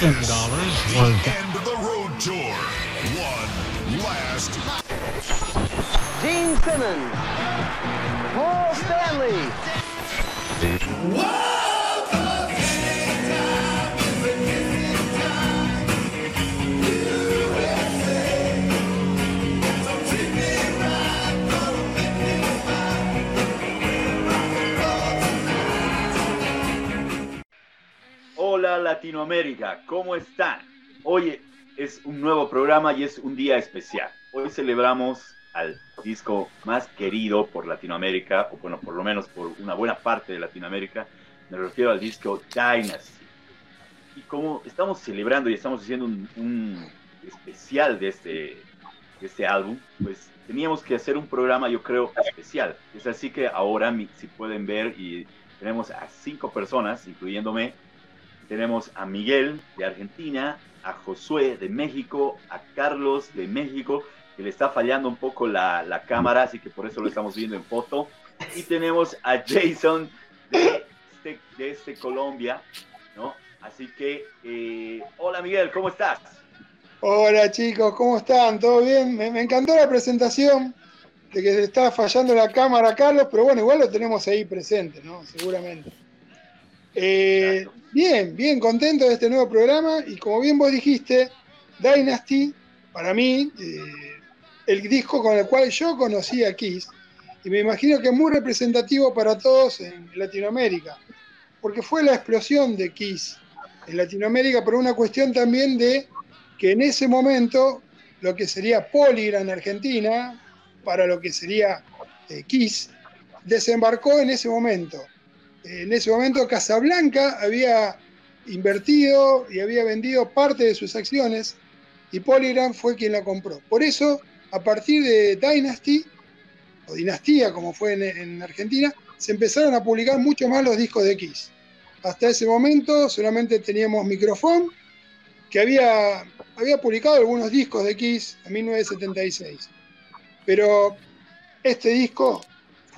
dollars. End of the road tour. One last. Gene Simmons. Paul Stanley. Hola Latinoamérica, ¿cómo están? Hoy es un nuevo programa y es un día especial. Hoy celebramos al disco más querido por Latinoamérica, o bueno, por lo menos por una buena parte de Latinoamérica. Me refiero al disco Dynasty. Y como estamos celebrando y estamos haciendo un, un especial de este, de este álbum, pues teníamos que hacer un programa, yo creo, especial. Es así que ahora, si pueden ver, y tenemos a cinco personas, incluyéndome, tenemos a Miguel de Argentina, a Josué de México, a Carlos de México, que le está fallando un poco la, la cámara, así que por eso lo estamos viendo en foto. Y tenemos a Jason de este, este Colombia, ¿no? Así que, eh, hola Miguel, ¿cómo estás? Hola chicos, ¿cómo están? ¿Todo bien? Me, encantó la presentación de que estaba fallando la cámara, Carlos, pero bueno, igual lo tenemos ahí presente, ¿no? Seguramente. Eh, bien, bien contento de este nuevo programa y como bien vos dijiste, Dynasty, para mí, eh, el disco con el cual yo conocí a Kiss, y me imagino que es muy representativo para todos en Latinoamérica, porque fue la explosión de Kiss en Latinoamérica por una cuestión también de que en ese momento lo que sería Polygram en Argentina, para lo que sería eh, Kiss, desembarcó en ese momento. En ese momento Casablanca había invertido y había vendido parte de sus acciones y Polygram fue quien la compró. Por eso, a partir de Dynasty, o Dinastía como fue en, en Argentina, se empezaron a publicar mucho más los discos de Kiss. Hasta ese momento solamente teníamos Microphone, que había, había publicado algunos discos de Kiss en 1976. Pero este disco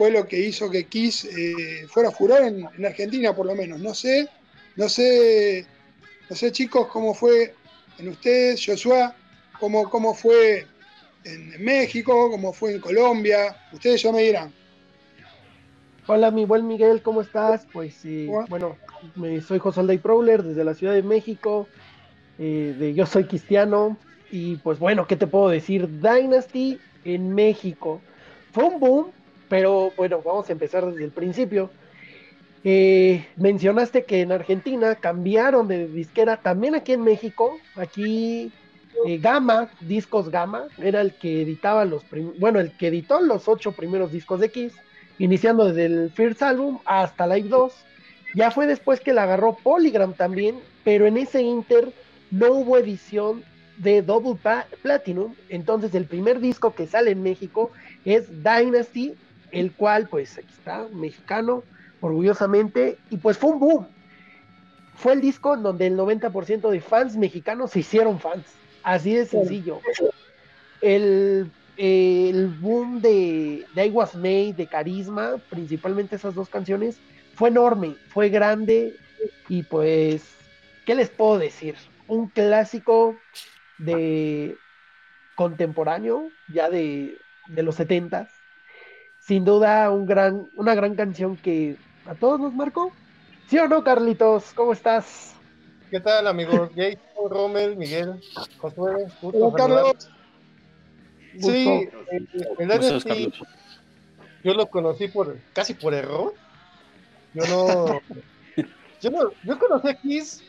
fue lo que hizo que Kiss eh, fuera furor en, en Argentina, por lo menos. No sé, no sé, no sé, chicos, cómo fue en ustedes, Joshua, cómo, cómo fue en México, cómo fue en Colombia. Ustedes ya me dirán. Hola, mi buen Miguel, ¿cómo estás? Pues bueno, me, soy José Alday Prowler desde la Ciudad de México, eh, de Yo Soy Cristiano, y pues bueno, ¿qué te puedo decir? Dynasty en México. Fue un boom, pero bueno, vamos a empezar desde el principio. Eh, mencionaste que en Argentina cambiaron de disquera, también aquí en México, aquí eh, Gama, Discos Gama, era el que editaba los, bueno, el que editó los ocho primeros discos de Kiss iniciando desde el First Album hasta Live 2. Ya fue después que la agarró Polygram también, pero en ese Inter no hubo edición de Double Platinum. Entonces el primer disco que sale en México es Dynasty, el cual pues aquí está, mexicano, orgullosamente, y pues fue un boom. Fue el disco en donde el 90% de fans mexicanos se hicieron fans. Así de sencillo. El el boom de, de I Was Made, de Carisma, principalmente esas dos canciones, fue enorme, fue grande y pues, ¿qué les puedo decir? Un clásico de contemporáneo, ya de, de los 70 Sin duda, un gran, una gran canción que a todos nos marcó. ¿Sí o no, Carlitos? ¿Cómo estás? ¿Qué tal, amigos? Jason, Rommel, Miguel, Josué, gusto Hola, Carlos. Sí, el, el ¿Cómo estás, Dynasty, Carlos? yo lo conocí por casi por error. Yo no, yo no, yo conocí a Kiss.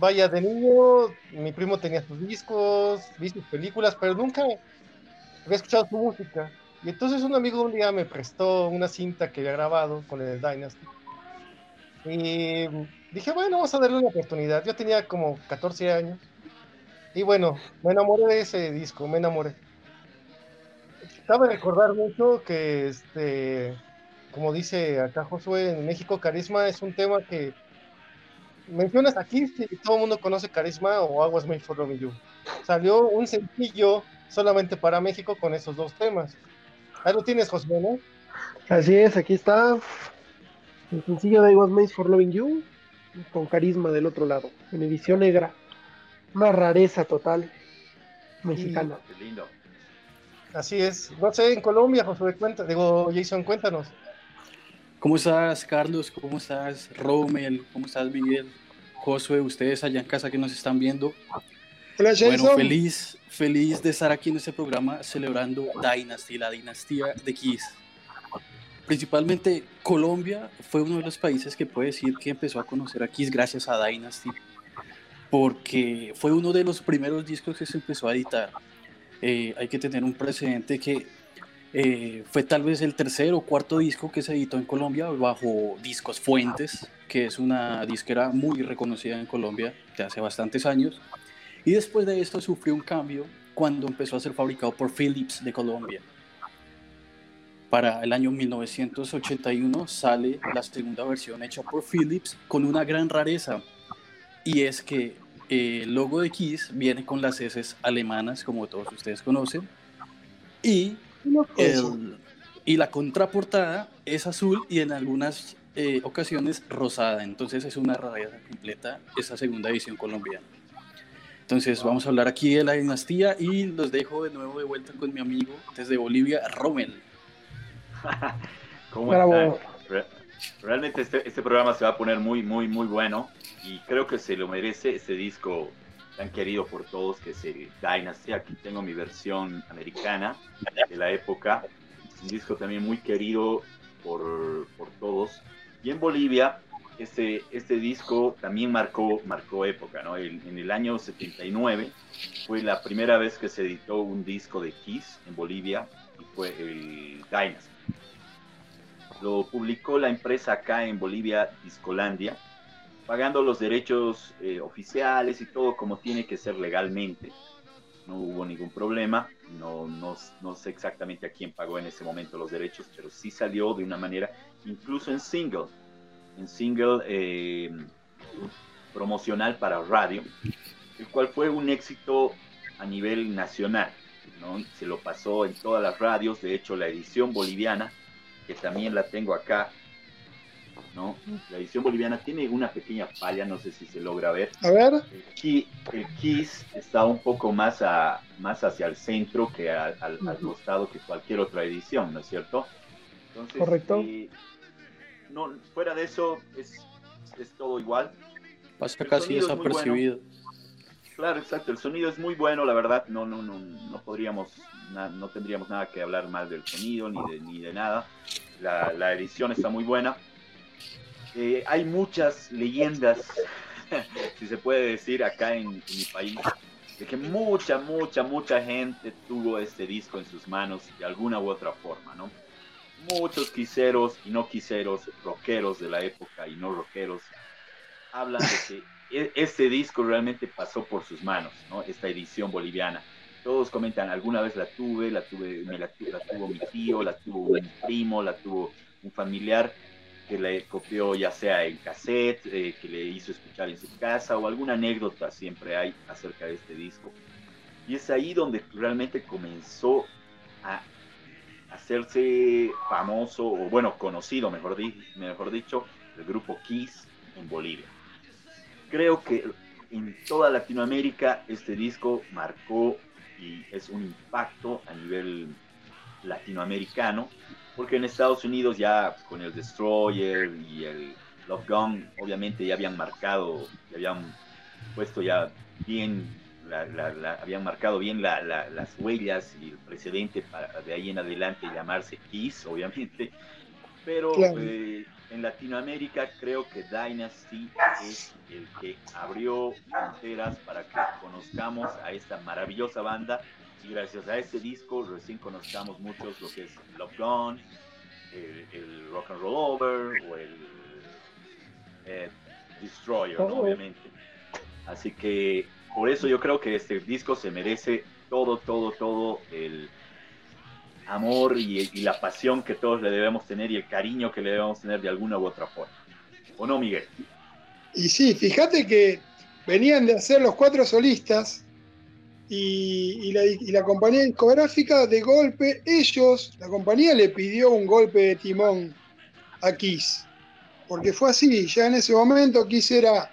Vaya, de niño, mi primo tenía sus discos, vi sus películas, pero nunca había escuchado su música. Y entonces un amigo un día me prestó una cinta que había grabado con el Dynasty. Y dije, bueno, vamos a darle una oportunidad. Yo tenía como 14 años. Y bueno, me enamoré de ese disco, me enamoré. Cabe recordar mucho que, este, como dice acá Josué, en México Carisma es un tema que mencionas aquí y todo el mundo conoce Carisma o Aguas Made for Loving You. Salió un sencillo solamente para México con esos dos temas. Ahí lo tienes, Josué, ¿no? Así es, aquí está. El sencillo de I Was Made for Loving You. con carisma del otro lado, en edición negra. Una rareza total mexicana. Qué lindo. Así es. No sé, en Colombia, Josué, cuenta, digo, Jason, cuéntanos. ¿Cómo estás, Carlos? ¿Cómo estás, Rommel? ¿Cómo estás, Miguel? Josué, ustedes allá en casa que nos están viendo. Hola, Jason. Bueno, feliz, feliz de estar aquí en este programa celebrando Dynasty, la dinastía de Kiss. Principalmente Colombia fue uno de los países que puede decir que empezó a conocer a Kiss gracias a Dynasty, porque fue uno de los primeros discos que se empezó a editar. Eh, hay que tener un precedente que eh, fue tal vez el tercer o cuarto disco que se editó en Colombia bajo Discos Fuentes, que es una disquera muy reconocida en Colombia de hace bastantes años. Y después de esto sufrió un cambio cuando empezó a ser fabricado por Philips de Colombia. Para el año 1981 sale la segunda versión hecha por Philips con una gran rareza. Y es que eh, el logo de Kiss viene con las S alemanas como todos ustedes conocen y, el- y la contraportada es azul y en algunas eh, ocasiones rosada. Entonces es una rareza completa esa segunda edición colombiana entonces vamos a hablar aquí de la dinastía y los dejo de nuevo de vuelta con mi amigo desde Bolivia, Rommel. ¿Cómo Bravo. están? Re- Realmente este, este programa se va a poner muy, muy, muy bueno y creo que se lo merece este disco tan querido por todos que es el Dynasty. Aquí tengo mi versión americana de la época. Es un disco también muy querido por, por todos. Y en Bolivia, este, este disco también marcó, marcó época. ¿no? El- en el año 79 fue la primera vez que se editó un disco de Kiss en Bolivia y fue el Dynasty. Lo publicó la empresa acá en Bolivia, Discolandia, pagando los derechos eh, oficiales y todo como tiene que ser legalmente. No hubo ningún problema, no, no, no sé exactamente a quién pagó en ese momento los derechos, pero sí salió de una manera, incluso en single, en single eh, promocional para radio, el cual fue un éxito a nivel nacional. ¿no? Se lo pasó en todas las radios, de hecho la edición boliviana, que también la tengo acá, ¿no? La edición boliviana tiene una pequeña falla, no sé si se logra ver. A ver, El, ki- el Kiss está un poco más, a, más hacia el centro que a- al, al costado que cualquier otra edición, ¿no es cierto? Entonces, Correcto. eh, no, fuera de eso, es, es todo igual. Pasa El casi sonido es desapercibido. Claro, exacto. El sonido es muy bueno, la verdad. No, no, no, no podríamos, na- no tendríamos nada que hablar mal del sonido ni de, ni de nada. La, la edición está muy buena. Eh, hay muchas leyendas, si se puede decir, acá en, en mi país, de que mucha, mucha, mucha gente tuvo este disco en sus manos de alguna u otra forma, ¿no? Muchos quiseros y no quiseros, rockeros de la época y no rockeros, hablan de que e- este disco realmente pasó por sus manos, ¿no? Esta edición boliviana. Todos comentan, alguna vez la tuve, la tuve, me la, la tuvo mi tío, la tuvo un primo, la tuvo un familiar que le copió ya sea en cassette, eh, que le hizo escuchar en su casa o alguna anécdota siempre hay acerca de este disco. Y es ahí donde realmente comenzó a hacerse famoso, o bueno, conocido, mejor, di- mejor dicho, el grupo Kiss en Bolivia. Creo que en toda Latinoamérica este disco marcó y es un impacto a nivel latinoamericano, porque en Estados Unidos ya con el Destroyer y el Love Gun, obviamente ya habían marcado, ya habían puesto ya bien, la- la- la- habían marcado bien la- la- las huellas y el precedente para de ahí en adelante llamarse Kiss, obviamente, pero eh, en Latinoamérica creo que Dynasty es el que abrió fronteras para que conozcamos a esta maravillosa banda y gracias a este disco recién conozcamos muchos lo que es Love Gone, el, el Rock and Roll Over o el eh, Destroyer, ¿no? Oh. obviamente. Así que por eso yo creo que este disco se merece todo, todo, todo el amor y, la pasión que todos le debemos tener y el cariño que le debemos tener de alguna u otra forma. ¿O no, Miguel? y sí, fíjate que venían de hacer los cuatro solistas y, y la, y la compañía discográfica de golpe, ellos, la compañía le pidió un golpe de timón a Kiss. porque fue así, ya en ese momento Kiss era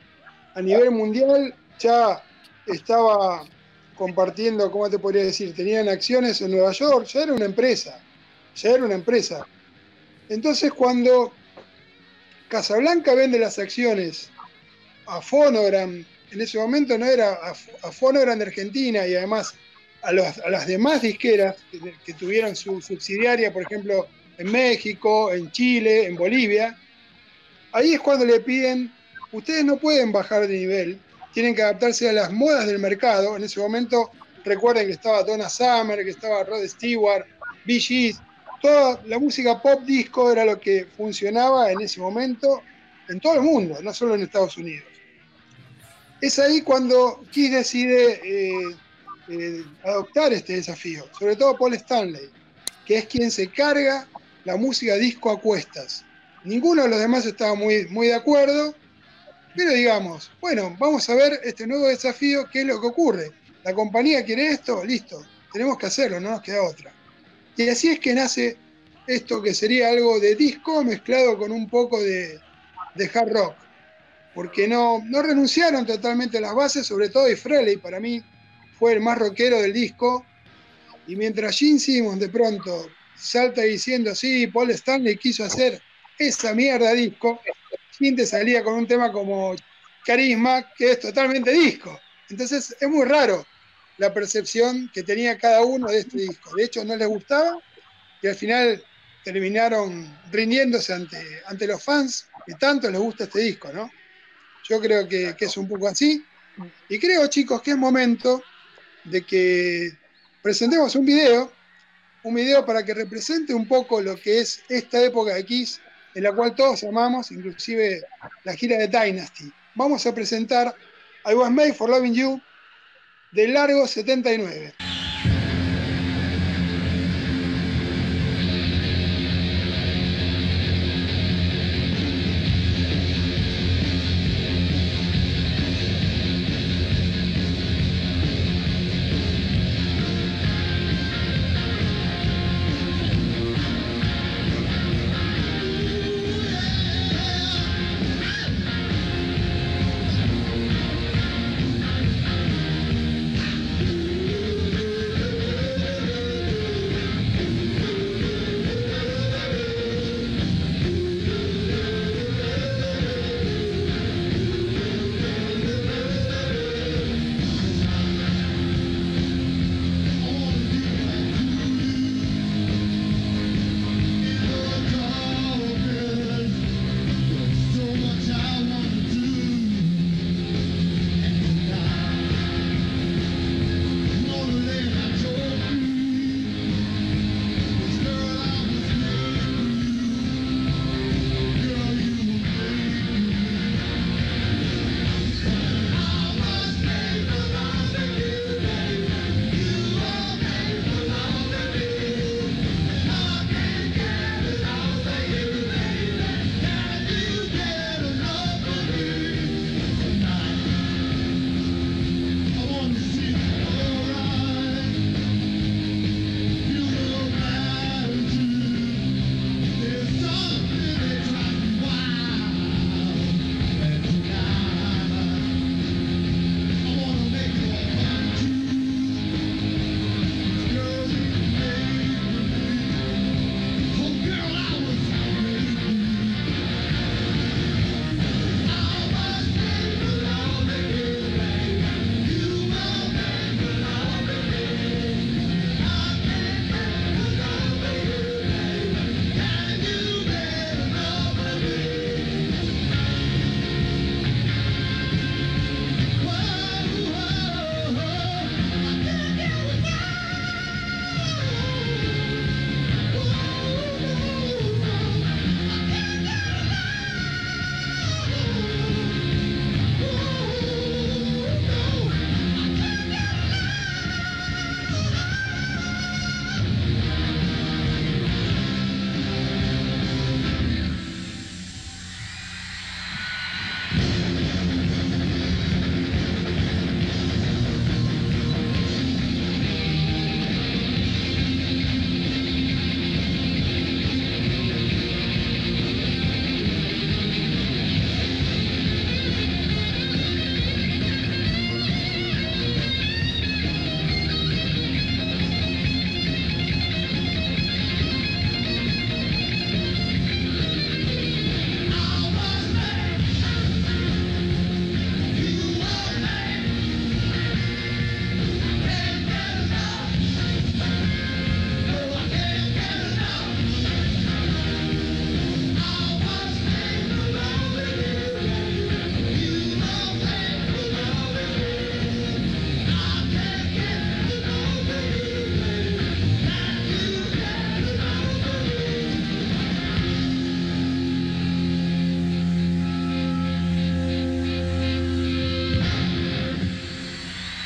a nivel mundial, ya estaba compartiendo, ¿cómo te podría decir? Tenían acciones en Nueva York, ya era una empresa, ya era una empresa. Entonces cuando Casablanca vende las acciones a Phonogram, en ese momento no era a, Phonogram de Argentina y además a, a las demás disqueras que, que tuvieron su subsidiaria, por ejemplo, en México, en Chile, en Bolivia, ahí es cuando le piden, ustedes no pueden bajar de nivel, tienen que adaptarse a las modas del mercado. En ese momento, recuerden que estaba Donna Summer, que estaba Rod Stewart, Bee Gees, toda la música pop disco era lo que funcionaba en ese momento en todo el mundo, no solo en Estados Unidos. Es ahí cuando Kiss decide eh, eh, adoptar este desafío, sobre todo Paul Stanley, que es quien se carga la música disco a cuestas. Ninguno de los demás estaba muy, muy de acuerdo, pero digamos, bueno, vamos a ver este nuevo desafío, qué es lo que ocurre. La compañía quiere esto, listo, tenemos que hacerlo, no nos queda otra. Y así es que nace esto que sería algo de disco mezclado con un poco de, hard rock. Porque no, no renunciaron totalmente a las bases, sobre todo y Frehley para mí fue el más rockero del disco. Y mientras Gene Simmons de pronto salta diciendo, sí, Paul Stanley quiso hacer esa mierda disco, te salía con un tema como Carisma, que es totalmente disco. Entonces es muy raro la percepción que tenía cada uno de este disco. De hecho, no les gustaba y al final terminaron rindiéndose ante, ante los fans que tanto les gusta este disco, ¿no? Yo creo que, que es un poco así. Y creo, chicos, que es momento de que presentemos un video, un video para que represente un poco lo que es esta época de Kiss, en la cual todos amamos, inclusive la gira de Dynasty. Vamos a presentar I Was Made for Loving You de largo 79.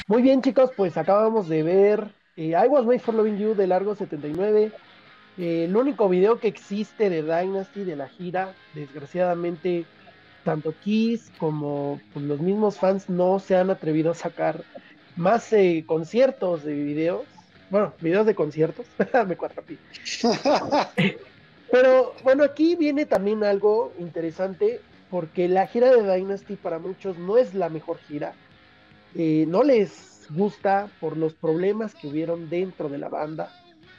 Muy bien, chicos, pues acabamos de ver eh, I Was Made for Loving You de largo 79. Eh, el único video que existe de Dynasty, de la gira, desgraciadamente, tanto Kiss como pues, los mismos fans no se han atrevido a sacar más eh, conciertos de videos. Bueno, videos de conciertos. Me cuatro Pero bueno, aquí viene también algo interesante porque la gira de Dynasty para muchos no es la mejor gira. Eh, no les gusta por los problemas que hubieron dentro de la banda.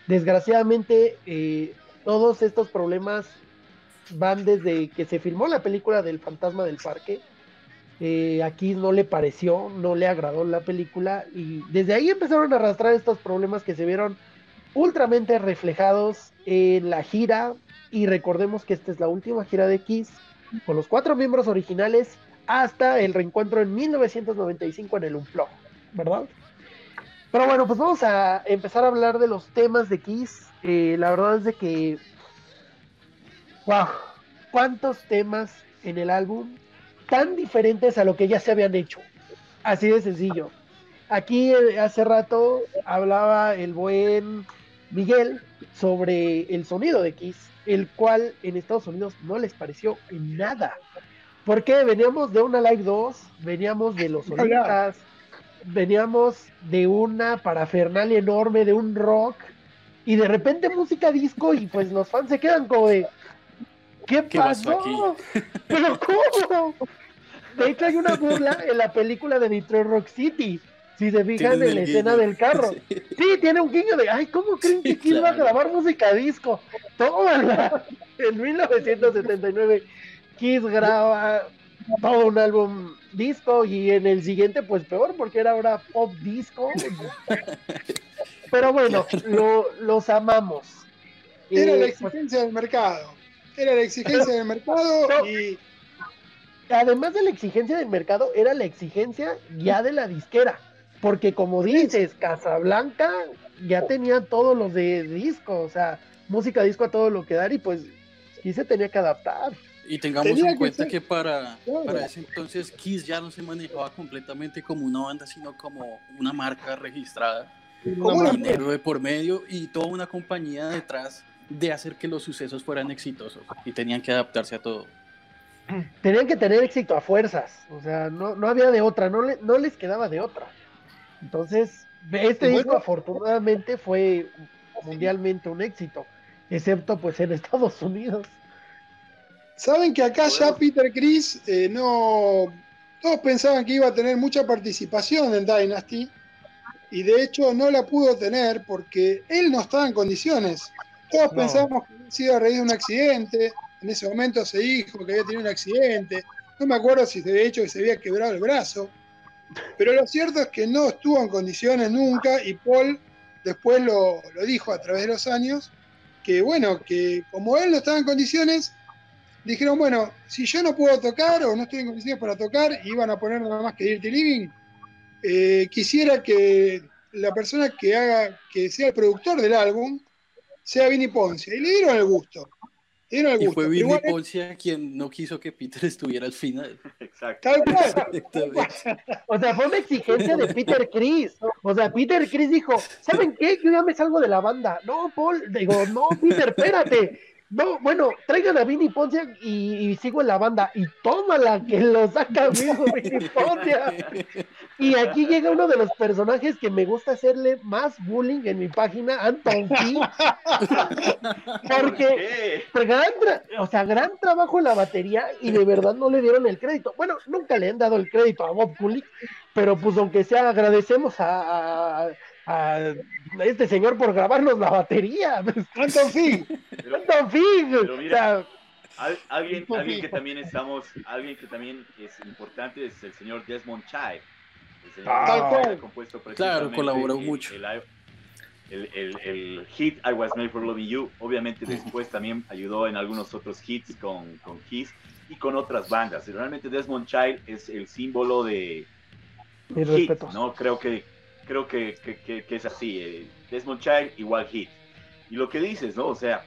Desgraciadamente, eh, todos estos problemas van desde que se filmó la película del Fantasma del Parque. Eh, aquí no le pareció, no le agradó la película y desde ahí empezaron a arrastrar estos problemas que se vieron ultramente reflejados en la gira y recordemos que esta es la última gira de Kiss con los cuatro miembros originales hasta el reencuentro en 1995 en el Unplug, ¿verdad? Pero bueno, pues vamos a empezar a hablar de los temas de Kiss. Eh, la verdad es de que, wow, cuántos temas en el álbum tan diferentes a lo que ya se habían hecho. Así de sencillo. Aquí eh, hace rato hablaba el buen Miguel sobre el sonido de Kiss, el cual en Estados Unidos no les pareció en nada. Porque veníamos de una Live 2, veníamos de los Olimpas, veníamos de una parafernalia enorme, de un rock, y de repente música disco, y pues los fans se quedan como de. ¿Qué, pasó? ¿Pero cómo? De hecho, hay una burla en la película de Detroit Rock City. Si se fijan en la escena del carro. Sí. tiene un guiño de, ay, ¿cómo creen que Kiss va a grabar música disco? Tómala. En 1979, Kiss graba todo un álbum disco y en el siguiente, pues peor, porque era ahora pop disco. Pero bueno, los amamos. Era la eh, pues exigencia del mercado. Era la exigencia del mercado y. Además de la exigencia del mercado, era la exigencia ya de la disquera. Porque como dices, Casablanca ya tenía todos los de disco, o sea, música disco a todo lo que dar y pues sí se tenía que adaptar. Y tengamos en cuenta que, para, para ese entonces Kiss ya no se manejaba completamente como una banda, sino como una marca registrada, con dinero de por medio y toda una compañía detrás de hacer que los sucesos fueran exitosos y tenían que adaptarse a todo. Tenían que tener éxito a fuerzas, o sea, no, no había de otra, no, le, no les quedaba de otra. Entonces, este disco afortunadamente fue mundialmente un éxito, excepto pues en Estados Unidos. Saben que acá ya Peter Chris eh, no. Todos pensaban que iba a tener mucha participación en Dynasty y de hecho no la pudo tener porque él no estaba en condiciones. Todos pensábamos que había sido a raíz de un accidente. En ese momento se dijo que había tenido un accidente. No me acuerdo si de hecho que se había quebrado el brazo. Pero lo cierto es que no estuvo en condiciones nunca y Paul después lo, lo dijo a través de los años que bueno, que como él no estaba en condiciones, dijeron, bueno, si yo no puedo tocar o no estoy en condiciones para tocar, y iban a poner nada más que Dirty Living, eh, quisiera que la persona que haga, que sea el productor del álbum, sea Vinny Poncia. Y le dieron el gusto. Le Y fue Vinny Poncia quien no quiso que Peter estuviera al final. Exacto. o sea, fue una exigencia de Peter Chris. O sea, Peter Chris dijo, ¿saben qué? Yo ya me salgo de la banda. No, Paul, digo, no, Peter, espérate no, bueno, traigan a Vinny Poncia y, sigo en la banda. Y tómala, que lo saca mismo Vinny Poncia. Y aquí llega uno de los personajes que me gusta hacerle más bullying en mi página, Anton King. Porque, gran, o sea, gran trabajo en la batería y de verdad no le dieron el crédito. Bueno, nunca le han dado el crédito a Bob Kulick, pero pues aunque sea, agradecemos a a este señor por grabarnos la batería. Anton Fig. Anton Fig. alguien, alguien que también estamos, alguien que también es importante es el señor Desmond Child. El señor ah, compuesto claro, colaboró mucho. El, el, el, hit I Was Made for Loving You, obviamente después también ayudó en algunos otros hits con, con Kiss y con otras bandas. Realmente Desmond Child es el símbolo de hit, ¿no? Creo que creo que, es así. Eh, Desmond Child igual hit. Y lo que dices, ¿no? O sea,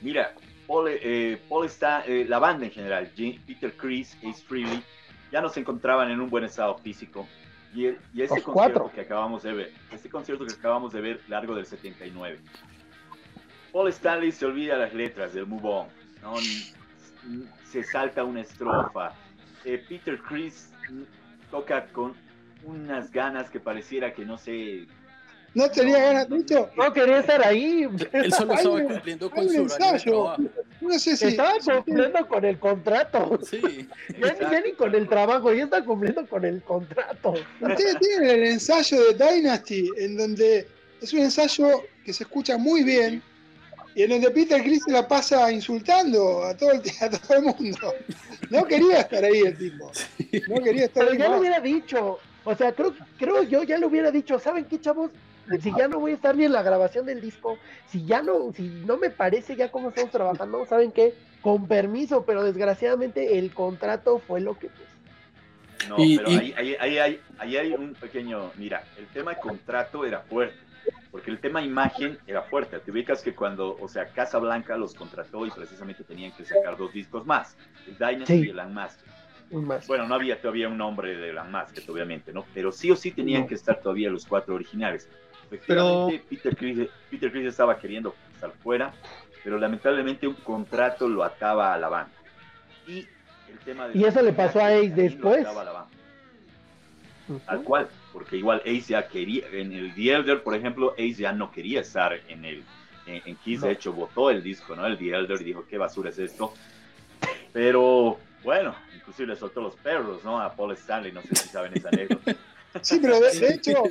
mira, Paul, eh, está, eh, la banda en general, Peter Chris, Ace Frehley, ya no se encontraban en un buen estado físico. Y, y ese Los concierto cuatro. que acabamos de ver, este concierto que acabamos de ver, largo del 79. Paul Stanley se olvida las letras del Move On, se salta una estrofa. Eh, Peter Chris toca con unas ganas que pareciera que no sé. No tenía ganas, hecho, No quería estar ahí. Él solo estaba cumpliendo con su ensayo. trabajo. no sé si. Estaba cumpliendo con el contrato. Sí, Ya, ni- ya ni con el trabajo, ya está cumpliendo con el contrato. Ustedes tienen el ensayo de Dynasty, en donde es un ensayo que se escucha muy bien y en donde Peter Chris se la pasa insultando a todo el, a todo el mundo. No quería estar ahí el tipo. No quería estar Pero ahí. ya lo hubiera dicho. O sea, creo, creo yo ya lo hubiera dicho. ¿Saben qué, chavos? Si ya no voy a estar ni en la grabación del disco, si ya no, si no me parece ya cómo estamos trabajando, ¿saben qué? Con permiso, pero desgraciadamente el contrato fue lo que pues. No, Y- pero y- ahí, ahí- ahí hay, ahí hay un pequeño. Mira, el tema de contrato era fuerte. Porque el tema imagen era fuerte. Te ubicas que cuando, o sea, Casablanca los contrató y precisamente tenían que sacar dos discos más: el Dynasty Sí. y el Unmasked. Un más. Bueno, no había todavía un nombre de la Unmasked, obviamente, ¿no? Pero sí o sí tenían No. que estar todavía los cuatro originales. Efectivamente, Peter, Chris, Peter Chris estaba queriendo estar fuera, pero lamentablemente un contrato lo ataba a la banda. Y el tema de Y eso le pasó a Ace también lo después. ataba a la banda. Ujú. Tal cual, porque igual Ace ya quería, en el The Elder, por ejemplo, Ace ya no quería estar en el en, en Kiss, No. de hecho votó el disco, ¿no? El The Elder y dijo, ¿qué basura es esto? Pero bueno, inclusive le soltó los perros, ¿no? A Paul Stanley, no sé si saben esa anécdota. Sí, pero de, de hecho.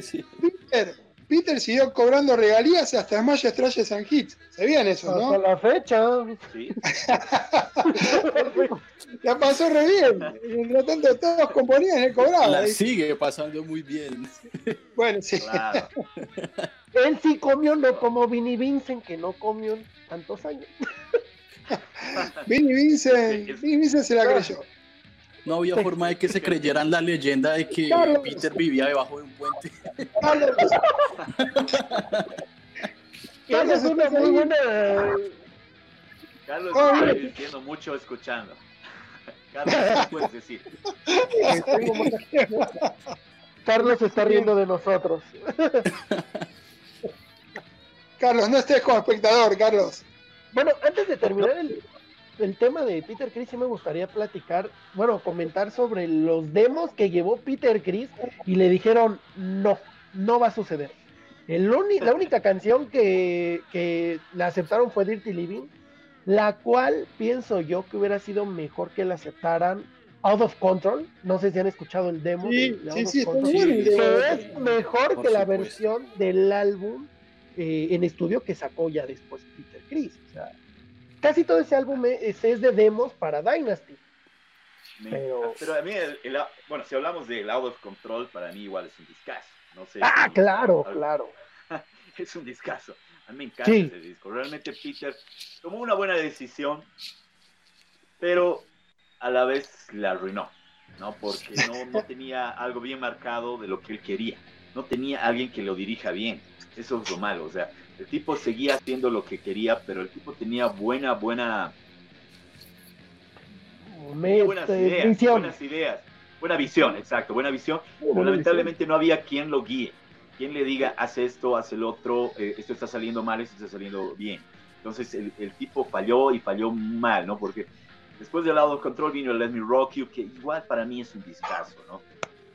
Peter, Peter siguió cobrando regalías hasta Smash Trashes and Hits. ¿Sabían eso, Hasta no? la fecha. ¿sí? La pasó re bien. Mientras tanto, todos componían, él cobraba. La sigue pasando muy bien. Bueno, sí. Claro. Él sí comió, no como Vinnie Vincent, que no comió en tantos años. Vinnie Vincent, Vinnie Vincent se la creyó. No había forma de que se creyeran la leyenda de que Carlos. Peter vivía debajo de un puente. Carlos, esa es una muy buena. Carlos Oh, está divirtiendo mucho escuchando. Carlos, ¿qué puedes decir? Carlos está riendo de nosotros. Carlos, no estés como espectador, Carlos. Bueno, antes de terminar el, el tema de Peter Chris, sí me gustaría platicar, bueno, comentar sobre los demos que llevó Peter Chris y le dijeron, no, no va a suceder. El uni- la única canción que, que la aceptaron fue Dirty Living, la cual pienso yo que hubiera sido mejor que la aceptaran Out of Control. No sé si han escuchado el demo. Sí, de- de sí, Out of sí, que es mejor Por que la supuesto. versión del álbum eh, en estudio que sacó ya después Peter Chris. O sea, casi todo ese álbum es, es de demos para Dynasty. Me- Pero- pero a mí, el, el- bueno, si hablamos de Out of Control, para mí igual es un discazo. No sé Ah, si- claro, algo- claro. es un discazo. A mí me encanta Sí. ese disco. Realmente Peter tomó una buena decisión, pero a la vez la arruinó, ¿no? Porque no, no tenía algo bien marcado de lo que él quería. No tenía alguien que lo dirija bien. Eso es lo malo. O sea, el tipo seguía haciendo lo que quería, pero el tipo tenía buena, buena, Me- buenas eh, ideas, visión. buenas ideas. Buena visión, exacto, buena visión. Pero Buena lamentablemente no había quien lo guíe, quien le diga, haz esto, haz el otro, eh, esto está saliendo mal, esto está saliendo bien. Entonces el, el tipo falló y falló mal, ¿no? Porque después del lado control vino el Let Me Rock You, que igual para mí es un discazo, ¿no?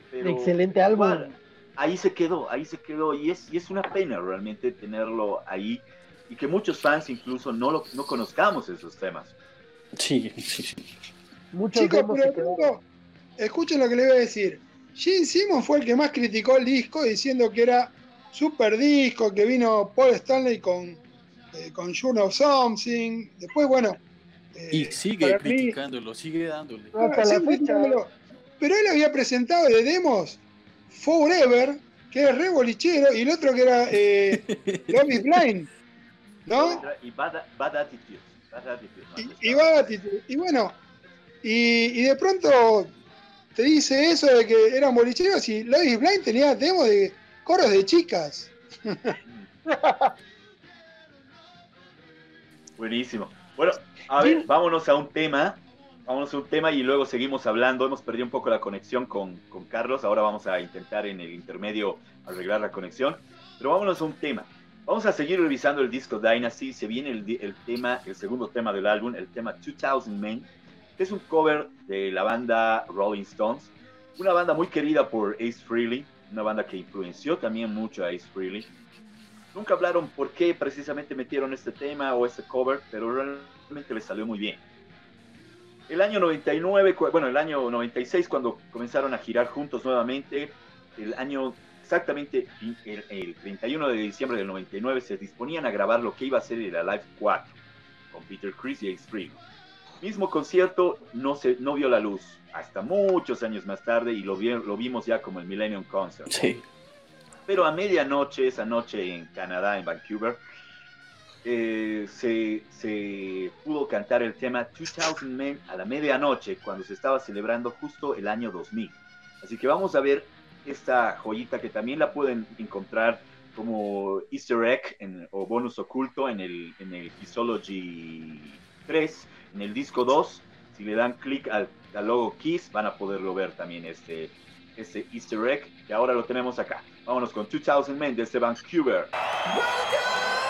Pero Excelente álbum. igual, ahí se quedó, ahí se quedó, y es, y es una pena realmente tenerlo ahí, y que muchos fans incluso no, lo, no conozcamos esos temas. Sí, sí, sí. Muchos Chicos, pero escuchen lo que le voy a decir. Gene Simmons fue el que más criticó el disco diciendo que era super disco, que vino Paul Stanley con, eh, con Journey of Something. Después, bueno. eh, Y sigue para mí- criticándolo, sigue dándole. Hasta la sí, fecha. criticándolo. Pero él había presentado de demos Forever, que era re bolichero, y el otro que era eh, Love is Blind. ¿No? Y Bad, Bad Attitude. Bad Attitude, ¿no? Y, y y bueno, y, y de pronto te dice eso de que eran bolicheros y Love is Blind tenía demos de coros de chicas. Buenísimo. Bueno, a ver, Sí. vámonos a un tema Vámonos a un tema y luego seguimos hablando. Hemos perdido un poco la conexión con, con Carlos. Ahora vamos a intentar en el intermedio arreglar la conexión. Pero vámonos a un tema. Vamos a seguir revisando el disco Dynasty. Se viene el, el tema, el segundo tema del álbum, el tema 2000 Men, que es un cover de la banda Rolling Stones. Una banda muy querida por Ace Frehley, una banda que influenció también mucho a Ace Frehley. Nunca hablaron por qué precisamente metieron este tema o este cover, pero realmente les salió muy bien. El año 99, cu- bueno, el año 96 cuando comenzaron a girar juntos nuevamente, el año exactamente el, el 31 de diciembre del 99 se disponían a grabar lo que iba a ser el Alive 4 con Peter Criss y Ace Frehley. Mismo concierto no, se, no vio la luz hasta muchos años más tarde y lo, vi- lo vimos ya como el Millennium Concert. Sí. Pero a medianoche, esa noche en Canadá, en Vancouver, eh, se, se pudo cantar el tema 2000 Men a la medianoche cuando se estaba celebrando justo el año 2000. Así que vamos a ver esta joyita que también la pueden encontrar como easter egg en- o bonus oculto en el, en el Kissology 3, en el disco 2. Si le dan clic al, al logo Kiss van a poderlo ver también este, este easter egg y ahora lo tenemos acá. Vámonos con 2000 Men desde Vancouver. to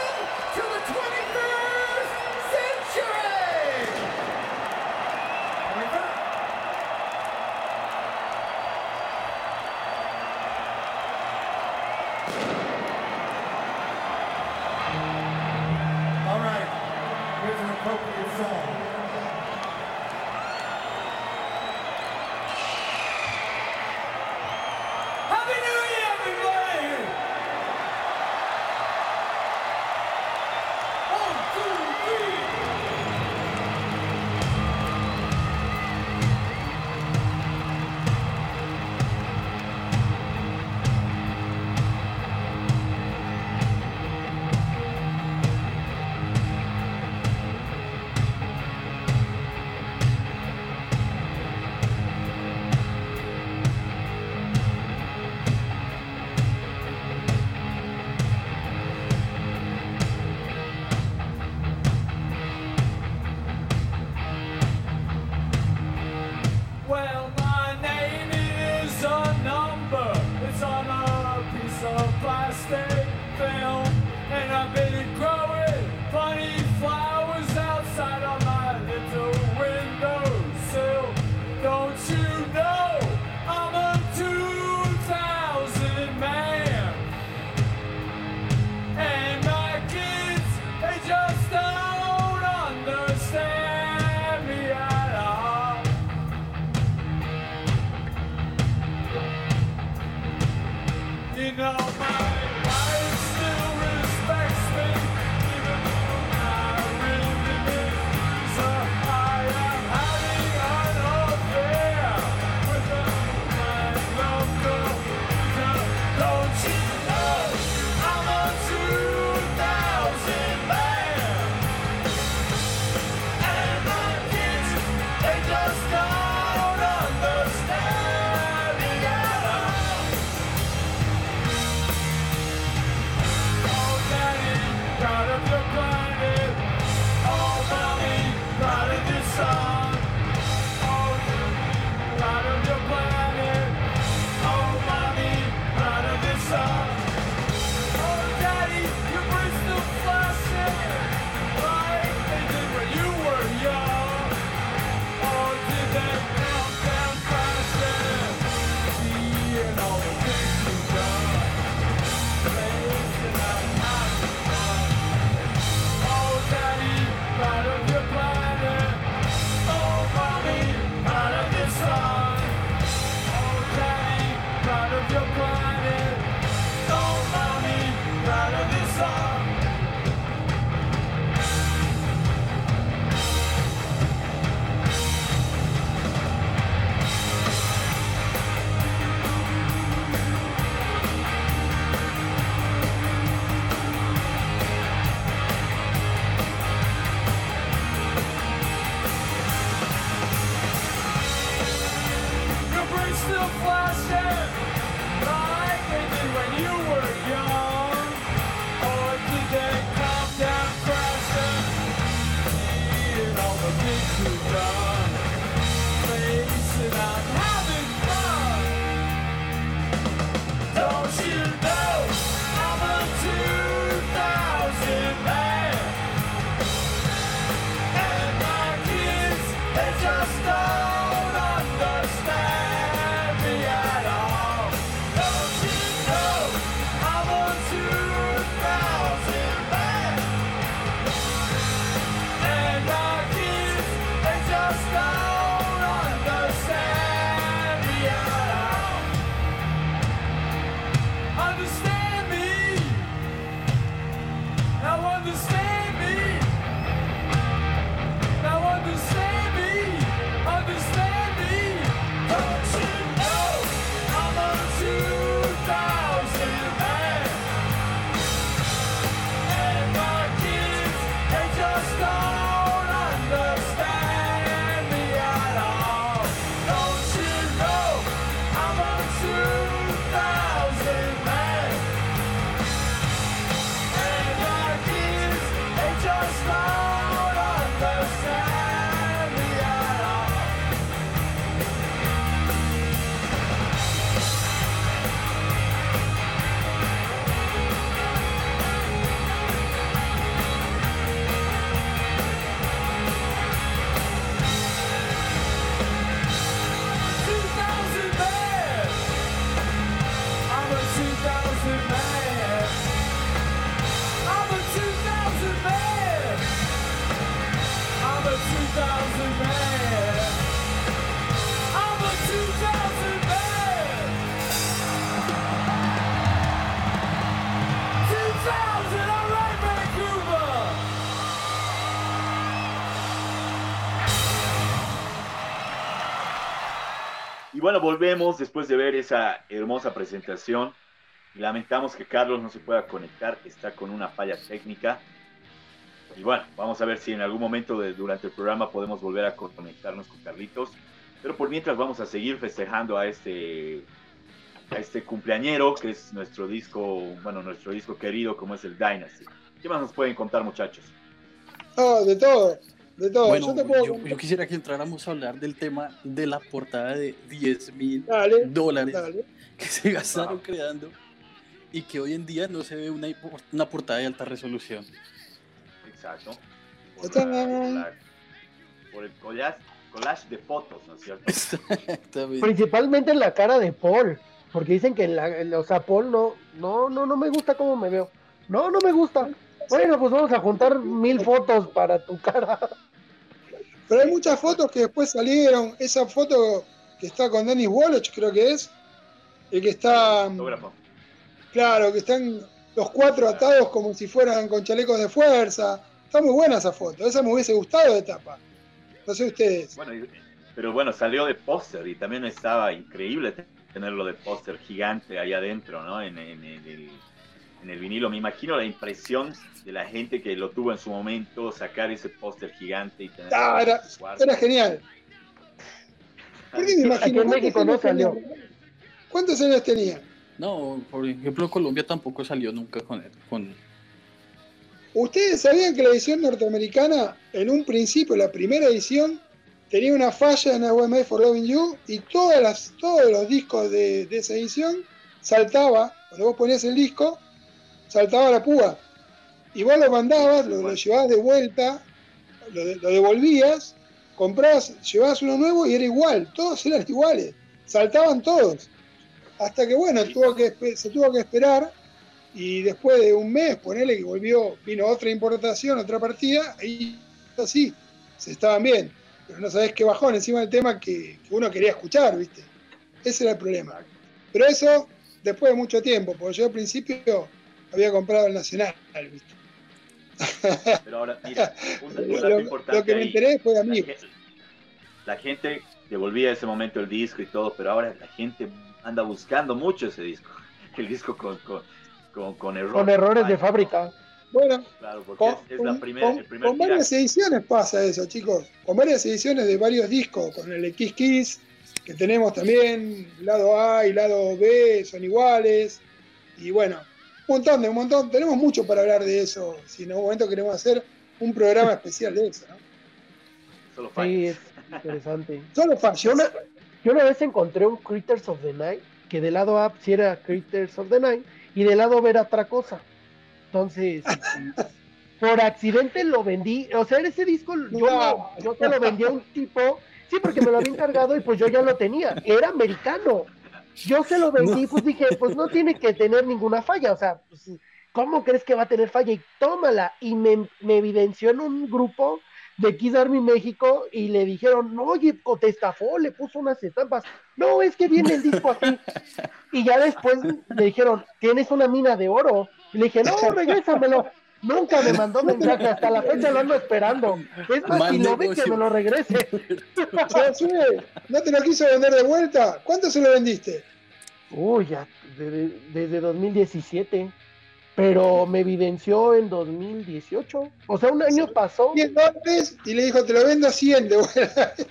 bueno, volvemos después de ver esa hermosa presentación. Lamentamos que Carlos no se pueda conectar, está con una falla técnica. Y bueno, vamos a ver si en algún momento de- durante el programa podemos volver a conectarnos con Carlitos. Pero por mientras vamos a seguir festejando a este, a este cumpleañero, que es nuestro disco, bueno, nuestro disco querido, como es el Dynasty. ¿Qué más nos pueden contar, muchachos? Ah, de todo, de todo. Bueno, yo te puedo yo, contar- yo quisiera que entráramos a hablar del tema de la portada de 10 mil dólares dale. que se gastaron creando y que hoy en día no se ve una, una portada de alta resolución. Exacto. Por, Está- la- por la- por el collage, collage de fotos, ¿no es cierto? Exactamente. Principalmente en la cara de Paul, porque dicen que la, o sea, Paul no, no, no, no me gusta cómo me veo. No, no me gusta. Bueno, pues vamos a juntar mil fotos para tu cara. Pero hay muchas fotos que después salieron. Esa foto que está con Dennis Wallach, creo que es. El que está. Fotógrafo. Claro, que están los cuatro atados como si fueran con chalecos de fuerza. Está muy buena esa foto. Esa me hubiese gustado de tapa. No sé ustedes. Bueno, pero bueno, salió de póster y también estaba increíble te- tenerlo de póster gigante ahí adentro, ¿no? En, en- en el, en el vinilo. Me imagino la impresión de la gente que lo tuvo en su momento, sacar ese póster gigante y tenerlo Ah, era, genial. ¿Por qué me imagino? Aquí en ¿Cuántos México no años tenía? salió. ¿Cuántos años tenía? No, por ejemplo, Colombia tampoco salió nunca con, con ¿Ustedes sabían que la edición norteamericana, en un principio, la primera edición, tenía una falla en el Made for Loving You y todas las, todos los discos de, de esa edición saltaba, cuando vos ponías el disco, saltaba la púa. Y vos lo mandabas, lo, lo llevabas de vuelta, lo, de- lo devolvías, comprabas, llevabas uno nuevo y era igual, todos eran iguales, saltaban todos. Hasta que bueno, tuvo que, se tuvo que esperar y después de un mes, ponele que volvió, vino otra importación, otra partida, y así, se estaban bien. Pero no sabés qué bajón encima del tema que, que uno quería escuchar, ¿viste? Ese era el problema. Pero eso después de mucho tiempo, porque yo al principio había comprado el Nacional, ¿viste? Pero ahora, mira, un, un dato Lo, importante lo que me enteré fue de La gente, la gente devolvía ese momento el disco y todo, pero ahora la gente anda buscando mucho ese disco. El disco con, con, con, con errores. Con errores de fábrica. Bueno, Claro, porque con, es, es la con- primera, con- el primer con varias ediciones pasa eso, chicos. Con varias ediciones de varios discos, con el X Kiss, que tenemos también, lado A y lado B son iguales. Y bueno, un montón de un montón. Tenemos mucho para hablar de eso. Si en algún momento queremos hacer un programa especial de eso, ¿no? Solo Sí, fallas. es interesante. Solo fallas. Yo una, yo una vez encontré un Critters of the Night, que del lado A sí era Critters of the Night, y del lado B era otra cosa. Entonces, por accidente lo vendí. O sea, ese disco yo, No. yo se lo vendí a un tipo, sí, porque me lo había encargado y pues yo ya lo tenía. Era americano. Yo se lo vendí, pues dije, pues no tiene que tener ninguna falla. O sea, pues, ¿cómo crees que va a tener falla? Y tómala. Y me, me evidenció en un grupo de Kiss Army México y le dijeron, no, oye, te estafó, le puso unas estampas. No, es que viene el disco así. Y ya después le dijeron, tienes una mina de oro. Y le dije, no, regrésamelo. Nunca me mandó mensaje, hasta la fecha lo ando esperando. Es más, si lo ve que me lo regrese. ¿no te lo quiso vender de vuelta? ¿Cuánto se lo vendiste? Uy, ya, de- de- desde 2017. Pero me evidenció en 2018. O sea, un año pasó. 100 dólares y le dijo, te lo vendo a 100 de vuelta.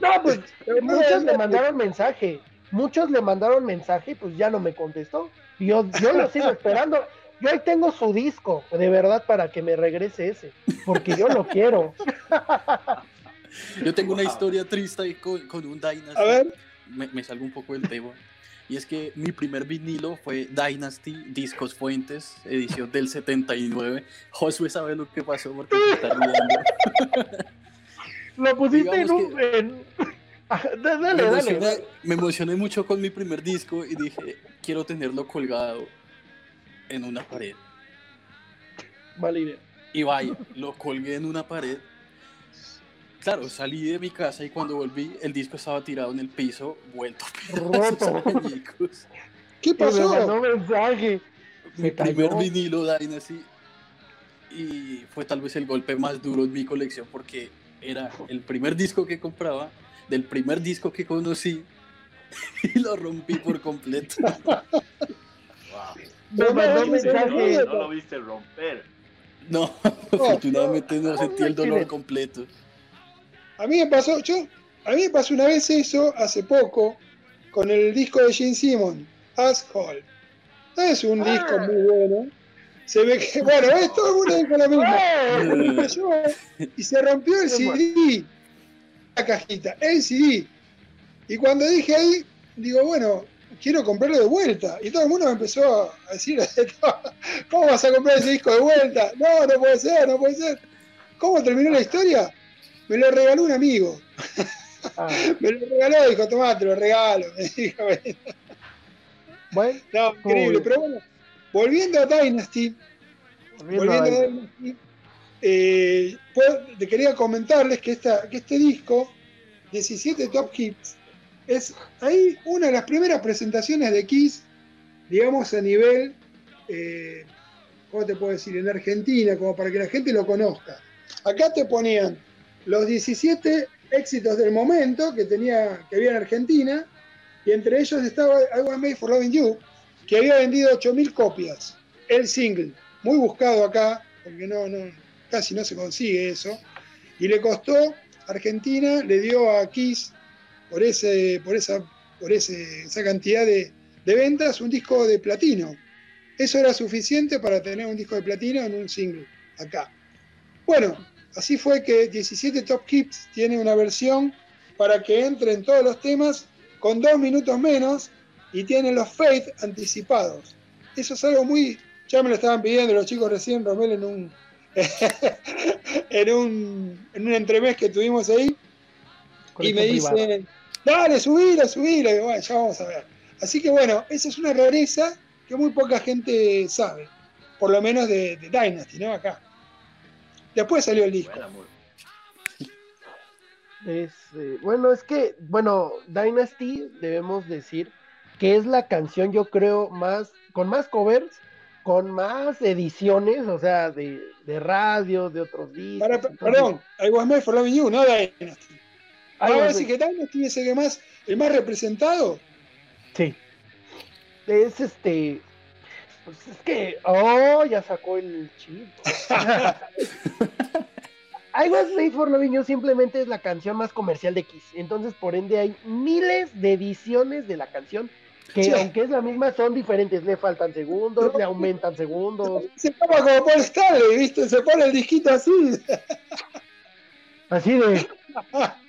No, pues Pero muchos muchas le mandaron mensaje. Muchos le mandaron mensaje y pues ya no me contestó. Yo, yo lo sigo esperando. Yo ahí tengo su disco, de verdad, para que me regrese ese. Porque yo lo quiero. Yo tengo una historia triste ahí con, con un Dynasty. A ver. Me, me salgo un poco del tema. Y es que mi primer vinilo fue Dynasty Discos Fuentes, edición del 79. Josué sabe lo que pasó porque se está riendo. Lo pusiste en un. en- Ah, Me Dale, me emocioné mucho con mi primer disco y dije, quiero tenerlo colgado en una pared. Vale idea. Y vaya, lo colgué en una pared. Claro, salí de mi casa y cuando volví, el disco estaba tirado en el piso, vuelto Roto. ¿Qué Y me mandó pasó? mensaje. Mi primer vinilo Dynasty. Y fue tal vez el golpe más duro en mi colección porque era el primer disco que compraba, del primer disco que conocí, y lo rompí por completo. Me Pero mandó no, mensaje. no, No lo viste romper. No, afortunadamente no sentí el dolor completo. A mí me pasó, yo, a mí me pasó una vez eso hace poco con el disco de Gene Simmons, Asshole. No es un disco Ah. muy bueno. Se ve que, bueno, es todo el mundo dijo lo mismo. Y se rompió el. CD, la cajita, el CD. Y cuando dije ahí, digo, bueno, quiero comprarlo de vuelta. Y todo el mundo me empezó a decir, ¿cómo vas a comprar ese disco de vuelta? No, no puede ser, no puede ser. ¿Cómo terminó la historia? Me lo regaló un amigo. Ah, Me lo regaló, dijo, tomá, te lo regalo. Me dijo, bueno, no, increíble. Pero bueno, volviendo a Dynasty, volviendo volviendo a- a Dynasty, eh, pues, te quería comentarles que, esta, que este disco, 17 Top Hits, es ahí una de las primeras presentaciones de Kiss, digamos a nivel, eh, ¿cómo te puedo decir? En Argentina, como para que la gente lo conozca. Acá te ponían los 17 éxitos del momento que, tenía, que había en Argentina, y entre ellos estaba I Was Made for Loving You, que había vendido 8.000 copias, el single, muy buscado acá, porque no, casi no se consigue eso, y le costó, Argentina le dio a Kiss, por, ese, por, esa, por ese, esa cantidad de, de ventas, un disco de platino. Eso era suficiente para tener un disco de platino en un single, acá. Bueno, así fue que 17 Top Hits tiene una versión para que entren todos los temas con dos minutos menos y tiene los fade anticipados. Eso es algo muy. Ya me lo estaban pidiendo los chicos recién, Romel, en un. en un. en un entremés que tuvimos ahí. Y me dicen, dale, subila, subila. Y digo, bueno, ya vamos a ver. Así que bueno, esa es una rareza que muy poca gente sabe. Por lo menos de, de Dynasty, ¿no? Acá. Después salió el disco. Es, eh, bueno, es que, bueno, Dynasty debemos decir que es la canción, yo creo, más, con más covers, con más ediciones, o sea, de, de radio, de otros discos. Para- entonces- perdón, I was made for loving you, no Dynasty. Ahora sí que Dynasty es el que más, el más representado. Sí. Es este. Pues es que. Oh, ya sacó el chip. I Was Made for Loving You simplemente es la canción más comercial de Kiss. Entonces, por ende, hay miles de ediciones de la canción que, Sí. aunque es la misma, son diferentes. Le faltan segundos, le aumentan segundos. Se toma como Paul Stanley, ¿viste? Se pone el disquito así. Así de.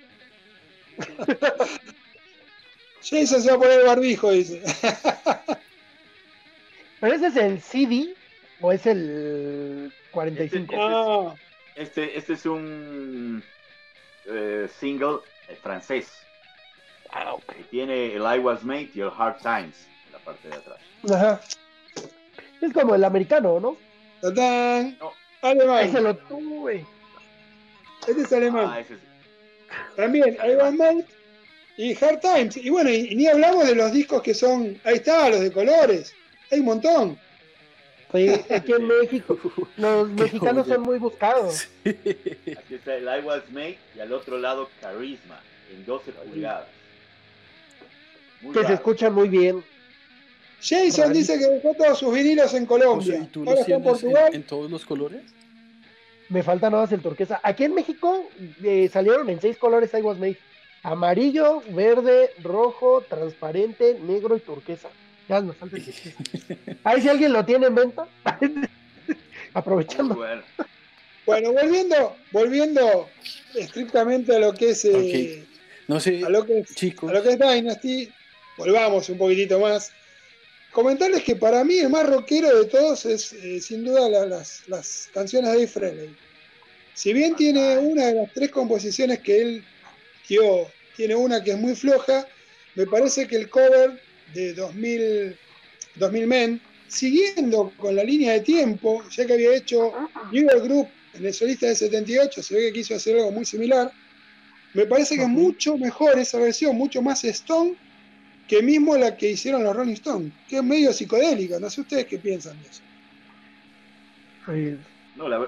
Jason se va a poner el barbijo, dice. ¿Pero ese es el CD o es el 45? Ah, Este, este es un eh, single eh, francés. Ah, tiene el I Was Made y el Hard Times en la parte de atrás. ajá. Es como el americano, ¿no? No. Ese Alemán. lo tuve. Este es alemán. Ah, ese es. También, I Was Made y Hard Times. Y bueno, y, y ni hablamos de los discos que son. Ahí está, los de colores. Hay un montón. Sí, aquí en México. Los mexicanos son muy buscados. Aquí está el I Was Made y al otro lado Charisma en 12 pulgadas. Muy Que se raro. escuchan muy bien. Jason Rarísimo. dice que dejó todos sus vinilos en O Colombia. sea, ¿y tú los tienes en todos los colores? Me falta nada más el turquesa. Aquí en México eh, salieron en seis colores I Was Made. Amarillo, verde, rojo, transparente, negro y turquesa. Ya nos falta el turquesa. Ahí si alguien lo tiene en venta. Aprovechando. bueno. Bueno, volviendo, volviendo estrictamente a lo que es eh, No sé, a lo que es, chicos. a lo que es Dynasty, volvamos un poquitito más. Comentarles que para mí el más rockero de todos es eh, sin duda la- las, las canciones de Frehley. Si bien tiene una de las tres composiciones que él dio, tiene una que es muy floja, me parece que el cover de 2000, 2000 Men, siguiendo con la línea de tiempo, ya que había hecho New York Group en el solista de 78, se ve que quiso hacer algo muy similar, me parece que es mucho mejor esa versión, mucho más Stone que mismo la que hicieron los Rolling Stones, que es medio psicodélica. No sé ustedes qué piensan de eso. No, la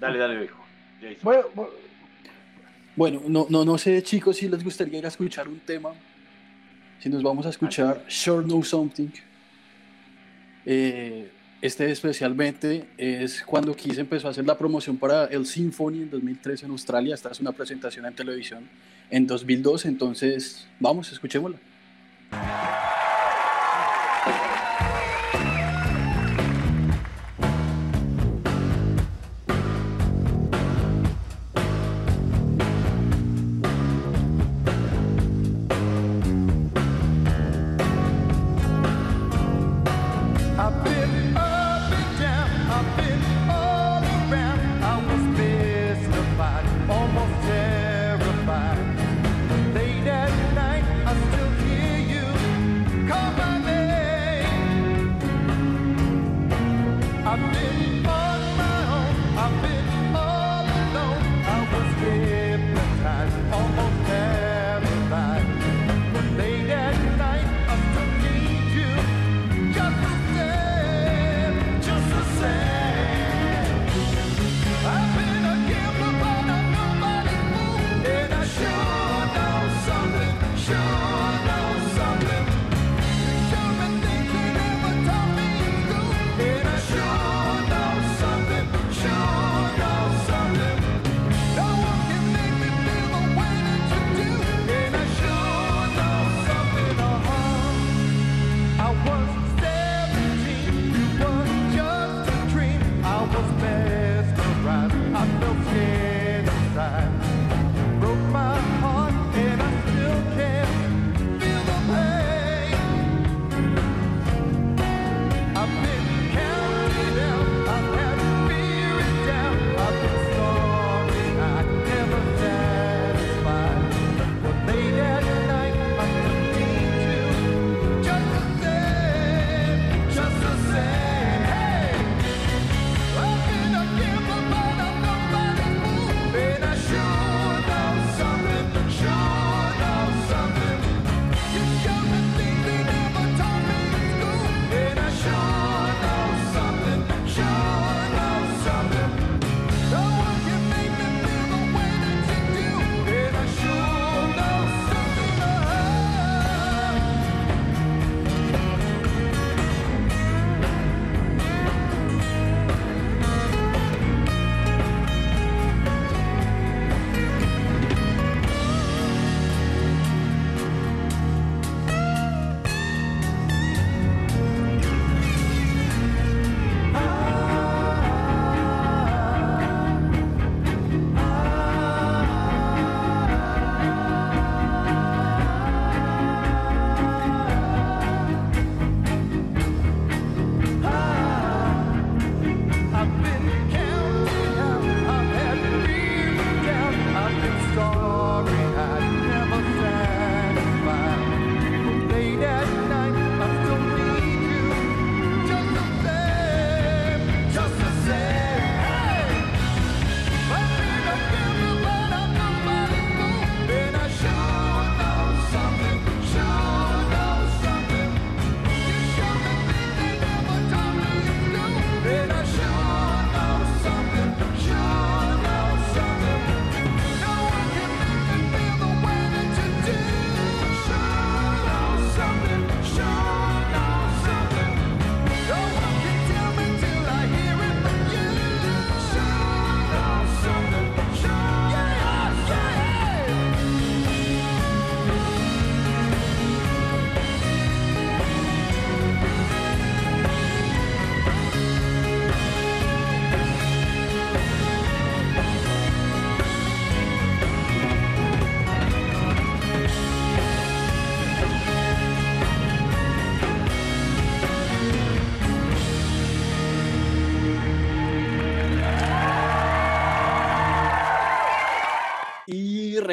Dale, dale, viejo. Bueno, bu- Bueno, no, no, no sé, chicos, si les gustaría ir a escuchar un tema. Si nos vamos a escuchar Sure Know Something. Eh, este especialmente es cuando Kiss empezó a hacer la promoción para el Symphony en 2003 en Australia. Esta es una presentación en televisión en 2002. Entonces, vamos, escuchémosla. Thank you.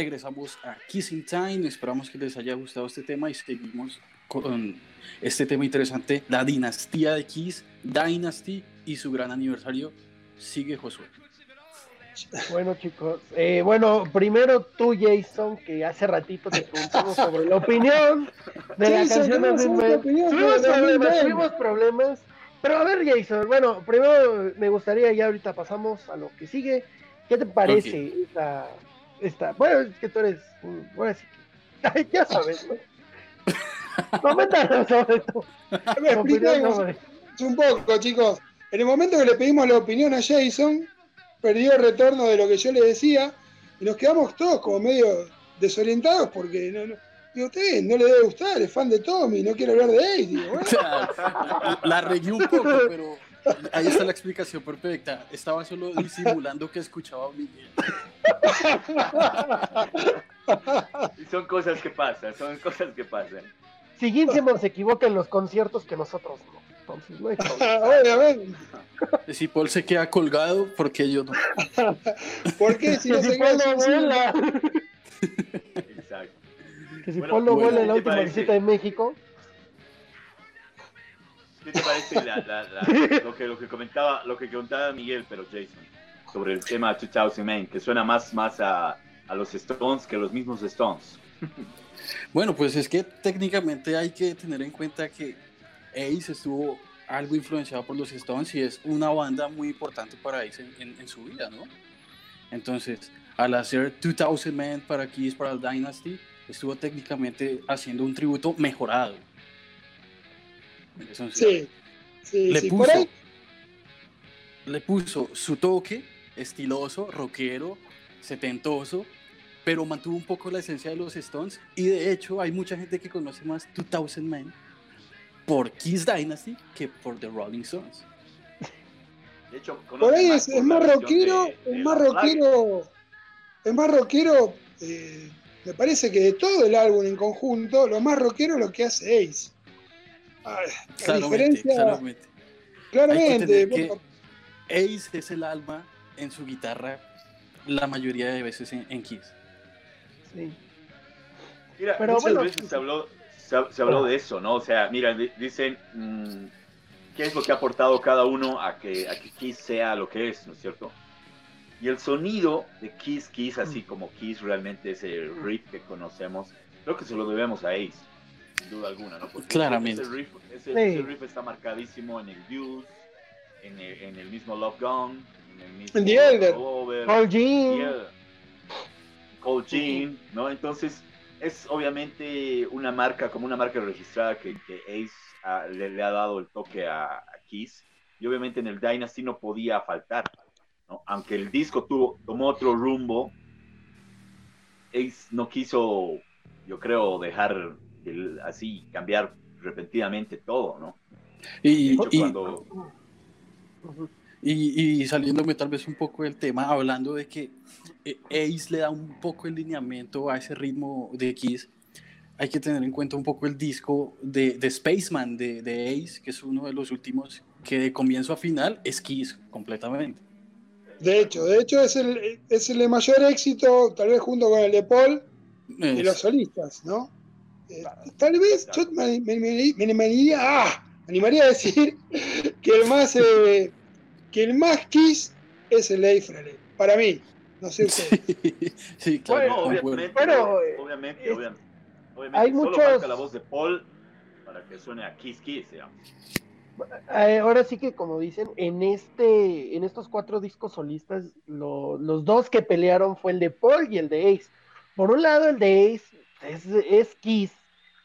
Regresamos a Kissing Time. Esperamos que les haya gustado este tema y seguimos con este tema interesante, la dinastía de Kiss, Dynasty y su gran aniversario. Sigue Josué. Bueno, chicos, eh, bueno, primero tú, Jason, que hace ratito te preguntamos sobre la opinión de la Jason, canción ¿cómo de? Tuvimos problemas, 2020. tuvimos problemas. Pero a ver, Jason, bueno, primero me gustaría, ya ahorita pasamos a lo que sigue. ¿Qué te parece esta, esta? Bueno, es que tú eres, bueno, sí que- Ay, ya sabes, ¿no? Coméntanos sobre ver, tu opinión sobre- un poco, chicos. En el momento que le pedimos la opinión a Jason, perdió el retorno de lo que yo le decía y nos quedamos todos como medio desorientados porque no, no, digo, usted no le debe gustar, es fan de Tommy, no quiere hablar de él. Digo, bueno, La regué un poco, pero ahí está la explicación perfecta. Estaba solo disimulando que escuchaba a Miguel. Y son cosas que pasan, son cosas que pasan. Si Ginsemo se equivoca en los conciertos que nosotros no. Entonces, no hay obviamente. Si Paul se queda colgado, porque yo no. ¿Por qué? Si no Que se si Paul no queda sin- vuela, Exacto. que si Bueno, Paul no vuela en la ¿qué te última visita de México. ¿Qué te parece la- la- la- lo, que, lo, que comentaba, lo que comentaba Miguel, pero Jason, sobre el tema 2000 Man, que suena más, más a, a los Stones que los mismos Stones? Bueno, pues es que técnicamente hay que tener en cuenta que Ace estuvo algo influenciado por los Stones y es una banda muy importante para Ace en, en- en su vida, ¿no? Entonces, al hacer 2000 Man para Kiss, para el Dynasty, estuvo técnicamente haciendo un tributo mejorado. Entonces, Sí, sí, le sí. puso, Por ahí, le puso su toque estiloso, rockero, setentoso, pero mantuvo un poco la esencia de los Stones y de hecho hay mucha gente que conoce más 2000 Men por Kiss Dynasty que por The Rolling Stones. De hecho, por ahí es, es más rockero, es más rockero, es más rockero, eh, me parece que de todo el álbum en conjunto, lo más rockero es lo que hace Ace. Ah, Claramente, claramente. claramente, que- Ace es el alma en su guitarra la mayoría de veces en, en Kiss. Sí. Mira, Pero muchas bueno, veces se habló, se, se habló de eso, ¿no? O sea, mira, di- dicen mm, qué es lo que ha aportado cada uno a que, a que Kiss sea lo que es, ¿no es cierto? Y el sonido de Kiss, Kiss, así como Kiss realmente es el riff que conocemos, creo que se lo debemos a Ace, sin duda alguna, ¿no? Porque Claramente. Ese riff, ese- Sí. ese riff está marcadísimo en el Views, en el, en el mismo Love Gone, en el mismo En The Elder. Over, Paul Jean. Yeah. Cold Jean, ¿no? Entonces, es obviamente una marca, como una marca registrada que, que Ace le, le ha dado el toque a, a Kiss. Y obviamente en el Dynasty no podía faltar, ¿no? Aunque el disco tuvo, tomó otro rumbo, Ace no quiso, yo creo, dejar así, cambiar repentinamente todo, ¿no? Y, hecho, y- cuando... Y, y saliéndome tal vez un poco del tema, hablando de que eh, Ace le da un poco el lineamiento a ese ritmo de Kiss, hay que tener en cuenta un poco el disco de, de Spaceman de, de Ace, que es uno de los últimos que de comienzo a final es Kiss completamente. de hecho, de hecho es el, es el de mayor éxito, tal vez junto con el de Paul, de Es- los solistas, ¿no? Eh, tal vez yo me, me- me- me animaría, ah, me animaría a decir que el más eh, que el más Kiss es el Frehley, para mí, no sé usted. sí, sí, claro. Obviamente, Bueno, eh, obviamente, es- obviamente, obviamente, hay solo muchos- la voz de Paul para que suene a Kiss Kiss, digamos. Ahora sí que como dicen, en este, en estos cuatro discos solistas, lo- los dos que pelearon fue el de Paul y el de Ace. Por un lado, el de Ace es, es Kiss,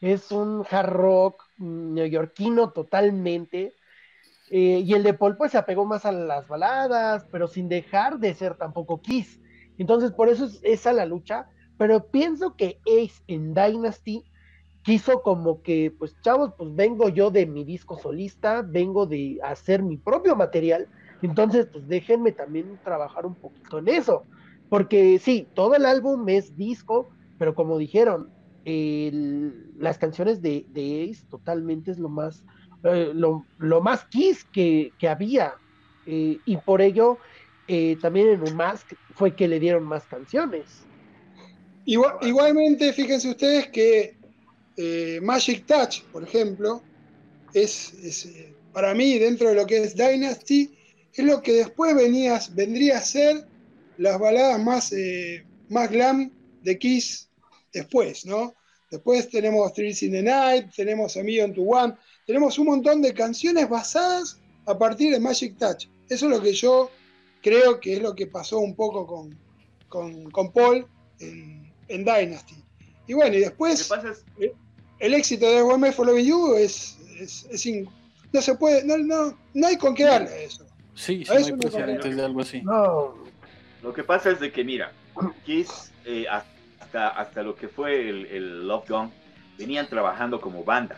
es un hard rock neoyorquino totalmente. eh, y el de Paul pues se apegó más a las baladas, pero sin dejar de ser tampoco Kiss. Entonces por eso es esa la lucha. Pero pienso que Ace en Dynasty quiso como que, pues chavos, pues vengo yo de mi disco solista, vengo de hacer mi propio material, entonces pues déjenme también trabajar un poquito en eso, porque sí, todo el álbum es disco, pero como dijeron, las canciones de, de Ace totalmente es lo más, eh, lo, lo más Kiss que, que había, eh, y por ello eh, también en Unmask fue que le dieron más canciones. Igual- igualmente, fíjense ustedes que Magic Touch, por ejemplo, es, es, para mí, dentro de lo que es Dynasty, es lo que después venías, vendría a ser las baladas más, más glam de Kiss después, ¿no? Después tenemos Thrills in the Night, tenemos A Million to One, tenemos un montón de canciones basadas a partir de Magic Touch. Eso es lo que yo creo que es lo que pasó un poco con, con, con Paul en, en Dynasty. Y bueno, y después pasa es, el éxito de One Man for Loving You es, es, es in- no se puede, no, no, no hay con qué darle a eso. Sí, sí, A no eso hay precedentes de algo así. No, lo que pasa es de que, mira, Kiss, eh, hasta, hasta lo que fue el, el Love Gun, venían trabajando como banda.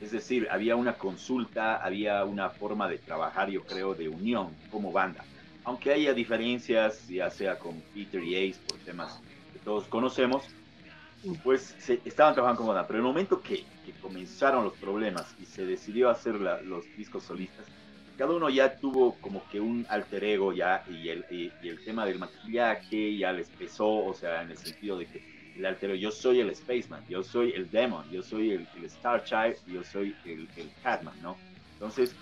Es decir, había una consulta, había una forma de trabajar, yo creo, de unión como banda. Aunque haya diferencias, ya sea con Peter y Ace, por temas que todos conocemos, pues estaban trabajando como banda. Pero el momento que, comenzaron los problemas y se decidió hacer los discos solistas, cada uno ya tuvo como que un alter ego ya y el, y, y el tema del maquillaje ya les pesó, o sea, en el sentido de que el alter ego, yo soy el Spaceman, yo soy el Demon, yo soy el, el Star Child, yo soy el, el Catman, ¿no? Entonces,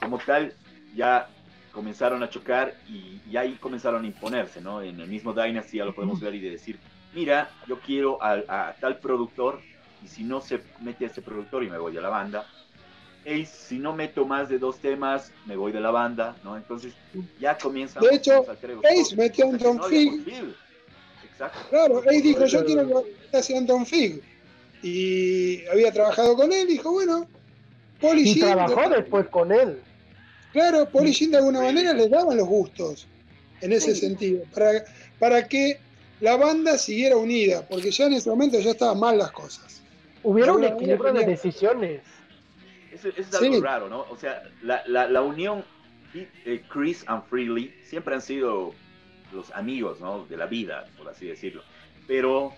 como tal, ya comenzaron a chocar y, y ahí comenzaron a imponerse, ¿no? En el mismo Dynasty ya lo podemos ver y de decir, mira, yo quiero a, a tal productor y si no se mete a este productor y me voy a la banda, Ace, si no meto más de dos temas, me voy de la banda, ¿no? Entonces ya comienzan De hecho. Ace metió no había Fig. Exacto. Claro, él dijo, yo quiero que hace Anton Fig. Y había trabajado con él, dijo, bueno, Paul y trabajó de- después con él. claro, Paul y de alguna manera les daban los gustos en ese Sí. sentido, para, para que la banda siguiera unida, porque ya en ese momento ya estaban mal las cosas. Hubiera un equilibrio de decisiones. Eso, eso es Sí. algo raro, ¿no? O sea, la, la, la unión eh, Chris and Freely siempre han sido los amigos, ¿no? De la vida, por así decirlo. Pero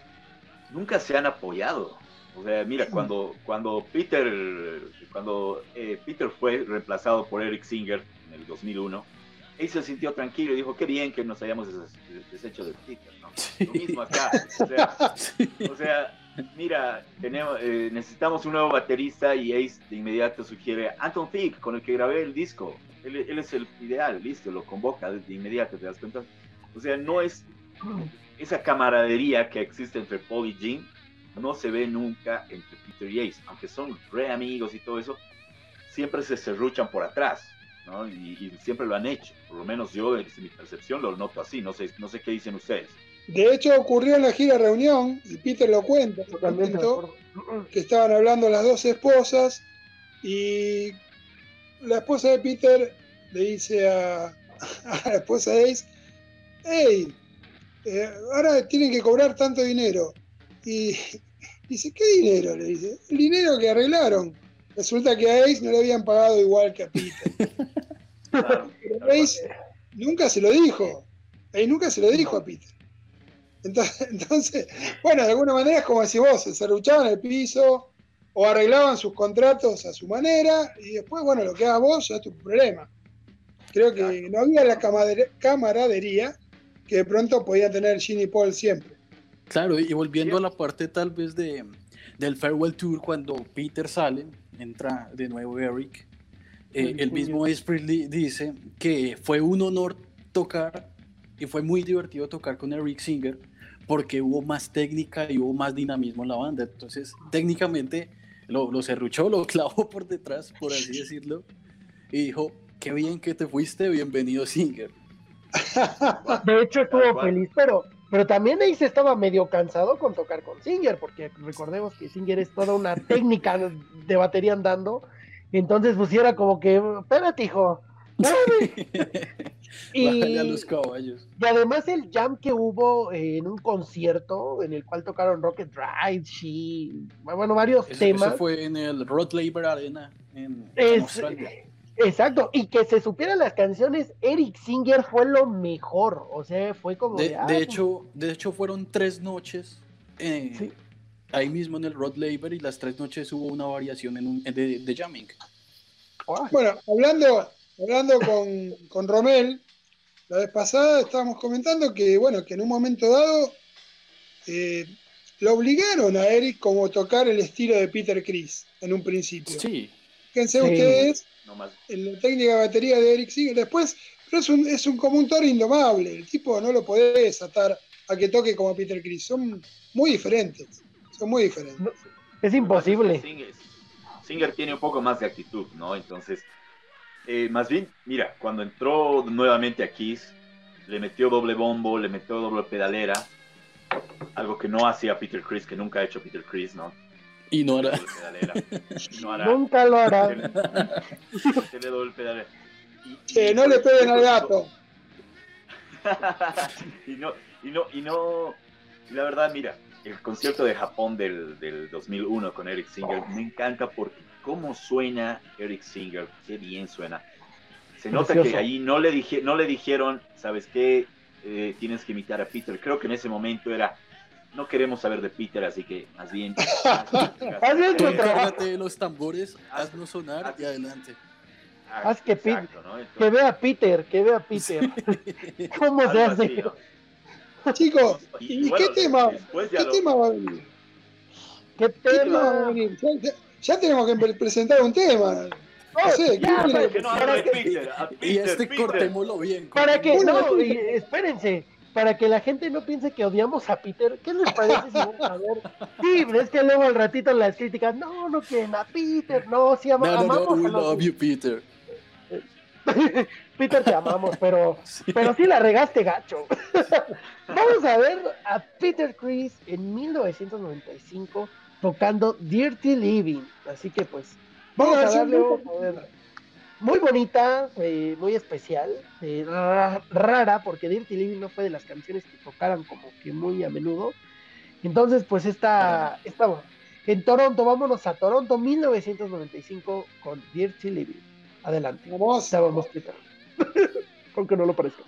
nunca se han apoyado. O sea, mira, cuando, cuando Peter, cuando eh, Peter fue reemplazado por Eric Singer en el 2001, él se sintió tranquilo y dijo, qué bien que nos hayamos des- deshecho de Peter, ¿no? Lo mismo acá. O sea, o sea, mira, tenemos, eh, necesitamos un nuevo baterista y Ace de inmediato sugiere Anton Fig, con el que grabé el disco. Él, es el ideal, listo, lo convoca de inmediato, ¿te das cuenta? O sea, no es esa camaradería que existe entre Paul y Jim, no se ve nunca entre Peter y Ace, aunque son re amigos y todo eso, siempre se serruchan por atrás, ¿no? Y, y siempre lo han hecho, por lo menos yo, desde mi percepción, lo noto así, no sé, no sé qué dicen ustedes. De hecho, ocurrió en la gira reunión, y Peter lo cuenta, lo comentó, que estaban hablando las dos esposas y la esposa de Peter le dice a, a la esposa de Ace, hey, eh, ahora tienen que cobrar tanto dinero. Y dice, ¿qué dinero? Le dice, el dinero que arreglaron. Resulta que a Ace no le habían pagado igual que a Peter. Pero Ace nunca se lo dijo. Ace nunca se lo dijo a Peter. Entonces, entonces, bueno, de alguna manera es como si vos, se serruchaban el piso o arreglaban sus contratos a su manera y después, bueno, lo que hagas vos ya es tu problema. Creo que no había la camaradería que de pronto podía tener Gene y Paul siempre. Claro, y volviendo a la parte tal vez de, del Farewell Tour, cuando Peter sale, entra de nuevo Eric, eh, el mismo. Ace dice que fue un honor tocar y fue muy divertido tocar con Eric Singer porque hubo más técnica y hubo más dinamismo en la banda. Entonces, técnicamente lo, lo serruchó, lo clavó por detrás, por así decirlo, y dijo, qué bien que te fuiste, bienvenido Singer. De hecho, estuvo feliz, pero, pero también Ace estaba medio cansado con tocar con Singer, porque recordemos que Singer es toda una técnica de batería andando. Entonces, pues era como que, espérate, hijo. Espérame". Bájale a y, los caballos. y además el jam que hubo eh, en un concierto en el cual tocaron Rocket Ride, She, bueno, varios Eso, temas. eso fue en el Rod Laver Arena en, Es- Australia. Exacto, y que se supieran las canciones, Eric Singer fue lo mejor, o sea, fue como De, de, ah, de hecho, de hecho, fueron tres noches eh, Sí. ahí mismo en el Rod Laver y las tres noches hubo una variación en un, de, de jamming. ah, Bueno, hablando, hablando con, con Romel, la vez pasada estábamos comentando que, bueno, que en un momento dado eh, lo obligaron a Eric como tocar el estilo de Peter Chris en un principio. Sí, Fíjense Sí. ustedes No en la técnica de batería de Eric Singer. Después, pero es un, es un como un toro indomable. El tipo no lo podés atar a que toque como Peter Chris. Son muy diferentes. Son muy diferentes. No, Es imposible. Singer, Singer tiene un poco más de actitud, ¿no? Entonces, eh, más bien, mira, cuando entró nuevamente a Kiss, le metió doble bombo, le metió doble pedalera, algo que no hacía Peter Chris, que nunca ha hecho Peter Chris, ¿no? y no hará. No hará. Nunca lo hará. Tiene doble pedalera. Y- y- Che, no le peguen al gato. y no, y no, y no, y la verdad, mira, el concierto de Japón del, del 2001 con Eric Singer me encanta porque cómo suena Eric Singer, qué bien suena. Se nota Precioso. que ahí no le, dije, no le dijeron, ¿sabes qué? Eh, tienes que imitar a Peter. Creo que en ese momento era, no queremos saber de Peter, así que más bien... Haz bien tu trabajo. Los tambores, haznos sonar y adelante. Haz que Exacto, ¿no? Entonces, Que vea a Peter, que vea a Peter. ¿Cómo se hace? así, ¿no? Chicos, Y- ¿y, y bueno, qué tema? ¿Qué lo- tema va a venir? ¿Qué ¿Qué tema va a venir? Ya, tenemos que pre- presentar un tema. No sé, ya. Que no Para que- Peter, Y este Peter. cortémoslo bien. Para que, no, y espérense, para que la gente no piense que odiamos a Peter, ¿qué les parece si vamos a ver? Sí, es que luego al ratito en las críticas, no, no quieren a Peter, no, sí ama- No, no, no, amamos we a los- love you, Peter. Peter, te amamos, pero, pero sí la regaste gacho. Vamos a ver a Peter Chris en 1995 tocando Dirty Living. Así que pues, vamos a darle muy bonita, eh, muy especial, eh, ra- rara, porque Dirty Living no fue de las canciones que tocaran como que muy a menudo. Entonces, pues esta, esta en Toronto, vámonos a Toronto 1995 con Dirty Living. Adelante. Vamos. Ya vamos, Peter. Aunque no lo parezca.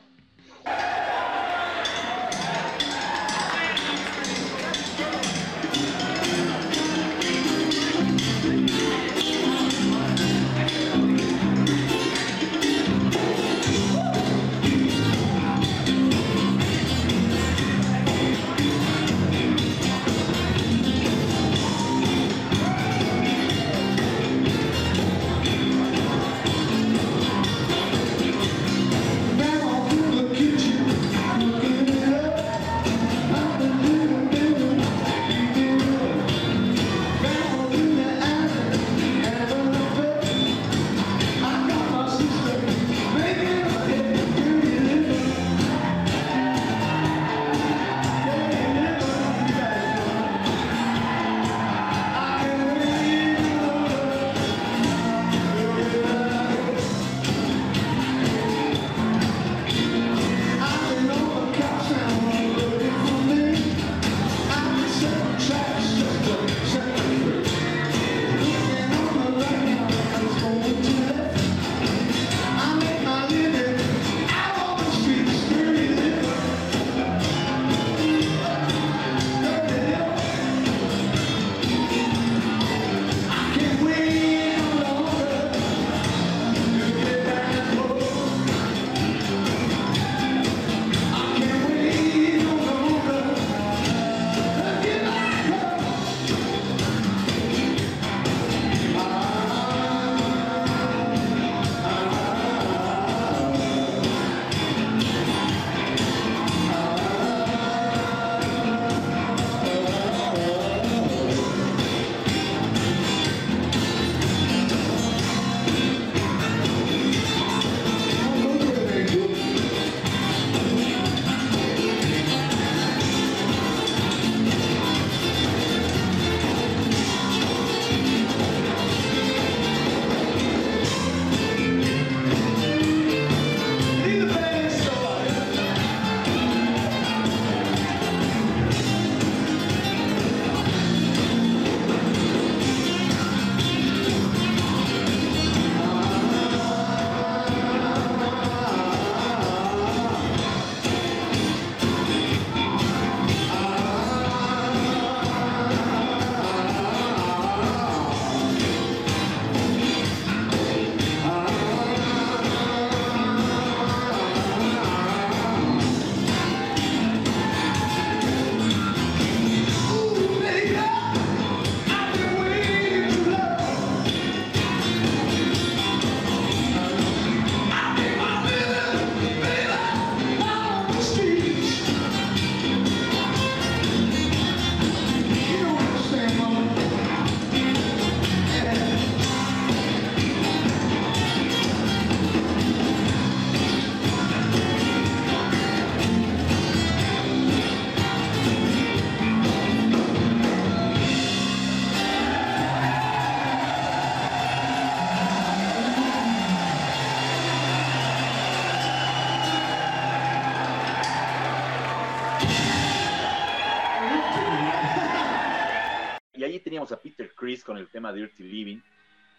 Con el tema Dirty Living.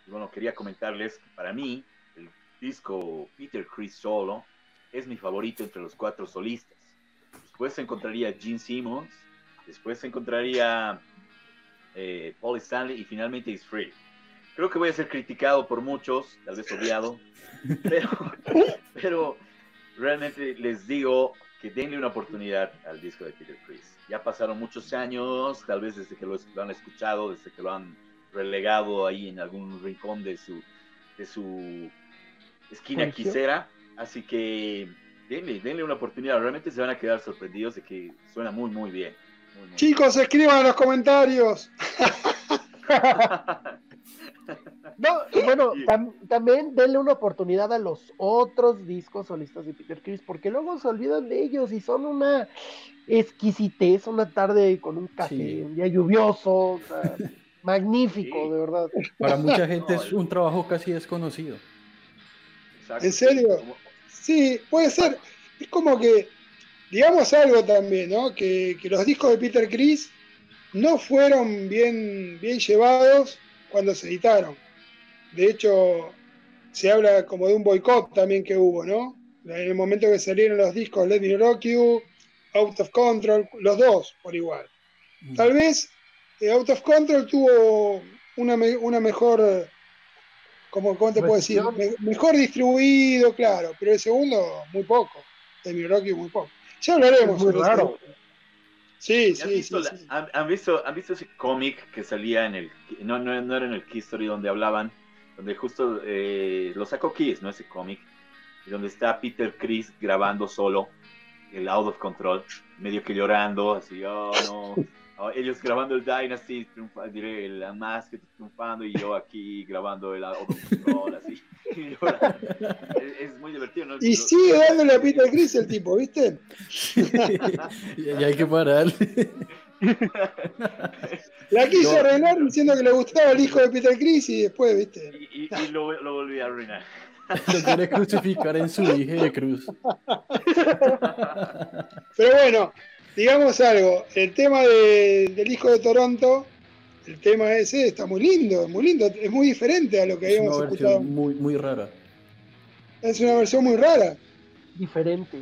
Y bueno, quería comentarles que para mí el disco Peter Chris solo es mi favorito entre los cuatro solistas. Después se encontraría Gene Simmons, después se encontraría eh, Paul Stanley y finalmente Is Free. Creo que voy a ser criticado por muchos, tal vez odiado, pero, pero realmente les digo que denle una oportunidad al disco de Peter Chris. Ya pasaron muchos años, tal vez desde que lo, lo han escuchado, desde que lo han relegado ahí en algún rincón de su, de su esquina quisera. Así que denle, denle una oportunidad. Realmente se van a quedar sorprendidos de que suena muy, muy bien. Muy, muy Chicos, escriban en los comentarios. No, bueno, tam- también denle una oportunidad a los otros discos solistas de Peter Chris, porque luego se olvidan de ellos y son una exquisitez, una tarde con un café, Sí. un día lluvioso, o sea, magnífico, Sí. de verdad. Para mucha gente No, es un trabajo casi desconocido. Exacto. ¿En serio? Sí, puede ser. Es como que, digamos algo también, ¿no? Que, que los discos de Peter Chris no fueron bien, bien llevados cuando se editaron. De hecho, se habla como de un boicot también que hubo, ¿no? En el momento que salieron los discos Let Me Rock You, Out of Control, los dos por igual. Tal vez eh, Out of Control tuvo una, me- una mejor, eh, ¿cómo, cómo te puedo decir? Me- mejor distribuido, claro, pero el segundo muy poco, de mi Rocky muy poco. Ya hablaremos Es muy sobre raro. Sí, ¿Y ¿Han, sí, visto sí, sí. han- han visto, han visto ese cómic que salía en el... No, no, no era en el Key Story donde hablaban, donde justo eh, lo sacó Kiss, ¿no? Ese cómic, donde está Peter Chris grabando solo el Out of Control, medio que llorando, así, oh no. Oh, ellos grabando el Dynasty, triunfa- diré, el Unmasked triunfando, y yo aquí grabando el Control, así. y es, es muy divertido, ¿no? Y sigue dándole a Peter Chris el tipo, ¿viste? ya, ya hay que parar. La quiso arreglar diciendo que le gustaba el hijo de Peter Chris y después, ¿viste? y, y- y lo, lo volví a arruinar. Lo quiere crucificar en su hija de cruz. Pero bueno, digamos algo, el tema de- del hijo de Toronto, el tema ese está muy lindo, muy lindo, es muy diferente a lo que Es habíamos una escuchado. versión muy, muy rara. Es una versión muy rara. Diferente,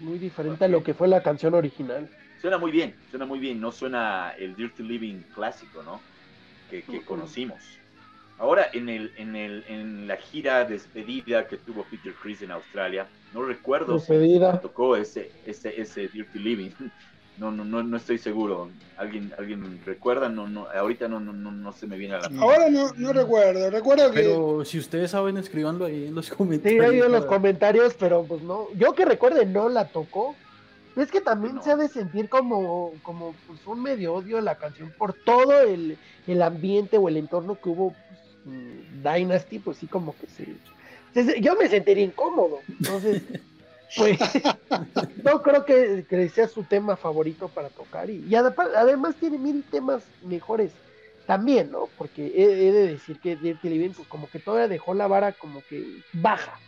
muy diferente a lo que fue la canción original. Suena muy bien, suena muy bien, no suena el Dirty Living clásico, ¿no? Que, conocimos. Ahora, en, el, en, el, en la gira despedida que tuvo Peter Chris en Australia, no recuerdo si Despedida. tocó ese, ese, ese Dirty Living. No, no, no, no estoy seguro. ¿Alguien, alguien recuerda? No, no, ahorita no, no, no, no se me viene a la mente. Ahora no, no recuerdo, recuerdo que Pero si ustedes saben, escríbanlo ahí en los Sí, comentarios. ahí en los comentarios, pero pues no. Yo que recuerde, no la tocó. Es que también No. se ha de sentir como, como pues, un medio odio a la canción por todo el, el ambiente o el entorno que hubo pues, Dynasty, pues sí, como que se, Yo me sentiría incómodo. Entonces, pues no creo que, que sea su tema favorito para tocar. Y, y además, además tiene mil temas mejores también, ¿no? Porque he, he de decir que Dirty Living, pues como que todavía dejó la vara como que baja.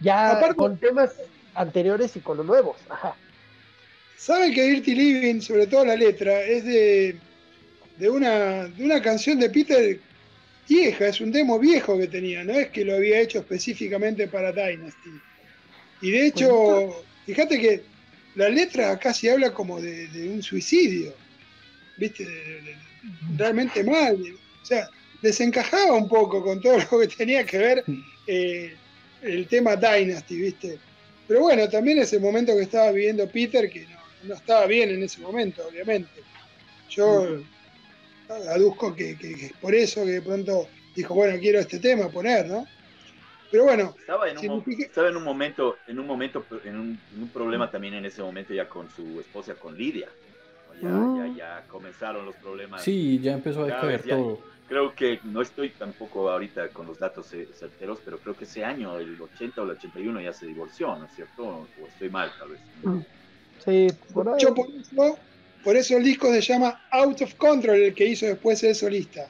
Ya Aparte- con temas anteriores y con los nuevos. Ajá. saben que Dirty Living, sobre todo la letra, es de, de, una, de una canción de Peter vieja, es un demo viejo que tenía, no es que lo había hecho específicamente para Dynasty. Y de hecho, fíjate que la letra casi habla como de, de un suicidio, ¿viste? De- de- de- realmente mal. O sea, desencajaba un poco con todo lo que tenía que ver eh, el tema Dynasty, ¿viste? Pero bueno, también ese momento que estaba viviendo Peter, que no, no estaba bien en ese momento, obviamente. Yo aduzco que, que- que es por eso que de pronto dijo, bueno, quiero este tema poner, ¿no? Pero bueno, Estaba en un, Significa- estaba en un momento, en un momento, en un, en un problema también en ese momento ya con su esposa, con Lidia. Ya, Mm. ya, ya comenzaron los problemas. Sí, ya empezó a Cada caer vez ya- todo. Creo que no estoy tampoco ahorita con los datos certeros, pero creo que ese año, el 80 o el 81, ya se divorció, ¿no es cierto? O estoy mal, tal vez. Sí, por ahí. yo por eso, por eso el disco se llama Out of Control, el que hizo después el solista.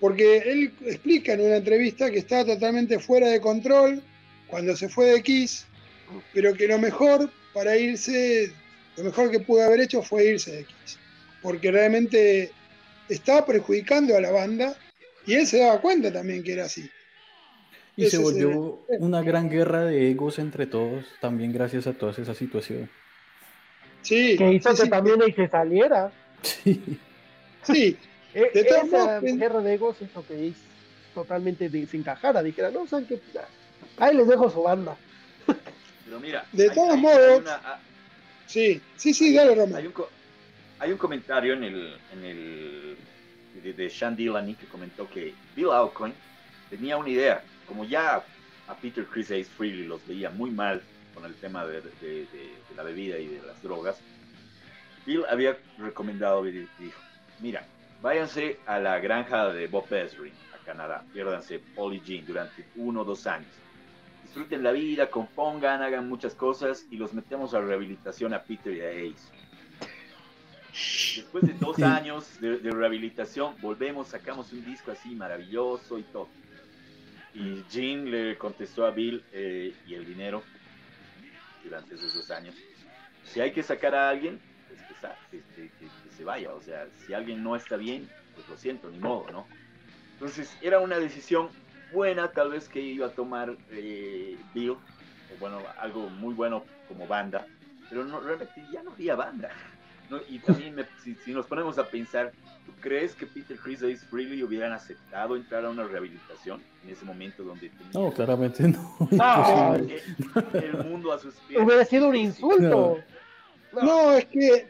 Porque él explica en una entrevista que estaba totalmente fuera de control cuando se fue de Kiss, pero que lo mejor para irse, lo mejor que pudo haber hecho fue irse de Kiss. Porque realmente estaba perjudicando a la banda y él se daba cuenta también que era así. Y Ese se volvió una gran guerra de egos entre todos, también gracias a toda esa situación. Sí, Que hizo sí, que sí, también ahí se saliera. Sí. sí, E- De esa modos, pen- guerra de egos hizo que Ace totalmente desencajara. Dijera, no, ¿saben qué? Ahí les dejo su banda. Pero mira, De hay- todos hay- modos- hay una- ah, sí, sí, sí, dale, Hay Román. un, co- hay un comentario en el, en el de, de Sean Dillany que comentó que Bill Alcoin tenía una idea, como ya a Peter Chris Ace Freely los veía muy mal con el tema de, de- de- de la bebida y de las drogas, Bill había recomendado, dijo, mira, váyanse a la granja de Bob Ezrin, a Canadá, piérdanse Paul y Jean durante uno o dos años. Disfruten la vida, compongan, hagan muchas cosas y los metemos a rehabilitación a Peter y a Ace. Después de dos años de, de rehabilitación, volvemos, sacamos un disco así maravilloso y todo. Y Gene le contestó a Bill eh, y el dinero durante esos años. Si hay que sacar a alguien, pues que- que- que- que se vaya. O sea, si alguien no está bien, pues lo siento, ni modo, ¿no? Entonces era una decisión buena tal vez que iba a tomar eh, Bill, o bueno, algo muy bueno como banda, pero no, realmente ya no había banda. ¿No? Y también me- si, si nos ponemos a pensar, ¿tú crees que Peter Chris Ace Freely hubieran aceptado entrar a una rehabilitación en ese momento donde No, claramente no. Ah, Imposible. el mundo a sus pies? Hubiera sido un insulto. No, es que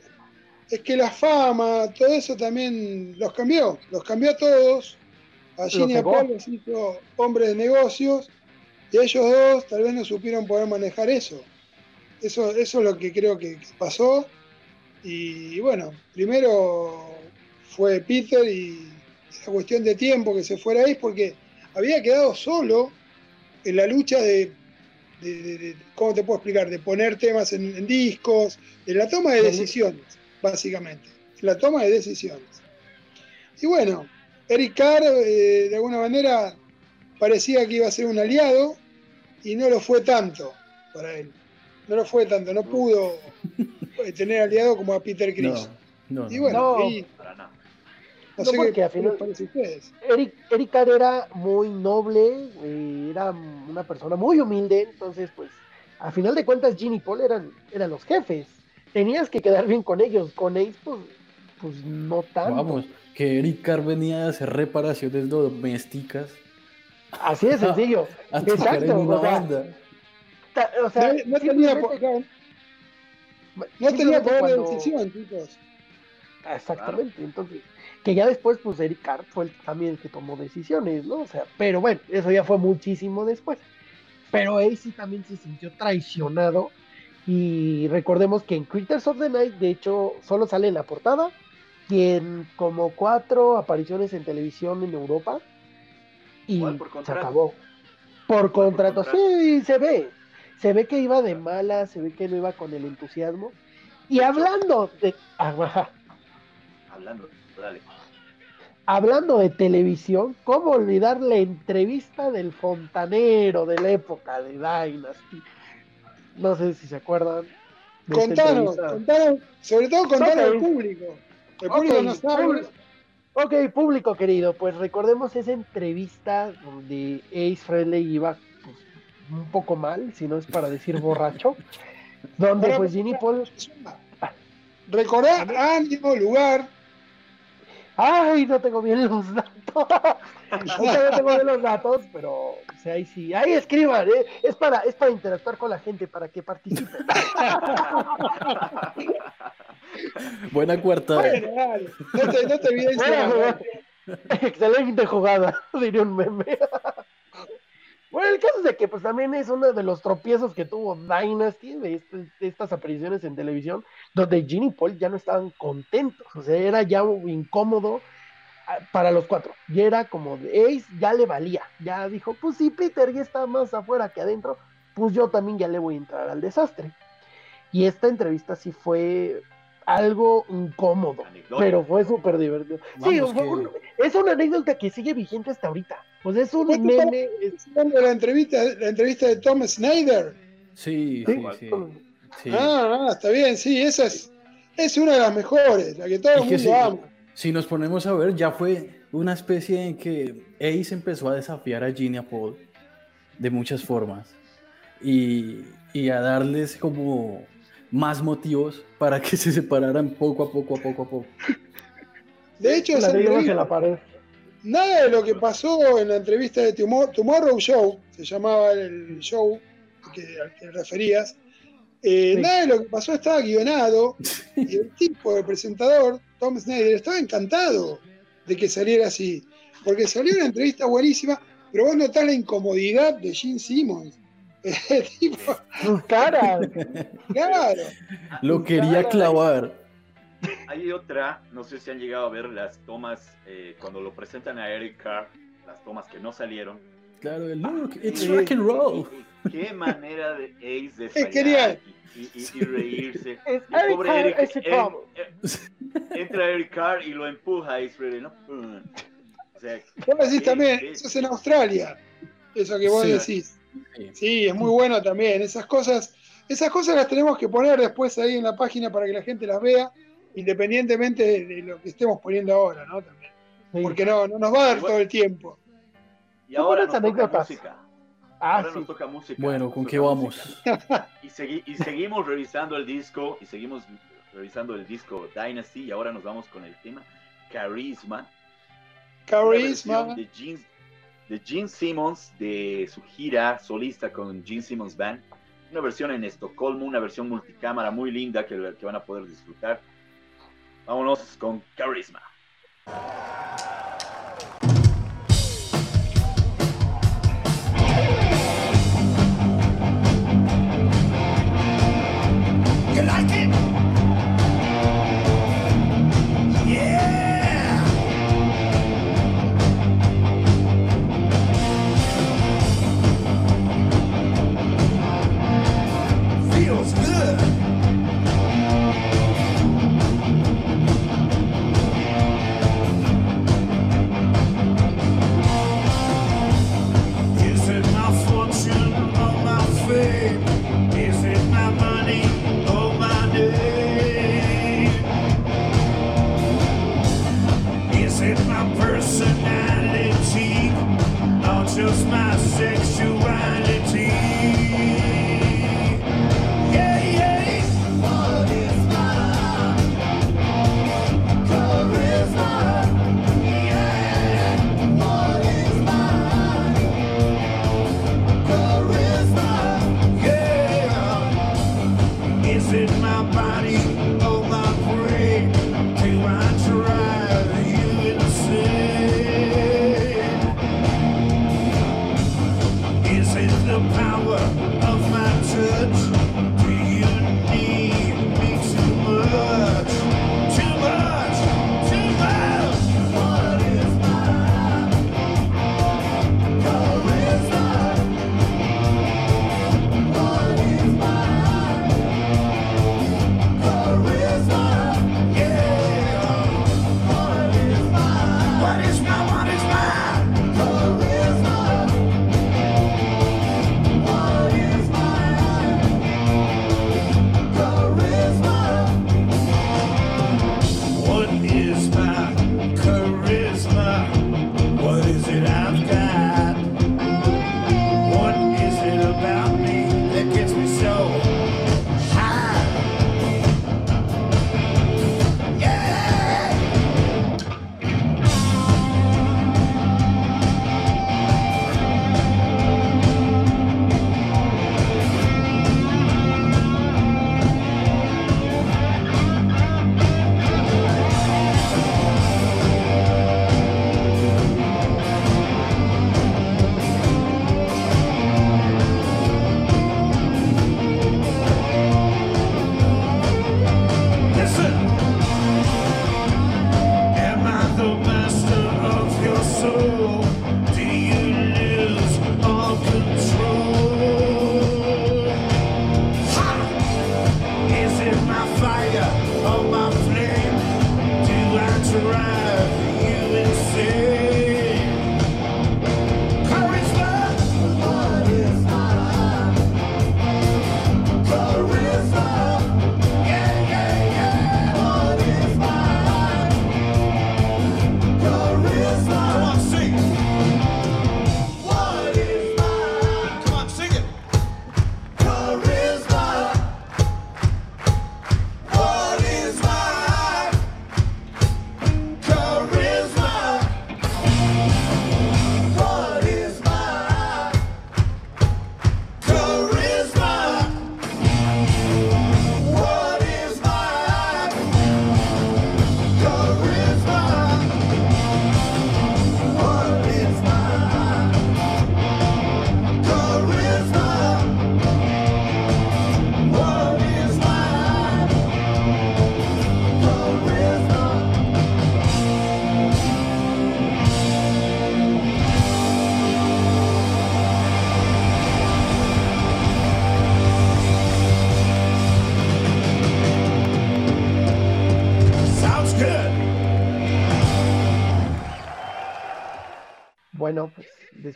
es que la fama, todo eso también los cambió, los cambió a todos. A Los Gene y a. Paul los hizo hombres de negocios y ellos dos tal vez no supieron poder manejar eso. Eso, eso es lo que creo que pasó. Y bueno, primero fue Peter y era cuestión de tiempo que se fuera ahí porque había quedado solo en la lucha de, de- de- de- ¿cómo te puedo explicar? De poner temas en, en discos, en la toma de decisiones, básicamente. En la toma de decisiones. Y bueno, Eric Carr eh, de alguna manera parecía que iba a ser un aliado y no lo fue tanto para él. No lo fue tanto, no pudo tener aliado como a Peter Chris. No, no, Y no. bueno, No. y Para nada. no, No, sé porque qué, al qué final- parece a ustedes. Eric, Eric Carr era muy noble, eh, era una persona muy humilde, entonces pues a final de cuentas Gene y Paul eran, eran los jefes. Tenías que quedar bien con ellos, con Ace pues, pues no tanto. Vamos, que Eric Carr venía a hacer reparaciones domésticas Así de sencillo. a tocar Exacto, en una o sea, banda. Ta- O sea, No, no tenía, po- simplemente- no tenía poder de cuando- decisión, chicos. Exactamente, entonces, que ya después, pues Eric Carr fue el, también el que tomó decisiones, ¿no? O sea, pero bueno, eso ya fue muchísimo después. Pero sí también se sintió traicionado. Y recordemos que en Critters of the Night, de hecho, solo sale en la portada y en como cuatro apariciones en televisión en Europa. Y por se acabó. Por contrato, contrato. sí, se ve. Se ve que iba de mala, se ve que no iba con el entusiasmo. Y hablando de. ah. Hablando, dale. Hablando de televisión, ¿cómo olvidar la entrevista del fontanero de la época de Dynasty? No sé si se acuerdan. entrevista. contanos, sobre todo contanos Ok. al público. El público Ok, no sabe. público. Ok, público querido, pues recordemos esa entrevista donde Ace Frehley iba un poco mal, si no es para decir borracho, donde pues Ginny Paul... Recordá año, lugar. Ay, no tengo bien los datos. No tengo bien los datos, pero o sea, ahí sí. Ahí escriban, ¿eh? es, para, es para interactuar con la gente, para que participen. Buena cuarta. Bueno. No te, no te jugada. Excelente jugada, diría un meme. Bueno, el caso es de que pues también es uno de los tropiezos que tuvo Dynasty de, este- de estas apariciones en televisión, donde Gene y Paul ya no estaban contentos, o sea, era ya incómodo ah, para los cuatro, y era como de Ace ya le valía, ya dijo, pues si Peter ya está más afuera que adentro, pues yo también ya le voy a entrar al desastre. Y esta entrevista sí fue algo incómodo, pero fue súper divertido. Sí, Vamos, fue que- un- es una anécdota que sigue vigente hasta ahorita. Pues es un ¿Vos te meme. es- ¿Estás hablando de la entrevista, la entrevista de Tom Snyder. Sí, Sí. sí. Ah, ah, está bien, sí, esa es, es una de las mejores, la que todo el Es que mundo sí. ama. si nos ponemos a ver, ya fue una especie en que Ace empezó a desafiar a Gina Paul de muchas formas y, y a darles como más motivos para que se separaran poco a poco, a poco a poco. De hecho, Ladrillos entrevista- en la pared. Nada de lo que pasó en la entrevista de Tomorrow, Tomorrow Show, se llamaba el show que, al que referías, eh, Sí. nada de lo que pasó estaba guionado y el tipo, el presentador, Tom Snyder, estaba encantado de que saliera así, porque salió una entrevista buenísima, pero vos notás la incomodidad de Gene Simmons. Tipo, Sus caras. claro, Lo quería clavar. Hay otra, no sé si han llegado a ver las tomas eh, cuando lo presentan a Eric Carr, las tomas que no salieron. Claro, el look, it's rock and roll. Qué manera de Ace de Es y, y- y reírse. Es Y Eric pobre Carr, Eric, chavo. eh, entra Eric Carr y lo empuja a Ace Frehley, ¿no? O sea, vos decís sí, también, eso es en Australia, eso que vos Sí. decís. Sí. Sí, es muy bueno también. Esas cosas, esas cosas las tenemos que poner después ahí en la página para que la gente las vea, independientemente de, de lo que estemos poniendo ahora, ¿no? También. Sí. Porque no, no nos va a dar todo el tiempo. Y ahora nos toca música. Ah, Ahora sí. nos toca música. Bueno, ¿con qué vamos? Y, segui- y seguimos revisando el disco, y seguimos revisando el disco Dynasty, y ahora nos vamos con el tema Charisma. versión de Gene, de Gene Simmons de su gira solista con Gene Simmons Band. Una versión en Estocolmo, una versión multicámara muy linda que, que van a poder disfrutar. Vámonos con Charisma.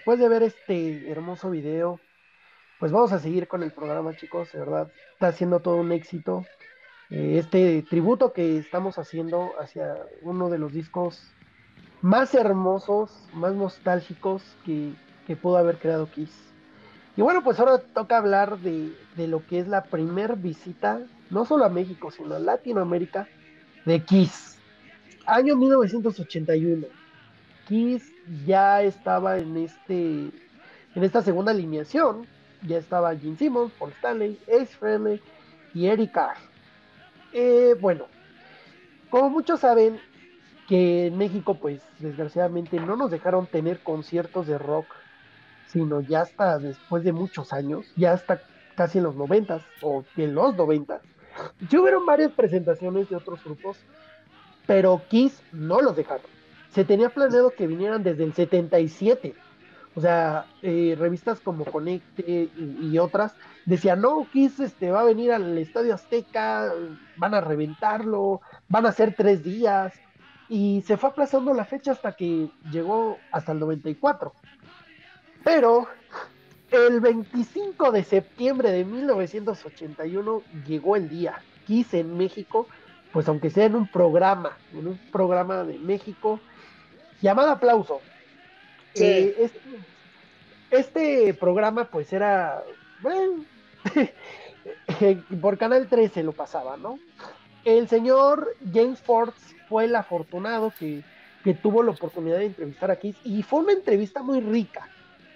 Después de ver este hermoso video, pues vamos a seguir con el programa, chicos, de verdad, está siendo todo un éxito. Eh, este tributo que estamos haciendo hacia uno de los discos más hermosos, más nostálgicos que, que pudo haber creado Kiss. Y bueno, pues ahora toca hablar de, de lo que es la primer visita, no solo a México, sino a Latinoamérica, de Kiss. Año 1981. Kiss ya estaba en este en esta segunda alineación. Ya estaba Gene Simmons, Paul Stanley, Ace Frehley y Eric Carr. Eh, bueno, como muchos saben, que en México, pues desgraciadamente no nos dejaron tener conciertos de rock, sino ya hasta después de muchos años, ya hasta casi en los noventas o en los noventas. Sí hubieron varias presentaciones de otros grupos, pero Kiss no los dejaron. Se tenía planeado que vinieran desde el 77. O sea, eh, revistas como Conecte y, y otras decían, no, Kiss este, va a venir al Estadio Azteca, van a reventarlo, van a ser tres días. Y se fue aplazando la fecha hasta que llegó hasta el 94. Pero el 25 de septiembre de 1981 llegó el día. Kiss en México, pues aunque sea en un programa, en un programa de México, llamado Aplauso. Sí. Eh, este, este programa pues era, bueno, por Canal 13 lo pasaba, ¿no? El señor James Ford fue el afortunado que, que tuvo la oportunidad de entrevistar a Kiss y fue una entrevista muy rica.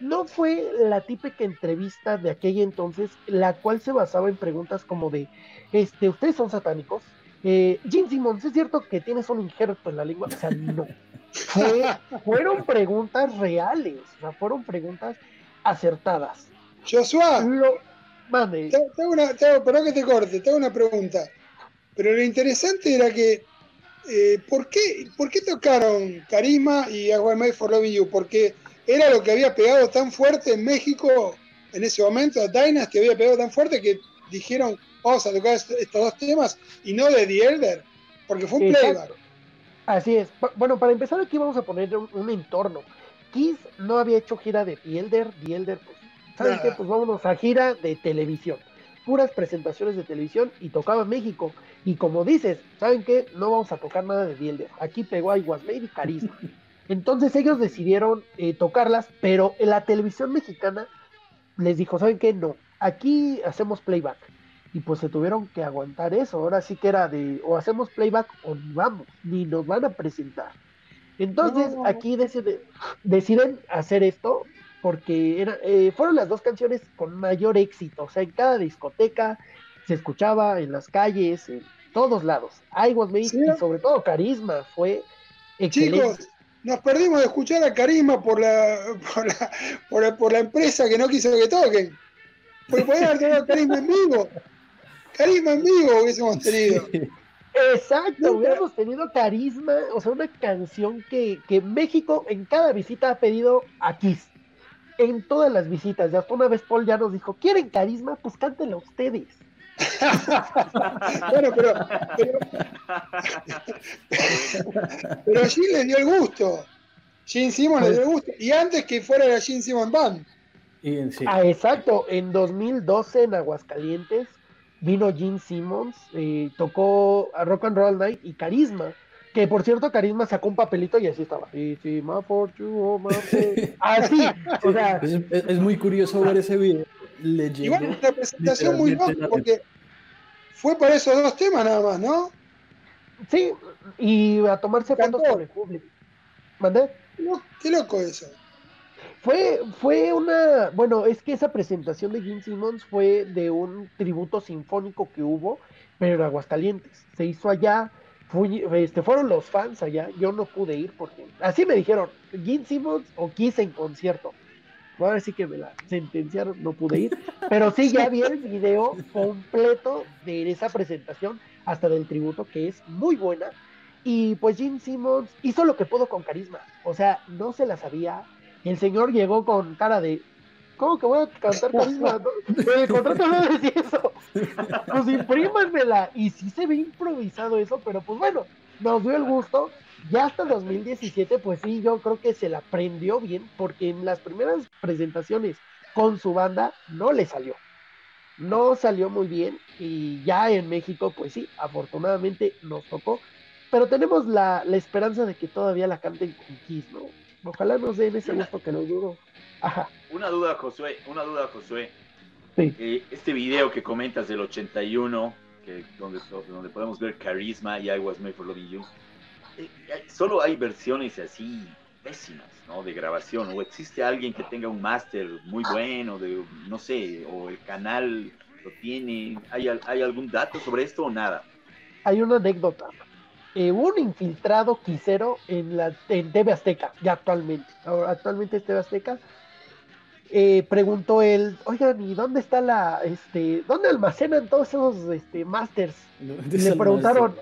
No fue la típica entrevista de aquella entonces, la cual se basaba en preguntas como de, este, ¿ustedes son satánicos? Eh, Jim Simmons, ¿es cierto que tienes un injerto en la lengua? O sea, no. Fue- fueron preguntas reales, o sea, fueron preguntas acertadas. Joshua, Lo, mande, te, te hago una, te hago- perdón que te corte, te hago una pregunta. Pero lo interesante era que, eh, ¿por, qué, ¿por qué tocaron Carisma y I Made for Loving You? Porque era lo que había pegado tan fuerte en México en ese momento, Dynasty había pegado tan fuerte que dijeron, vamos a tocar est- estos dos temas y no de The Elder, porque fue un Exacto. playback. Así es. Bueno, para empezar aquí vamos a poner un, un entorno. Kiss no había hecho gira de The Elder, The Elder, pues, ¿saben Nada. qué? Pues vámonos a gira de televisión. Puras presentaciones de televisión y tocaba México. Y como dices, ¿saben qué? No vamos a tocar nada de The Elder. Aquí pegó a I Was Made y Carisma. Entonces ellos decidieron eh, tocarlas, pero en la televisión mexicana les dijo, ¿saben qué? No, aquí hacemos playback. Y pues se tuvieron que aguantar eso. Ahora sí que era de o hacemos playback o ni vamos, ni nos van a presentar. Entonces No. aquí decide- deciden hacer esto porque era, eh, fueron las dos canciones con mayor éxito. O sea, en cada discoteca se escuchaba, en las calles, en todos lados. I Was Made Sí. y sobre todo Carisma fue excelente. Chicos, nos perdimos de escuchar a Carisma por la, por la, por la, por la empresa que no quiso que toquen. Porque podían haber tenido Carisma en vivo. Carisma en vivo hubiésemos tenido. Exacto, Nunca- hubiéramos tenido carisma, o sea, una canción que, que México en cada visita ha pedido a Kiss. En todas las visitas, ya hasta una vez Paul ya nos dijo, ¿quieren carisma? Pues cántenla ustedes. Bueno, pero, pero, pero allí le dio el gusto. Gene Simmons le dio el gusto. Y antes que fuera la Gene Simmons Band. Y, sí. Ah, exacto, en 2012 en Aguascalientes vino Gene Simmons, eh, tocó a Rock and Roll Night y Carisma. Que por cierto, Carisma sacó un papelito y así estaba. Sí, sí, my fortune, oh. Así, o sea, Es, es- es muy curioso ver ese video leyendo. Igual una presentación muy la- porque fue para esos dos temas nada más, ¿no? sí, y a tomarse fotos con el público. ¿Mandé? Qué loco eso. Fue, fue una, bueno, es que esa presentación de Gene Simmons fue de un tributo sinfónico que hubo, pero en Aguascalientes. Se hizo allá, fui- este, fueron los fans allá, yo no pude ir porque, así me dijeron, Gene Simmons o Kiss en concierto. Ahora sí que me la sentenciaron, no pude ir, pero sí ya vi el video completo de esa presentación, hasta del tributo, que es muy buena. Y pues Gene Simmons hizo lo que pudo con carisma, o sea, no se la sabía, el señor llegó con cara de. ¿Cómo que voy a cantar carisma? No, el contrato no decía eso. Pues imprímanmela. Y sí se ve improvisado eso, pero pues bueno, nos dio el gusto. Ya hasta 2017, pues sí, yo creo que se la prendió bien, porque en las primeras presentaciones con su banda no le salió. No salió muy bien y ya en México, pues sí, afortunadamente nos tocó. Pero tenemos la, la esperanza de que todavía la canten con Kiss, ¿no? Ojalá nos den ese gusto que lo dudo. Ajá, Una duda, Josué, una duda, Josué. sí. Eh, este video que comentas del 81, que, donde, donde podemos ver Carisma y I Was Made for Loving You, eh, eh, solo hay versiones así pésimas, ¿no? De grabación, o existe alguien que tenga un máster muy bueno, de, no sé, o el canal lo tiene, ¿hay, ¿hay algún dato sobre esto o nada? hay una anécdota. Eh, un infiltrado quisero en la en TV Azteca, ya actualmente. Ahora, actualmente es TV Azteca. Eh, preguntó él, oigan, ¿y dónde está la, este, dónde almacenan todos esos, este, masters? Y le preguntaron,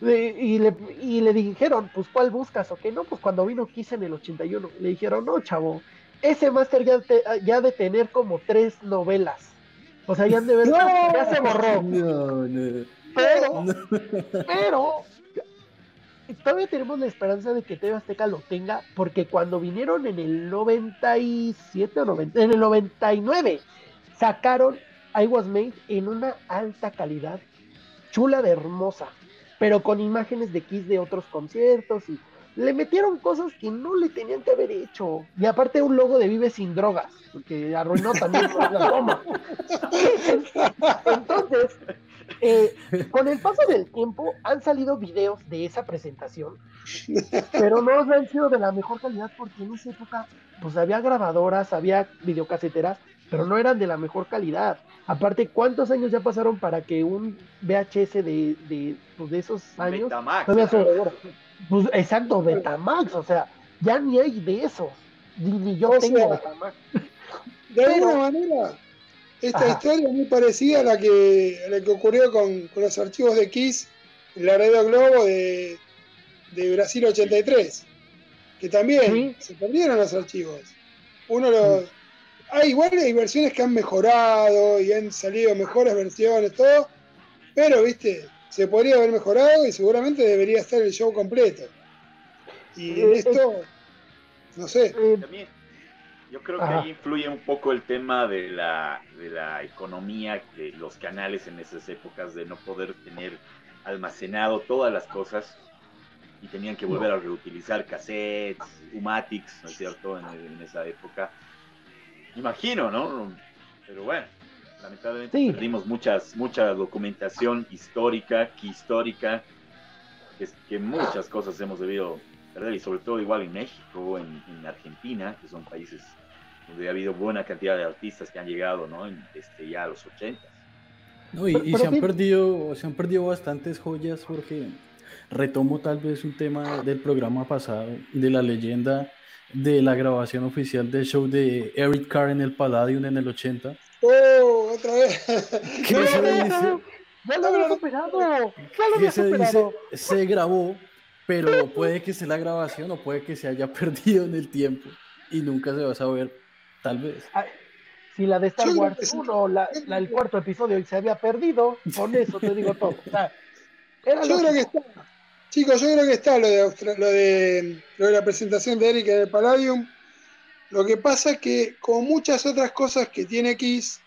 y, le, y le dijeron, pues, ¿cuál buscas? O qué no, pues cuando vino Kiss en el 81. Le dijeron, no, chavo, ese máster ya, te- ya de tener como tres novelas. O sea, ya han de ver, ya se borró. No, no. Pero, pero todavía tenemos la esperanza de que TV Azteca lo tenga, porque cuando vinieron en el 97 o 90, en el 99, sacaron I Was Made en una alta calidad, chula de hermosa, pero con imágenes de Kiss de otros conciertos y le metieron cosas que no le tenían que haber hecho. Y aparte un logo de Vive sin drogas, porque arruinó también la toma. Entonces, eh, con el paso del tiempo han salido videos de esa presentación, pero no han sido de la mejor calidad porque en esa época pues había grabadoras, había videocaseteras, pero no eran de la mejor calidad. Aparte, ¿cuántos años ya pasaron para que un VHS de, de, pues, de esos años Betamax. Pues exacto, Betamax, o sea, ya ni hay de esos, ni, ni yo O tengo sea, Betamax. De alguna manera, esta Ajá. historia es muy parecida a la que, a la que ocurrió con, con los archivos de Kiss en la Radio Globo de, de Brasil 83, que también Sí. se perdieron los archivos. Uno los... Ah, igual hay versiones que han mejorado y han salido mejores versiones, todo, pero, viste, se podría haber mejorado y seguramente debería estar el show completo. Y en Eh, esto, no sé, Eh, También, yo creo que Ajá. ahí influye un poco el tema de la, de la economía de los canales en esas épocas, de no poder tener almacenado todas las cosas y tenían que volver a reutilizar cassettes, Umatics, ¿no es cierto?, en, en esa época. Imagino, ¿no? Pero bueno, lamentablemente Sí. perdimos muchas, mucha documentación histórica, que histórica, que, es- que muchas cosas hemos debido perder, y sobre todo igual en México, en, en Argentina, que son países donde ha habido buena cantidad de artistas que han llegado, ¿no? En, este, ya a los 80. No, y, Pero- y pero se han sí- perdido, se han perdido bastantes joyas porque retomo tal vez un tema del programa pasado, de la leyenda de la grabación oficial del show de Eric Carr en el Palladium en el 80. ¡Oh! Otra vez. Que No, se no, no, dice, no, Ya lo había superado. Ya lo había se dice, superado. se grabó, pero puede que sea la grabación o puede que se haya perdido en el tiempo y nunca se va a saber, tal vez. Ay, Si la de Star Yo creo Wars que sí. 1, la, la- el cuarto episodio, y se había perdido, con eso te digo todo. O sea, era Yo creo que está. Chicos, yo creo que está lo de, Austra- lo de, lo de la presentación de Eric en el Palladium. Lo que pasa es que, como muchas otras cosas que tiene Kiss,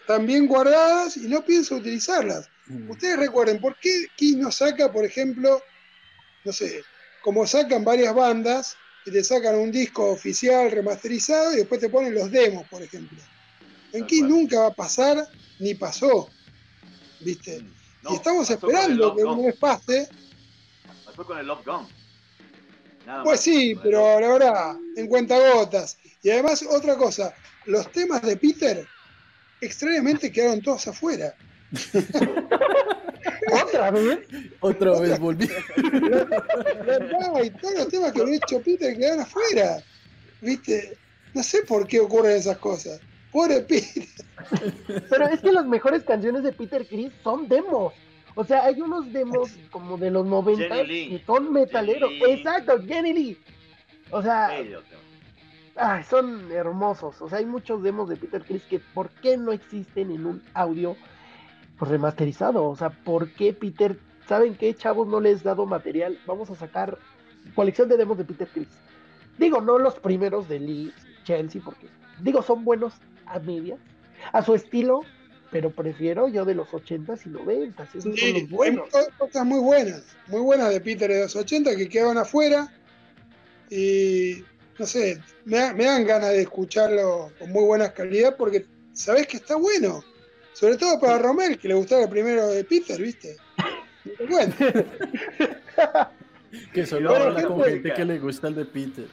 están bien guardadas y no pienso utilizarlas. Mm. Ustedes recuerden, ¿por qué Kiss no saca, por ejemplo, no sé, como sacan varias bandas, y te sacan un disco oficial remasterizado y después te ponen los demos, por ejemplo? En Kiss nunca va a pasar, ni pasó. ¿Viste? No, y estamos esperando que Gun, una vez pase. Pasó con el Love Gun. Nada Pues más. sí, pero Love- la verdad, en cuentagotas. Y además, otra cosa, los temas de Peter extrañamente quedaron todos afuera. ¿Otra vez? Otra vez volví. Todos los temas que había hecho Peter quedaron afuera. ¿Viste? No sé por qué ocurren esas cosas. Pobre Peter. Pero es que las mejores canciones de Peter Chris son demos. O sea, hay unos demos como de los 90 Jenny Lee. que son metaleros. Jenny. Exacto, Jenny Lee. O sea, ay, son hermosos. O sea, hay muchos demos de Peter Chris que ¿por qué no existen en un audio pues, remasterizado? O sea, ¿por qué Peter, saben qué, chavos, no les he dado material? Vamos a sacar colección de demos de Peter Chris. Digo, no los primeros de Lee Chelsea, porque digo, son buenos a medias, a su estilo, pero prefiero yo de los 80s y 90s. Esos son Sí, los buenos. hay cosas muy buenas, muy buenas de Peter de los 80 que quedaban afuera. Y no sé, me, me dan ganas de escucharlo con muy buena calidad porque sabés que está bueno. Sobre todo para Romel, que le gustaba el primero de Peter, ¿viste? Cuento. Que solo Bueno, habla ¿qué con música? gente que le gusta el de Peter.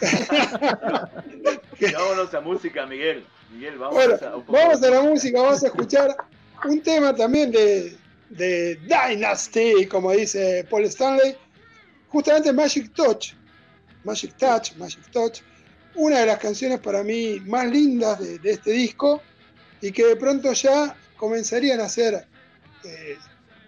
Vámonos a música, Miguel. Miguel, vamos Bueno, a un poco vamos a la música. música, vamos a escuchar un tema también de, de Dynasty, como dice Paul Stanley, justamente Magic Touch, Magic Touch, Magic Touch, una de las canciones para mí más lindas de, de este disco y que de pronto ya comenzarían a ser eh,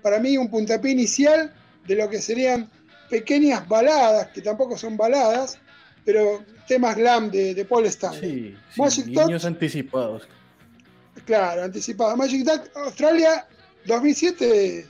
para mí un puntapié inicial de lo que serían pequeñas baladas, que tampoco son baladas, pero temas glam de, de Paul Stanley. Sí, Magic sí niños Touch. anticipados. Claro, anticipada. Magic Duck Australia 2007.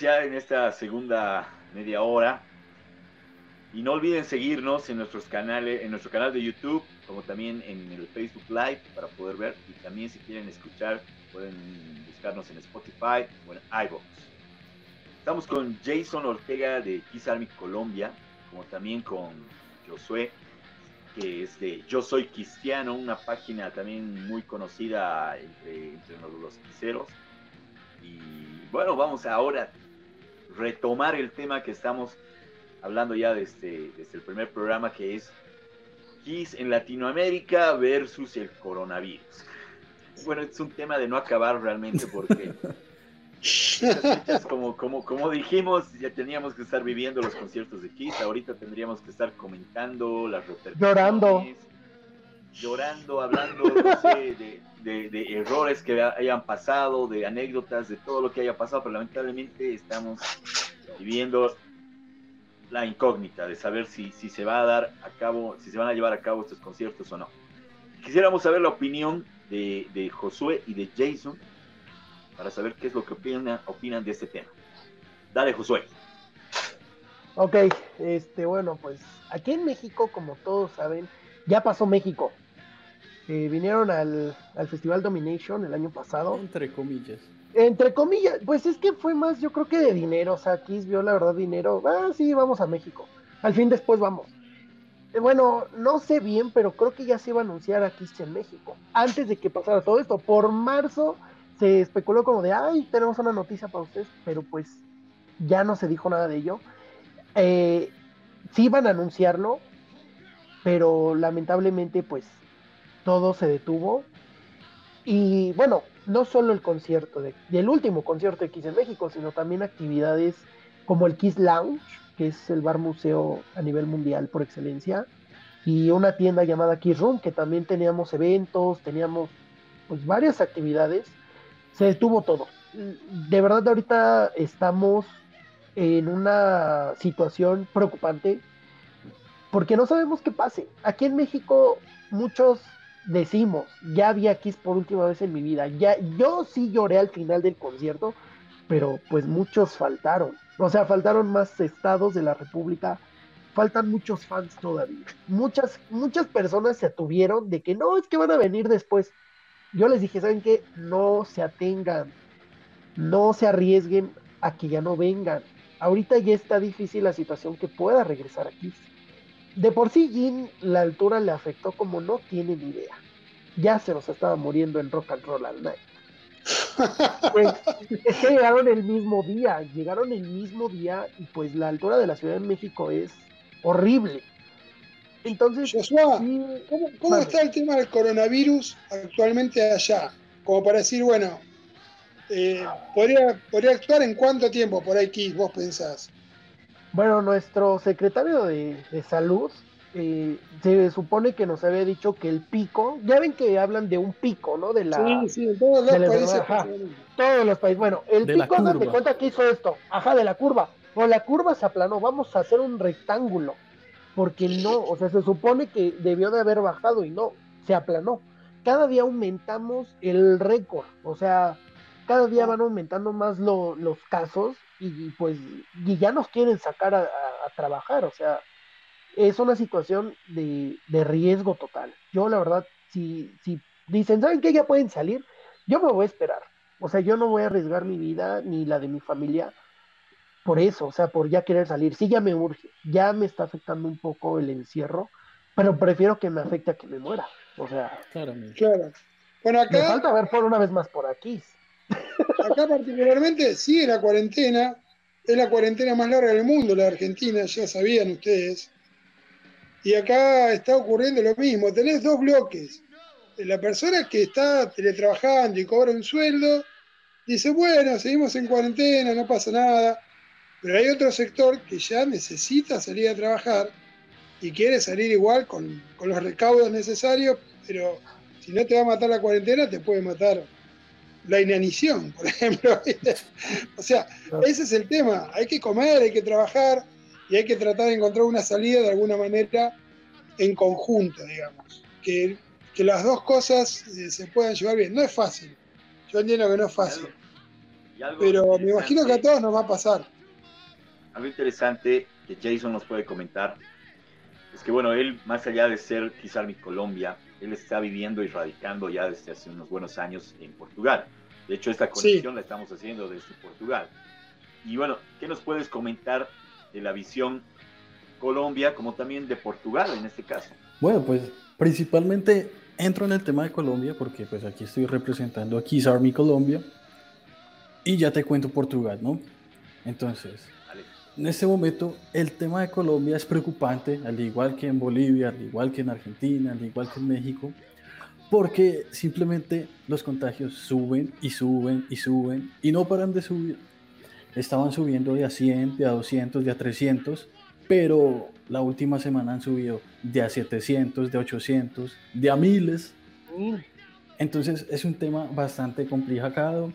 Ya en esta segunda media hora. Y no olviden seguirnos en nuestros canales, en nuestro canal de YouTube, como también en el Facebook Live para poder ver. Y también si quieren escuchar, pueden buscarnos en Spotify o en iVoox. Estamos con Jason Ortega de Kiss Army Colombia, como también con Josué, que es de Yo Soy Cristiano, una página también muy conocida entre, entre los, quiseros. Y bueno, vamos ahora retomar el tema que estamos hablando ya desde, desde el primer programa, que es Kiss en Latinoamérica versus el coronavirus. Bueno, es un tema de no acabar realmente porque como, como, como dijimos, ya teníamos que estar viviendo los conciertos de Kiss, ahorita tendríamos que estar comentando las repercusiones. Llorando. Llorando, hablando, no sé, de, errores que hayan pasado, de anécdotas, de todo lo que haya pasado, pero lamentablemente estamos viviendo la incógnita de saber si, si se va a dar a cabo, si se van a llevar a cabo estos conciertos o no. Quisiéramos saber la opinión de, de Josué y de Jason para saber qué es lo que opinan, opinan de este tema. Dale, Josué. Ok, este, bueno, pues aquí en México, como todos saben, ya pasó México. Eh, vinieron al, al Festival Domination el año pasado. Entre comillas. Entre comillas, pues es que fue más, yo creo que de dinero. O sea, Kiss vio la verdad dinero. Ah, sí, vamos a México. Al fin después vamos. Eh, bueno, no sé bien, pero creo que ya se iba a anunciar a Kiss en México. Antes de que pasara todo esto. Por marzo se especuló como de, ay, tenemos una noticia para ustedes, pero pues ya no se dijo nada de ello. Eh, sí iban a anunciarlo, pero lamentablemente pues todo se detuvo. Y bueno, no solo el concierto, de, último concierto de Kiss en México, sino también actividades como el Kiss Lounge, que es el bar museo a nivel mundial por excelencia, y una tienda llamada Kiss Room, que también teníamos eventos, teníamos pues varias actividades, se detuvo todo. De verdad ahorita estamos en una situación preocupante porque no sabemos qué pase. Aquí en México muchos decimos, ya vi a Kiss por última vez en mi vida, ya yo sí lloré al final del concierto, pero pues muchos faltaron. O sea, faltaron más estados de la República, faltan muchos fans todavía. Muchas muchas personas se atuvieron de que no, es que van a venir después. Yo les dije, ¿saben qué? No se atengan, no se arriesguen a que ya no vengan. Ahorita ya está difícil la situación que pueda regresar aquí. De por sí, Jin, la altura le afectó como no tienen idea. Ya se nos estaba muriendo en Rock and Roll al Night. Pues, es que llegaron el mismo día, llegaron el mismo día y pues la altura de la Ciudad de México es horrible. Entonces, Joshua, sí, ¿cómo, cómo Vale. está el tema del coronavirus actualmente allá? Como para decir, bueno, eh, ¿podría, ¿podría actuar en cuánto tiempo por ahí, Kiss, vos pensás? Bueno, nuestro secretario de, de salud eh, se supone que nos había dicho que el pico, ya ven que hablan de un pico, ¿no? De la, Sí, sí, en todos de los países. ajá. todos los países. Bueno, el De pico, háganme curva. cuenta que hizo esto, ajá, de la curva. Bueno, la curva se aplanó, vamos a hacer un rectángulo, porque no, o sea, se supone que debió de haber bajado y no, se aplanó. Cada día aumentamos el récord, o sea, cada día van aumentando más lo- los casos y pues y ya nos quieren sacar a, a- a trabajar, o sea, es una situación de, de riesgo total. Yo la verdad, si, si dicen, ¿saben qué? Ya pueden salir, yo me voy a esperar. O sea, yo no voy a arriesgar mi vida ni la de mi familia por eso, o sea, por ya querer salir. Sí, ya me urge, ya me está afectando un poco el encierro, pero prefiero que me afecte a que me muera. O sea, Claramente. Claro. Bueno, me falta ver por una vez más por aquí. Acá particularmente sigue la cuarentena. Es la cuarentena más larga del mundo, la Argentina, ya sabían ustedes. Y acá está ocurriendo lo mismo. Tenés dos bloques. La persona que está teletrabajando y cobra un sueldo, dice, bueno, seguimos en cuarentena, no pasa nada. Pero hay otro sector que ya necesita salir a trabajar y quiere salir igual con, con los recaudos necesarios, pero si no te va a matar la cuarentena, te puede matar la inanición, por ejemplo. o sea, ese es el tema. Hay que comer, hay que trabajar y hay que tratar de encontrar una salida de alguna manera en conjunto, digamos. Que, que las dos cosas eh, se puedan llevar bien. No es fácil. Yo entiendo que no es fácil. Y algo pero me imagino que a todos nos va a pasar. Algo interesante que Jason nos puede comentar es que, bueno, él, más allá de ser quizá mi Colombia, él está viviendo y radicando ya desde hace unos buenos años en Portugal. De hecho, esta conexión la estamos haciendo desde Portugal. Y bueno, ¿qué nos puedes comentar de la visión Colombia como también de Portugal en este caso? Bueno, pues principalmente entro en el tema de Colombia porque pues aquí estoy representando a Kiss Army Colombia y ya te cuento Portugal, ¿no? Entonces, Vale. en este momento el tema de Colombia es preocupante, al igual que en Bolivia, al igual que en Argentina, al igual que en México, porque simplemente los contagios suben y suben y suben y no paran de subir. Estaban subiendo de a 100, de a 200, de a 300, pero la última semana han subido de a 700, de a 800, de a miles. Entonces es un tema bastante complicado.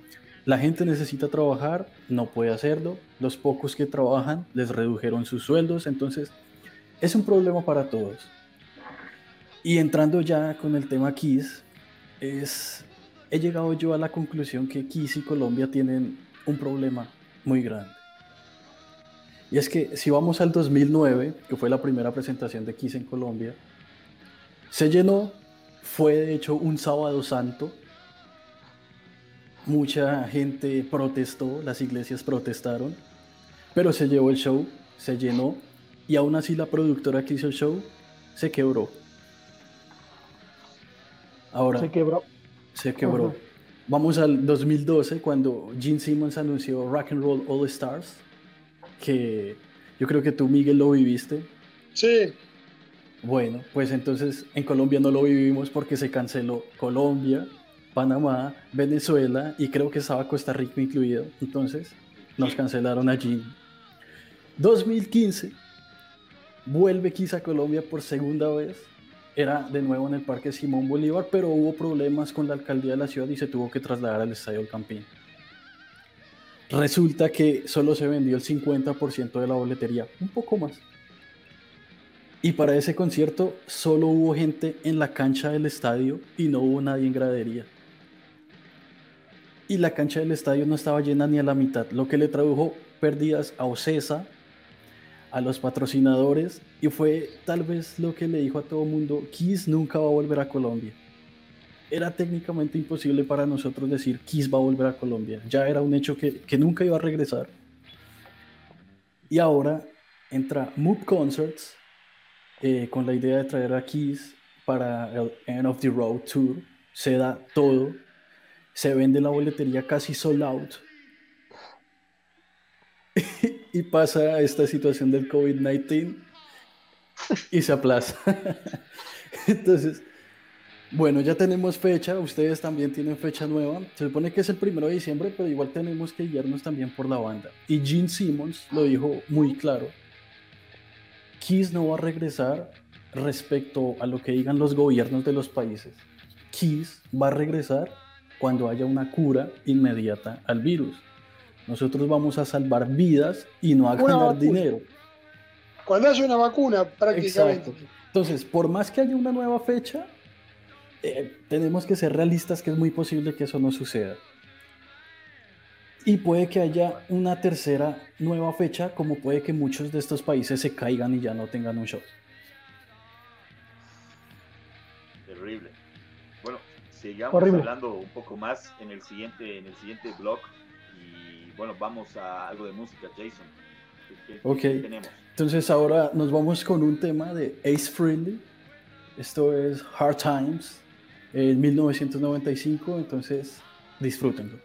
La gente necesita trabajar, no puede hacerlo. Los pocos que trabajan les redujeron sus sueldos. Entonces es un problema para todos. Y entrando ya con el tema Kiss, es, he llegado yo a la conclusión que Kiss y Colombia tienen un problema muy grande. Y es que si vamos al 2009, que fue la primera presentación de Kiss en Colombia, se llenó, fue de hecho un sábado santo. Mucha gente protestó, las iglesias protestaron, pero se llevó el show, se llenó y aún así la productora que hizo el show se quebró. Ahora, Se quebró. se quebró. Vamos al 2012 cuando Gene Simmons anunció Rock and Roll All Stars, que yo creo que tú Miguel lo viviste. Sí, Bueno, pues entonces en Colombia no lo vivimos porque se canceló Colombia, Panamá, Venezuela y creo que estaba Costa Rica incluido. Entonces nos cancelaron allí. 2015 vuelve Kiss a Colombia por segunda vez. Era de nuevo en el Parque Simón Bolívar, pero hubo problemas con la alcaldía de la ciudad y se tuvo que trasladar al Estadio El Campín. Resulta que solo se vendió el 50% de la boletería, un poco más. Y para ese concierto solo hubo gente en la cancha del estadio y no hubo nadie en gradería. Y la cancha del estadio no estaba llena ni a la mitad, lo que le tradujo pérdidas a Ocesa, a los patrocinadores y fue tal vez lo que le dijo a todo el mundo, Kiss nunca va a volver a Colombia. Era técnicamente imposible para nosotros decir Kiss va a volver a Colombia. Ya era un hecho que, que nunca iba a regresar. Y ahora entra Mood Concerts eh, con la idea de traer a Kiss para el End of the Road Tour. Se da todo. Se vende la boletería casi sold out. y pasa esta situación del COVID-19 y se aplaza. Entonces, bueno, ya tenemos fecha, ustedes también tienen fecha nueva. Se supone que es el primero de diciembre, pero igual tenemos que guiarnos también por la banda. Y Gene Simmons lo dijo muy claro. Kiss no va a regresar respecto a lo que digan los gobiernos de los países. Kiss va a regresar cuando haya una cura inmediata al virus. Nosotros vamos a salvar vidas y no a Una ganar vacuna. dinero. cuando haya una vacuna, prácticamente. Exacto. Entonces, por más que haya una nueva fecha, eh, tenemos que ser realistas que es muy posible que eso no suceda. Y puede que haya una tercera nueva fecha, como puede que muchos de estos países se caigan y ya no tengan un show. Sigamos Horrible. hablando un poco más en el siguiente, en el siguiente blog. Y bueno, vamos a algo de música, Jason. ¿Qué- Ok. qué tenemos? Entonces ahora nos vamos con un tema de Ace Frehley. Esto es Hard Times, en 1995, entonces disfrútenlo.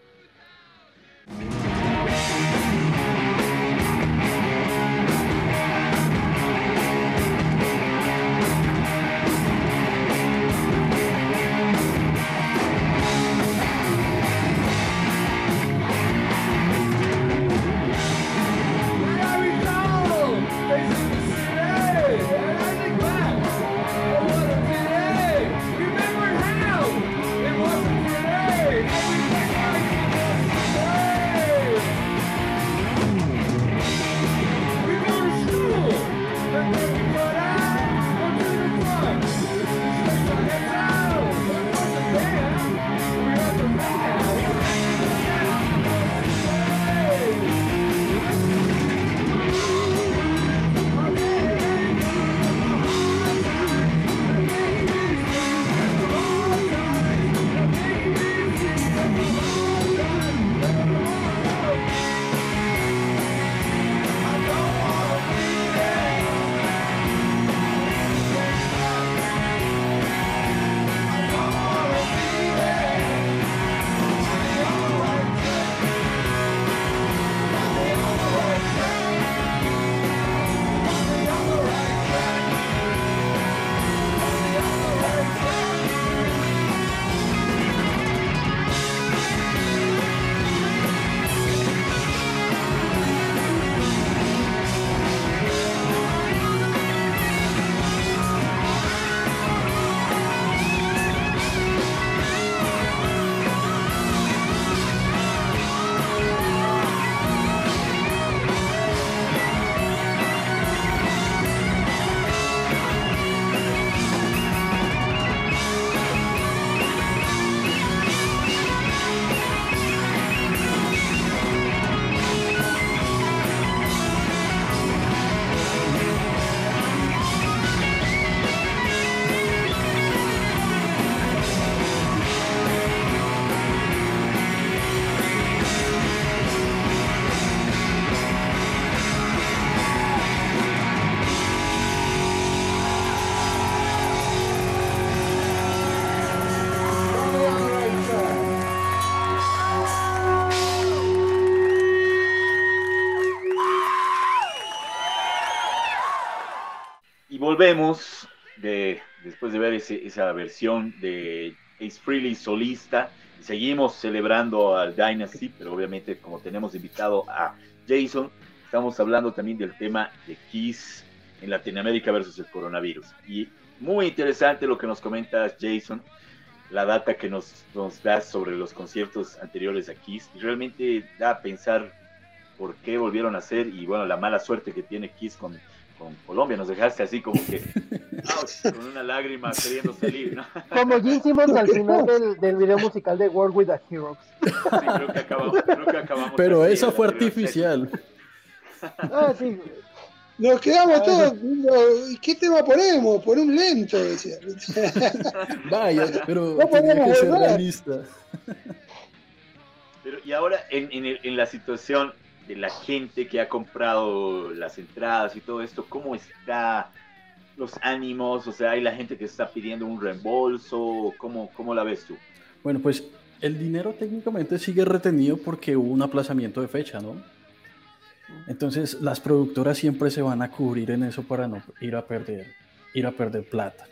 Volvemos de, después de ver ese- esa versión de Ace Frehley solista. Seguimos celebrando al Dynasty, pero obviamente como tenemos invitado a Jason, estamos hablando también del tema de Kiss en Latinoamérica versus el coronavirus. Y muy interesante lo que nos comentas, Jason, la data que nos, nos das sobre los conciertos anteriores a Kiss. Y realmente da a pensar por qué volvieron a hacer y bueno, la mala suerte que tiene Kiss con, con Colombia. Nos dejaste así como que con una lágrima queriendo salir, ¿no? Como Gene Simmons al final del, del video musical de World with the Heroes. Sí, creo que acabamos, creo que acabamos Pero esa el fue artificial. Ah, sí. Nos quedamos todos. viendo, ¿y ¿Qué tema ponemos? Por un lento, decía. Vaya, pero No tenía que podemos ser realista. Pero, y ahora, en, en, el- en la situación de la gente que ha comprado las entradas y todo esto, ¿cómo está los ánimos? O sea, hay la gente que está pidiendo un reembolso. ¿Cómo, cómo la ves tú? Bueno, pues el dinero técnicamente sigue retenido porque hubo un aplazamiento de fecha, ¿no? Entonces las productoras siempre se van a cubrir en eso para no ir a perder, ir a perder plata.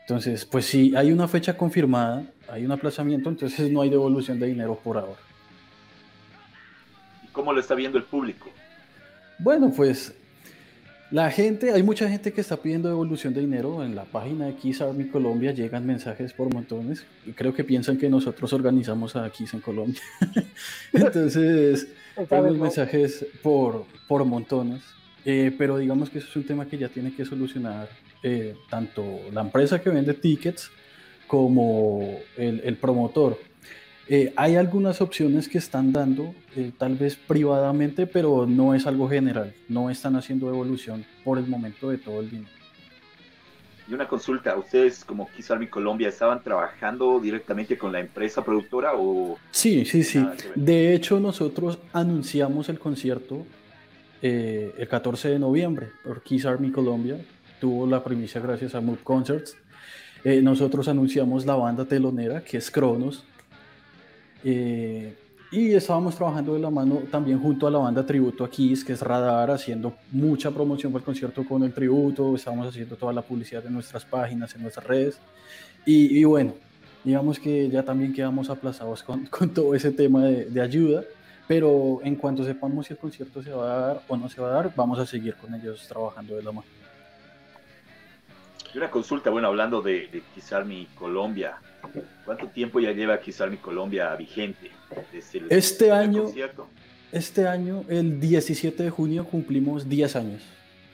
Entonces, pues si hay una fecha confirmada, hay un aplazamiento, entonces no hay devolución de dinero por ahora. ¿Y cómo lo está viendo el público? Bueno, pues la gente, hay mucha gente que está pidiendo devolución de dinero. En la página de Kiss Army Colombia llegan mensajes por montones. Y creo que piensan que nosotros organizamos a Kiss en Colombia. Entonces, tenemos mensajes por, por montones. Eh, pero digamos que eso es un tema que ya tiene que solucionar eh, tanto la empresa que vende tickets como el, el promotor. Eh, hay algunas opciones que están dando, eh, tal vez privadamente, pero no es algo general. No están haciendo devolución por el momento de todo el dinero. Y una consulta, ¿ustedes como Kiss Army Colombia estaban trabajando directamente con la empresa productora o Sí, sí, sí. De hecho, nosotros anunciamos el concierto eh, el 14 de noviembre por Kiss Army Colombia. Tuvo la primicia gracias a Move Concerts. Eh, nosotros anunciamos la banda telonera, que es Cronos. Eh, y estábamos trabajando de la mano también junto a la banda tributo a Kiss, que es Radar, haciendo mucha promoción para el concierto con el tributo. Estábamos haciendo toda la publicidad en nuestras páginas, en nuestras redes. Y, y bueno, digamos que ya también quedamos aplazados con, con todo ese tema de, de ayuda, pero en cuanto sepamos si el concierto se va a dar o no se va a dar, vamos a seguir con ellos trabajando de la mano. Y una consulta, bueno, hablando de, de Kiss Army Colombia, ¿cuánto tiempo ya lleva Kiss Army Colombia vigente? Desde el- Este desde año- concierto? Este año, el 17 de junio, cumplimos 10 años.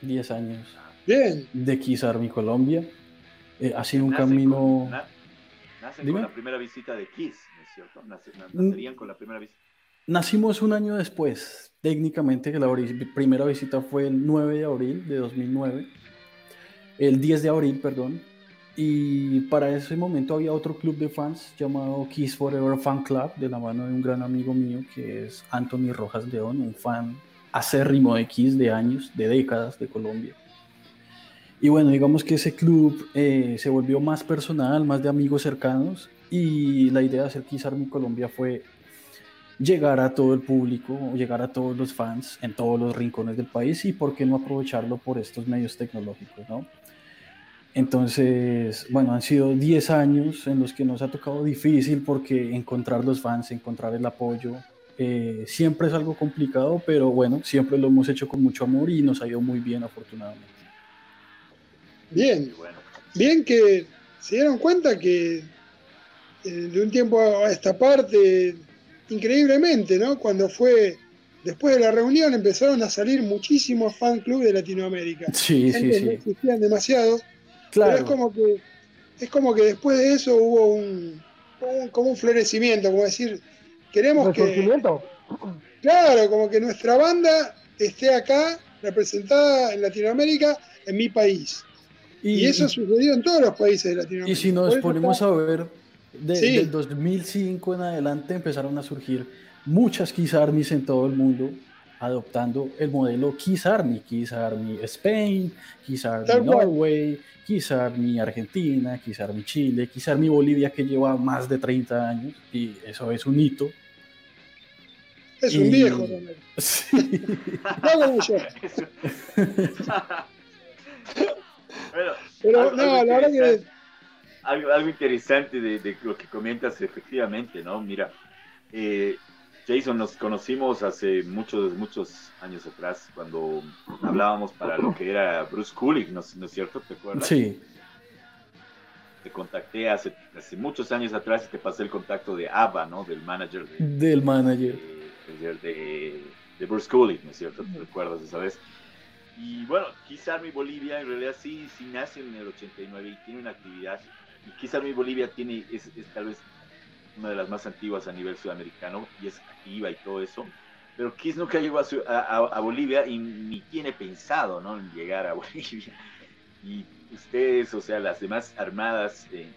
10 años Bien. de Kiss Army Colombia. Eh, ha sido un Nacen camino... con- na- nacen Dime. con la primera visita de Kiss, ¿no es cierto? Nace- na- Mm. nacerían con la primera visita. Nacimos un año después. Técnicamente, que la primera visita fue el 9 de abril de 2009. El 10 de abril, perdón. Y para ese momento había otro club de fans llamado Kiss Forever Fan Club, de la mano de un gran amigo mío que es Anthony Rojas León, un fan acérrimo de Kiss de años, de décadas de Colombia. Y bueno, digamos que ese club eh, se volvió más personal, más de amigos cercanos. Y la idea de hacer Kiss Army Colombia fue llegar a todo el público, llegar a todos los fans en todos los rincones del país y por qué no aprovecharlo por estos medios tecnológicos, ¿no? Entonces, bueno, han sido 10 años en los que nos ha tocado difícil porque encontrar los fans, encontrar el apoyo, eh, siempre es algo complicado, pero bueno, siempre lo hemos hecho con mucho amor y nos ha ido muy bien afortunadamente. Bien. Bueno, Bien que se dieron cuenta que eh, de un tiempo a esta parte, increíblemente, ¿no? Cuando fue después de la reunión empezaron a salir muchísimos fan club de Latinoamérica. Sí, sí, Antes no sí. existían demasiados, pero es como que es como que después de eso hubo un, un- como un florecimiento, como decir, queremos que. Claro, como que nuestra banda esté acá representada en Latinoamérica, en mi país. Y, eso sucedió en todos los países de Latinoamérica. Y si nos ponemos está- a ver, de, Sí. del 2005 en adelante empezaron a surgir muchas Kiss Armies en todo el mundo, adoptando el modelo Kiss Army, Kiss Army Spain, Kiss Army Tal cual. Norway, Kiss Army Argentina, Kiss Army Chile, Kiss Army Bolivia que lleva más de 30 años y eso es un hito. es un y- viejo también. Sí. Bueno, Pero algo- no, algo la verdad que interesante- algo, algo interesante de, de lo que comentas, efectivamente, ¿no? Mira, eh, Jason, nos conocimos hace muchos, muchos años atrás, cuando hablábamos para lo que era Bruce Kulick, ¿no, es- no es cierto? ¿Te acuerdas? Sí, Te contacté hace, hace muchos años atrás y te pasé el contacto de ABBA, ¿no? Del manager de, del manager. de, de- de Bruce Kulick, ¿no es cierto? ¿Te recuerdas esa vez? Y bueno, Kiss Army Bolivia en realidad sí, sí nace en el 89 y tiene una actividad. Y Kiss Army Bolivia tiene, es, es tal vez una de las más antiguas a nivel sudamericano y es activa y todo eso. Pero Kiss nunca llegó a, su- a- a- a Bolivia y ni tiene pensado ¿no? en llegar a Bolivia. Y ustedes, o sea, las demás armadas en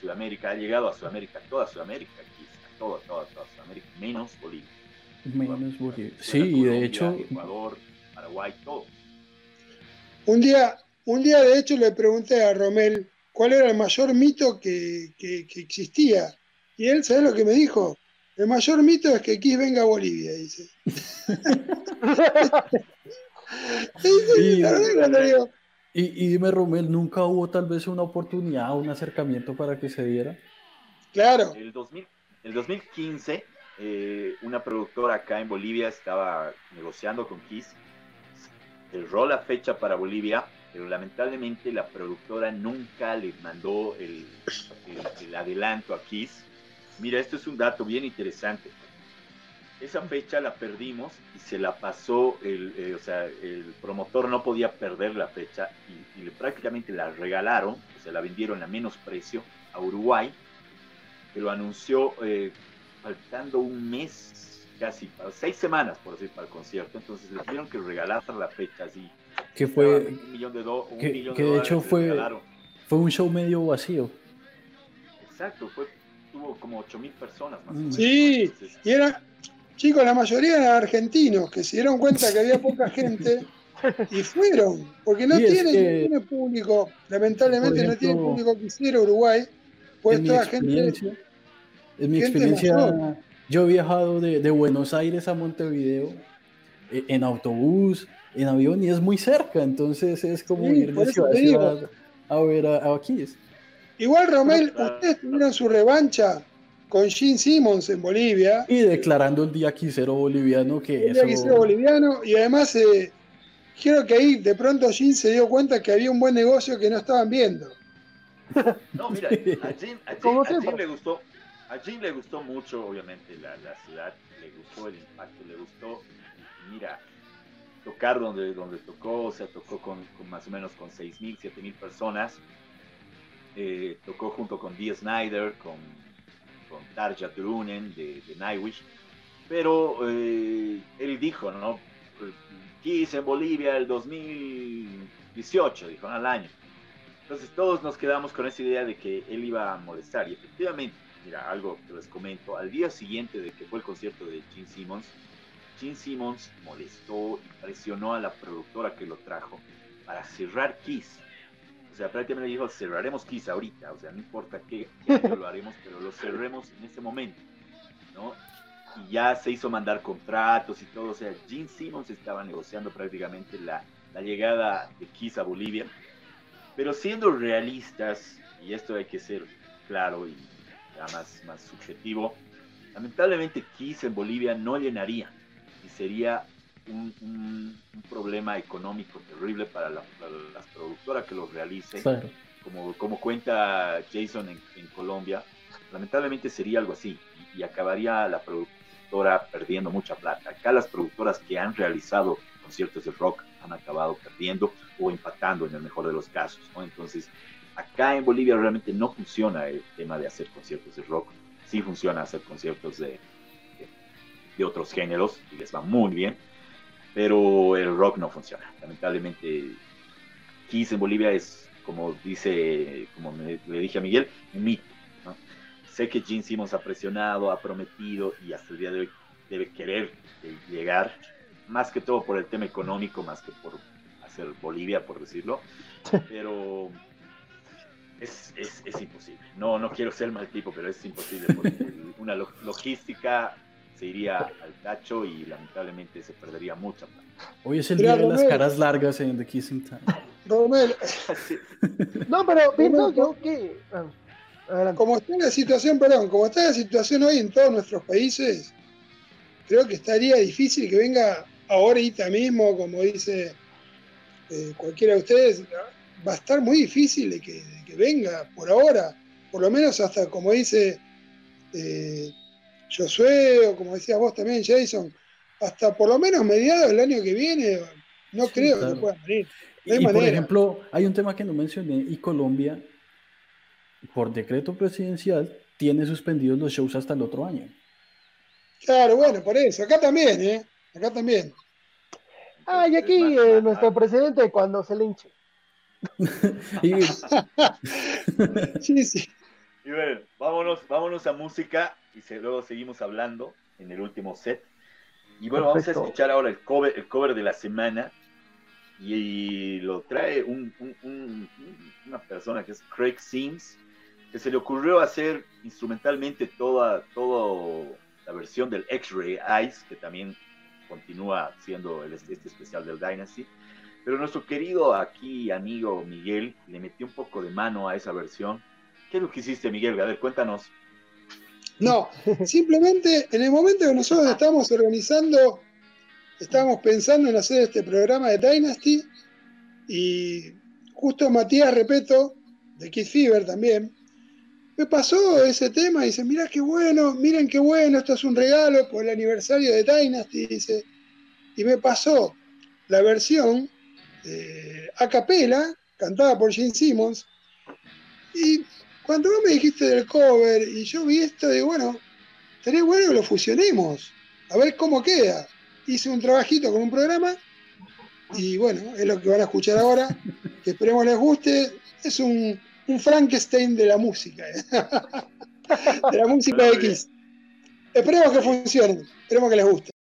Sudamérica, ha llegado a Sudamérica, toda Sudamérica, Kiss, a toda, toda, toda Sudamérica, menos Bolivia. Menos Bolivia. Sí, y de hecho, Ecuador, Paraguay, todo. un día, un día de hecho le pregunté a Romel cuál era el mayor mito que, que- que existía. Y él, ¿sabes lo que me dijo? El mayor mito es que Kiss venga a Bolivia, dice. Y- dime, Romel, ¿nunca hubo tal vez una oportunidad, un acercamiento para que se diera? claro, El, 2000, el 2015, eh, una productora acá en Bolivia estaba negociando con Kiss. Cerró la fecha para Bolivia, pero lamentablemente la productora nunca le mandó el, el- el adelanto a Kiss. Mira, esto es un dato bien interesante. Esa fecha la perdimos y se la pasó, el, eh, o sea, el promotor no podía perder la fecha y, y le- prácticamente la regalaron, o sea, la vendieron a menos precio a Uruguay que lo anunció eh, faltando un mes, casi seis semanas, por decir, para el concierto. Entonces le tuvieron que regalar la fecha así. Que fue, un millón de, do- un que- millón que de hecho fue- regalaron. fue un show medio vacío. Exacto, fue, tuvo como ocho mil personas más o menos. Sí. Entonces, y era, chicos, la mayoría eran argentinos que se dieron cuenta que había poca gente y fueron, porque no tiene, que- no tiene público, lamentablemente Por no tiene ejemplo, público que hiciera Uruguay, pues en mi toda gente experiencia, en mi gente experiencia mayor. yo he viajado de, de Buenos Aires a Montevideo eh, en autobús, en avión y es muy cerca, entonces es como Sí, ir de ciudad a ciudad a ver a, a Kiss. Igual, Romel, ustedes tuvieron su revancha con Gene Simmons en Bolivia, Y declarando el día quisero boliviano que el día eso... hizo boliviano, y además eh, quiero que ahí de pronto Gene se dio cuenta que había un buen negocio que no estaban viendo. No, mira, a Jim, a Jim- a Jim le gustó, a Jim le gustó mucho, obviamente, la, la ciudad, le gustó el impacto, le gustó, mira, tocar donde, donde tocó, o sea, tocó con, con más o menos con 6.000, 7.000 personas, eh, tocó junto con Dee Snyder, con, con Tarja Turunen de, de Nightwish, pero eh, él dijo, ¿no? Kiss en Bolivia el 2018, dijo, al año. Entonces todos nos quedamos con esa idea de que él iba a molestar. Y efectivamente, mira, algo que les comento, al día siguiente de que fue el concierto de Gene Simmons, Gene Simmons molestó y presionó a la productora que lo trajo para cerrar Kiss. O sea, prácticamente dijo, cerraremos Kiss ahorita, o sea, no importa qué, qué lo haremos, pero lo cerremos en ese momento, ¿no? Y ya se hizo mandar contratos y todo, o sea, Gene Simmons estaba negociando prácticamente la, la llegada de Kiss a Bolivia, pero siendo realistas, y esto hay que ser claro y ya más, más subjetivo, lamentablemente Kiss en Bolivia no llenaría y sería un, un- un problema económico terrible para, la, para las productoras que lo realicen. Como, como cuenta Jason en, en Colombia, lamentablemente sería algo así y, y acabaría la productora perdiendo mucha plata. Acá las productoras que han realizado conciertos de rock han acabado perdiendo o empatando en el mejor de los casos. ¿no? Entonces, acá en Bolivia realmente no funciona el tema de hacer conciertos de rock. Sí funciona hacer conciertos de, de, de otros géneros y les va muy bien, pero el rock no funciona. Lamentablemente, Kiss en Bolivia es, como dice, como me- le dije a Miguel, un mito. ¿no? Sé que Gene Simmons ha presionado, ha prometido y hasta el día de hoy debe querer llegar, más que todo por el tema económico, más que por hacer Bolivia, por decirlo, pero es, es, es imposible. No, no quiero ser mal tipo, pero es imposible porque una lo- logística se iría al tacho y lamentablemente se perdería mucha plata. Hoy es el Mira, día de las Romel. caras largas en The Kissing Time. Romero, No, pero yo que. ah, adelante. como está la situación, perdón, como está la situación hoy en todos nuestros países, creo que estaría difícil que venga ahorita mismo, como dice eh, cualquiera de ustedes, va a estar muy difícil de que, de que venga por ahora, por lo menos hasta como dice eh, Josué, o como decías vos también, Jason, hasta por lo menos mediados del año que viene, no Sí, creo claro. que puedan venir. No hay y, por manera. ejemplo, hay un tema que no mencioné, y Colombia, por decreto presidencial, tiene suspendidos los shows hasta el otro año. Claro, bueno, por eso. Acá también, ¿eh? Acá también. Ah, y aquí eh, nuestro presidente cuando se le hinche. Y Sí, sí. Y bueno, vámonos, vámonos a música y se- luego seguimos hablando en el último set. Y bueno, vamos a escuchar ahora el cover, el cover de la semana. Y, lo trae un- un- un- una persona que es Craig Sims, que se le ocurrió hacer instrumentalmente toda, toda la versión del X-Ray Eyes, que también continúa siendo el, este especial del Dynasty. Pero nuestro querido aquí amigo Miguel le metió un poco de mano a esa versión. ¿Qué es lo que hiciste, Miguel? A ver, cuéntanos. No, simplemente en el momento que nosotros estábamos organizando, estábamos pensando en hacer este programa de Dynasty y justo Matías Repeto, de Kid Fever también, me pasó ese tema y dice, mirá qué bueno, miren qué bueno, esto es un regalo por el aniversario de Dynasty, dice, y me pasó la versión eh, a capela, cantada por Gene Simmons, y cuando vos me dijiste del cover y yo vi esto, digo, bueno, estaría bueno que lo fusionemos, a ver cómo queda. Hice un trabajito con un programa y bueno, es lo que van a escuchar ahora, que esperemos les guste. Es un, un Frankenstein de la música, ¿eh? de la música de. Kiss. Esperemos que funcione, esperemos que les guste.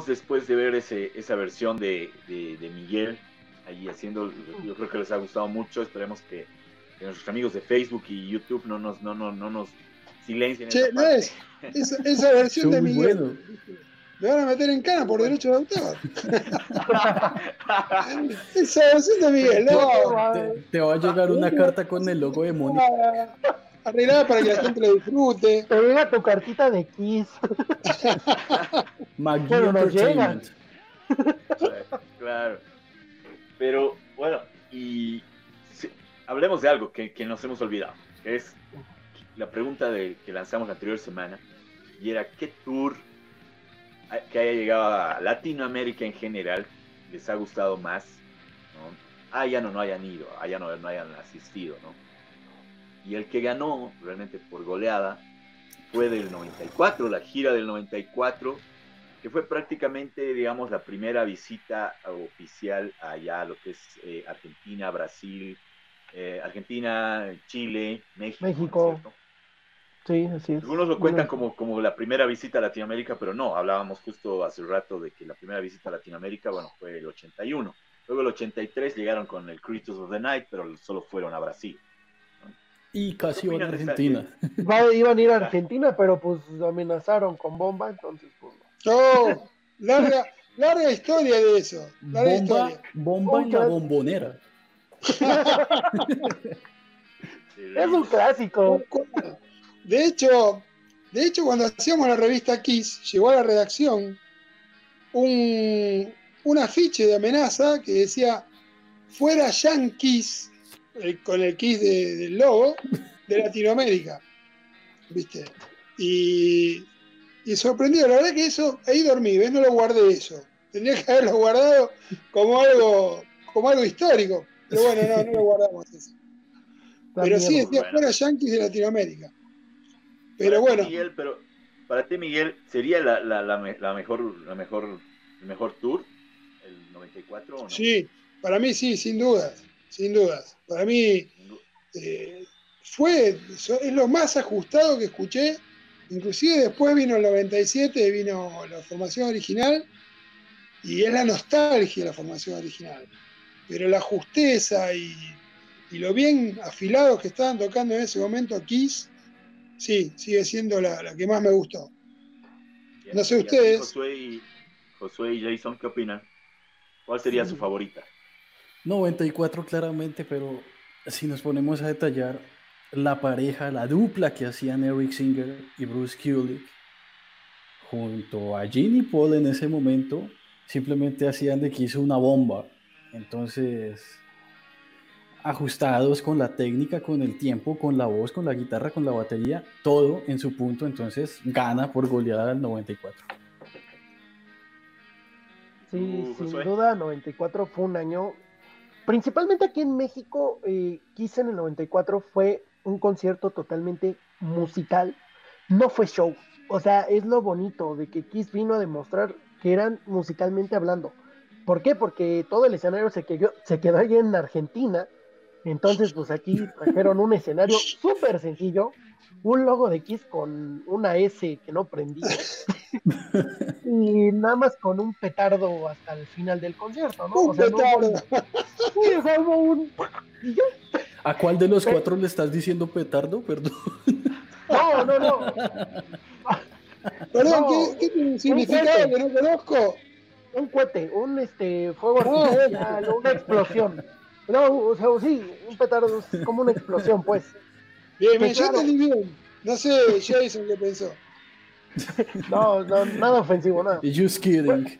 Después de ver ese, esa versión de, de- de Miguel ahí haciendo, yo creo que les ha gustado mucho, esperemos que, que nuestros amigos de Facebook y YouTube no nos, no, no, no nos silencien. Che, esa parte. es. Esa, esa versión de Miguel. bueno. Me van a meter en cana por derecho de autor. esa versión de Miguel, no. Te, te va a llegar una carta con el logo de Mónica. Ah, Arreglada para que la gente lo disfrute. Te llega tu cartita de Kiss. Pero nos Entertainment. Claro. Pero bueno, y hablemos de algo que, que nos hemos olvidado, que es la pregunta de, que lanzamos la anterior semana, y era qué tour que haya llegado a Latinoamérica en general les ha gustado más, ¿no? Allá no, no hayan ido, allá no, no hayan asistido, ¿no? Y el que ganó realmente por goleada fue del 94, la gira del 94, que fue prácticamente, digamos, la primera visita oficial allá a lo que es eh, Argentina, Brasil, eh, Argentina, Chile, México. ¿no es México. Sí, así es. Algunos lo cuentan como, como la primera visita a Latinoamérica, pero no, hablábamos justo hace un rato de que la primera visita a Latinoamérica, bueno, fue el 81. Luego el 83 llegaron con el Creatures of the Night, pero solo fueron a Brasil. Y casi ¿Qué van a Argentina. va- iban a ir a Argentina, pero pues amenazaron con bomba, entonces pues no. No, larga, larga historia de eso. Larga Bomba, historia. bomba en la bombonera. Es un clásico. De hecho, de hecho, cuando hacíamos la revista Kiss, llegó a la redacción un, un afiche de amenaza que decía fuera Yankees, el- con el Kiss de- del logo, de Latinoamérica. ¿Viste? Y, y sorprendido, la verdad que eso, ahí dormí, ¿ves? No lo guardé eso. Tendría que haberlo guardado como algo, como algo histórico. Pero bueno, no, no lo guardamos eso. Pero sí decía Bueno. fuera Yankees de Latinoamérica. Pero Para ti, bueno, Miguel, pero para ti, Miguel, ¿sería la, la, la, me- la mejor, la mejor, el mejor tour? ¿El 94 o no? sí, para mí sí, sin dudas, sin dudas. Para mí eh, fue, es lo más ajustado que escuché. Inclusive después vino el 97, vino la formación original y es la nostalgia de la formación original. Pero la justeza y, y lo bien afilados que estaban tocando en ese momento Kiss, sí, sigue siendo la, la que más me gustó. No sé ustedes. Josué y, Josué y Jason, ¿qué opinan? ¿Cuál sería su favorita? 94 claramente, pero si nos ponemos a detallar la pareja, la dupla que hacían Eric Singer y Bruce Kulick, junto a Gene y Paul en ese momento, simplemente hacían de Kiss una bomba. Entonces, ajustados con la técnica, con el tiempo, con la voz, con la guitarra, con la batería, todo en su punto, entonces gana por goleada el 94. Sí, Uh, sin duda, 94 fue un año. Principalmente aquí en México, eh, Kiss en el 94 fue un concierto totalmente musical, no fue show. O sea, es lo bonito de que Kiss vino a demostrar que eran musicalmente hablando. ¿Por qué? Porque todo el escenario se quedó, se quedó allí en Argentina. Entonces, pues aquí trajeron un escenario súper sencillo, un logo de Kiss con una S que no prendía y nada más con un petardo hasta el final del concierto, ¿no? Un O sea, no hubo- petardo. Sí, o sea, hubo un... y. ¿A cuál de los cuatro le estás diciendo petardo? Perdón. No, no, no. Perdón, No, ¿qué, significado que no conozco? Un cohete, un este fuego No, artificial, una explosión. No, o sea, sí, un petardo es como una explosión, pues. Bien, me yo bien. No sé, Jason, qué pensó. No, no, nada ofensivo, nada. Just kidding.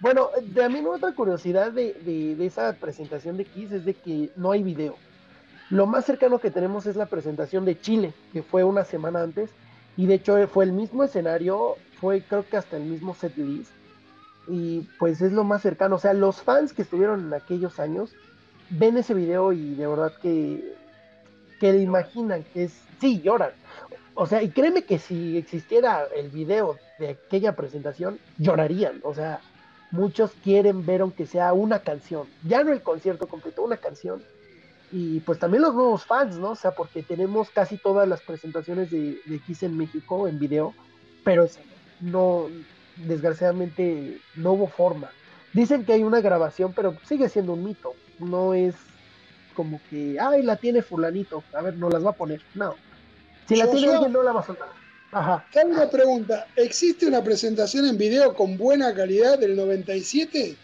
Bueno, también otra curiosidad de, de- de esa presentación de Kiss es de que no hay video. Lo más cercano que tenemos es la presentación de Chile, que fue una semana antes, y de hecho fue el mismo escenario, fue creo que hasta el mismo set list, y pues es lo más cercano. O sea, los fans que estuvieron en aquellos años ven ese video y de verdad que, que le imaginan que es, sí, lloran. O sea, y créeme que si existiera el video de aquella presentación, llorarían. O sea, muchos quieren ver aunque sea una canción, ya no el concierto completo, una canción. Y pues también los nuevos fans, ¿no? O sea, porque tenemos casi todas las presentaciones de, de Kiss en México en video, pero no, desgraciadamente no hubo forma. Dicen que hay una grabación, pero sigue siendo un mito. No es como que, ay, la tiene fulanito, a ver, no las va a poner. No. Si la Yo- tiene yo- no la va a soltar. Ajá. Te hago una pregunta. ¿Existe una presentación en video con buena calidad del 97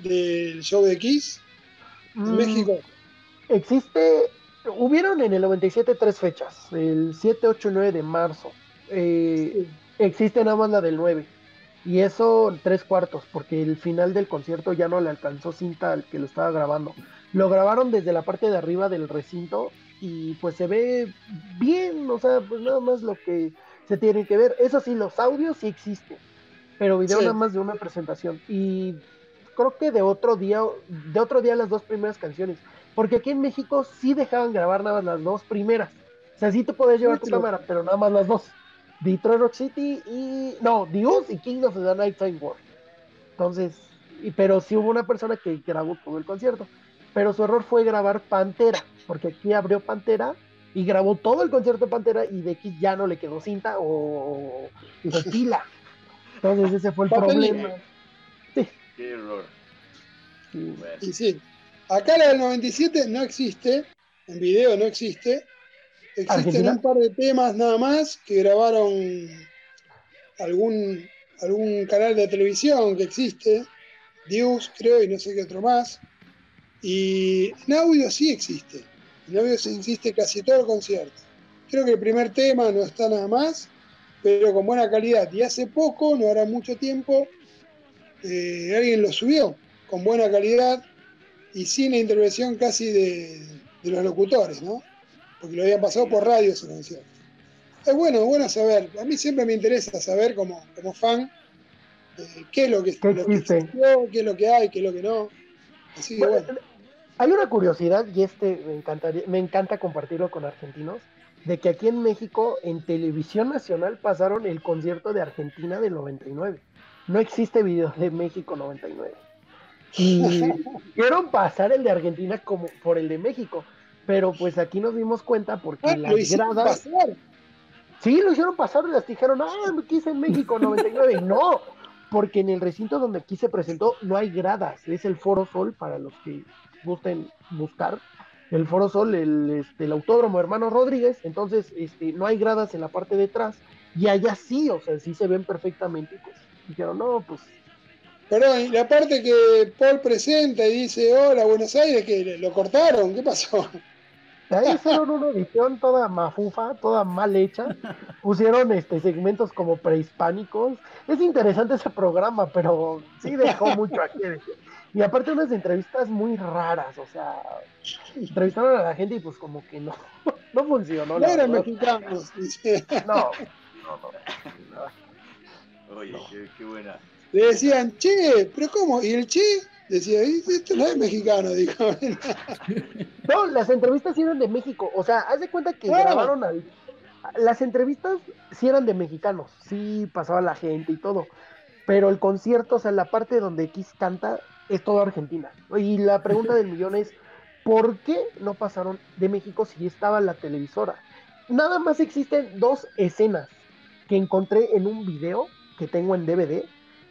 del show de Kiss en Mm, México? Existe, hubieron en el 97 tres fechas, el 7, 8 y 9 de marzo. Eh, existe nada más la del 9. Y eso tres cuartos, porque el final del concierto ya no le alcanzó cinta al que lo estaba grabando. Lo grabaron desde la parte de arriba del recinto y pues se ve bien, o sea, pues nada más lo que se tiene que ver. Eso sí, los audios sí existen, pero video Sí. nada más de una presentación. Y creo que de otro día, de otro día las dos primeras canciones. Porque aquí en México sí dejaban grabar nada más las dos primeras. O sea, sí te podías llevar tu cámara, pero nada más las dos. Detroit Rock City y. No, Dios y King of the Nighttime War. Entonces, y- pero sí hubo una persona que grabó todo el concierto. Pero su error fue grabar Pantera, porque aquí abrió Pantera y grabó todo el concierto de Pantera y de X ya no le quedó cinta o, o pila. Entonces ese fue el problema. Qué error. Sí. Bueno, Y sí. Acá la del 97 no existe, en video no existe. Existen ¿Argentina? un par de temas nada más que grabaron algún, algún canal de televisión que existe, Dios creo y no sé qué otro más. Y en audio sí existe. En audio sí existe casi todo el concierto. Creo que el primer tema no está nada más, pero con buena calidad. Y hace poco, no hará mucho tiempo, eh, alguien lo subió con buena calidad y sin la intervención casi de, de los locutores, ¿no? Porque lo habían pasado por radio ese concierto. Es bueno, es bueno saber. A mí siempre me interesa saber como, como fan eh, qué es lo que, ¿Qué lo que existió, qué es lo que hay, qué es lo que no. Bueno, bueno. Hay una curiosidad, y este me, encantaría, me encanta compartirlo con argentinos, de que aquí en México, en televisión nacional, pasaron el concierto de Argentina del 99. No existe video de México 99. Y quieren pasar el de Argentina como por el de México. Pero pues aquí nos dimos cuenta porque Ah, las lo gradas. pasar. Sí, lo hicieron pasar y las dijeron, ah, me quise en México 99. no, porque en el recinto donde aquí se presentó no hay gradas, es el Foro Sol para los que gusten buscar. El Foro Sol, el, este, el autódromo Hermano Rodríguez, entonces este, no hay gradas en la parte de atrás y allá sí, o sea, sí se ven perfectamente. Pues dijeron, no, pues Perdón, la parte que Paul presenta y dice, hola, Buenos Aires, que lo cortaron, ¿qué pasó? Ahí hicieron una edición toda mafufa, toda mal hecha. Pusieron este segmentos como prehispánicos. Es interesante ese programa, pero sí dejó mucho aquí. de- Y aparte unas entrevistas muy raras, o sea, entrevistaron a la gente y pues como que no, no funcionó. No eran mexicanos. no, no, no. Oye, qué, qué buena. Le decían, che, pero ¿cómo? Y el che decía, "Y esto no es mexicano, dijo. No, las entrevistas sí eran de México. O sea, haz de cuenta que Claro. grabaron al. Las entrevistas sí eran de mexicanos. Sí pasaba la gente y todo. Pero el concierto, o sea, la parte donde X canta, es todo Argentina. Y la pregunta del millón es: ¿por qué no pasaron de México si estaba la televisora? Nada más existen dos escenas que encontré en un video que tengo en DVD.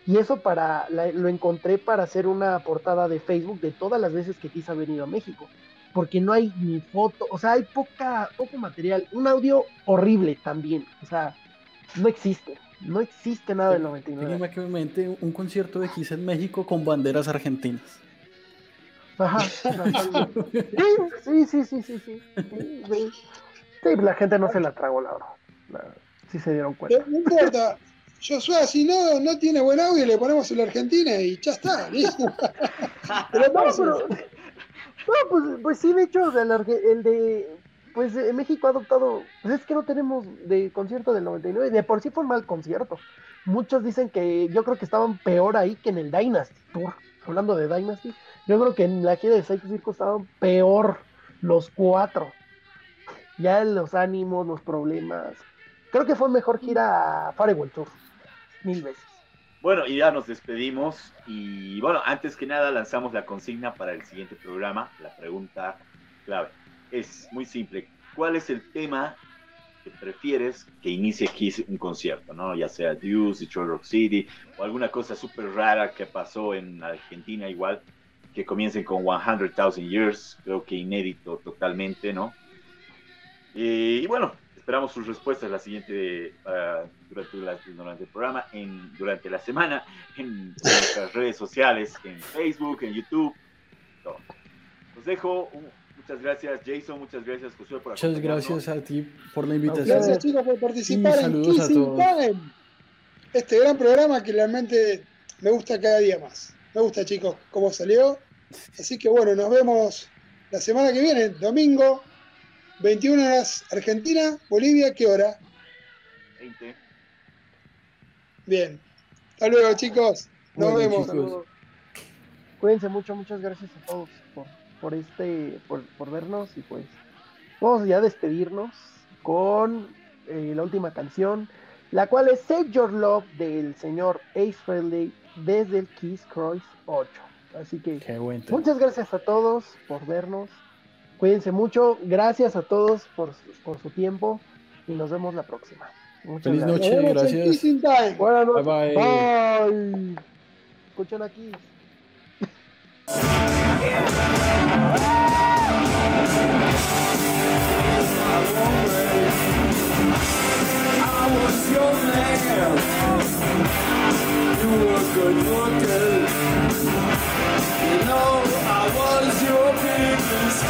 Y eso para la- lo encontré para hacer una portada de Facebook de todas las veces que Kiss ha venido a México. Porque no hay ni foto, o sea, hay poca, poco material. Un audio horrible también. O sea, no existe. No existe nada del Tengo 99. en mente un concierto de Kiss en México con banderas argentinas. Ajá. Sí, sí, sí, sí, sí. Sí, sí, sí. Sí, la gente no se la tragó, la verdad. Sí se dieron cuenta. No importa. Josué, si no, no tiene buen audio, le ponemos el Argentina y ya está, listo. No, pues, pues sí, de hecho, el, de. Pues eh, México ha adoptado. Pues es que no tenemos de concierto del 99. De por sí fue un mal concierto. Muchos dicen que yo creo que estaban peor ahí que en el Dynasty. Hablando de Dynasty, yo creo que en la gira de Psycho Circus estaban peor los cuatro. Ya los ánimos, los problemas. Creo que fue mejor gira Farewell Tour. Mil veces. Bueno, y ya nos despedimos. Y bueno, antes que nada lanzamos la consigna para el siguiente programa. La pregunta clave es muy simple. ¿Cuál es el tema que prefieres que inicie Kiss un concierto, ¿no? Ya sea Deuce, Detroit Rock City, o alguna cosa súper rara que pasó en Argentina igual, que comiencen con 100,000 Years, creo que inédito totalmente, ¿no? Y, y bueno, esperamos sus respuestas la siguiente, ah, durante, la- durante el programa, en, durante la semana, en nuestras redes sociales, en Facebook, en YouTube, todo. Los dejo, un- muchas gracias Jason, muchas gracias Josué por Muchas gracias a ti por la invitación. Gracias chicos por participar en Kissing. Time. Este gran programa que realmente me gusta cada día más. Me gusta chicos cómo salió. Así que bueno, nos vemos la semana que viene, domingo, 21 horas Argentina, Bolivia, ¿qué hora? 20. Bien. Hasta luego chicos. Nos Bueno, vemos. chicos. Cuídense mucho, muchas gracias a todos por, por este, por, por vernos y pues vamos ya a despedirnos con eh, la última canción, la cual es Save Your Love del señor Ace Frehley desde el Kiss Cross 8. Así que muchas gracias a todos por vernos. Cuídense mucho. Gracias a todos por, su- por su tiempo y nos vemos la próxima. Muchas Feliz gracias. noche. Gracias. Time. Buenas noches. Bye, bye. Bye. Escuchen aquí. I was your man. You were good looking.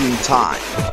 Time.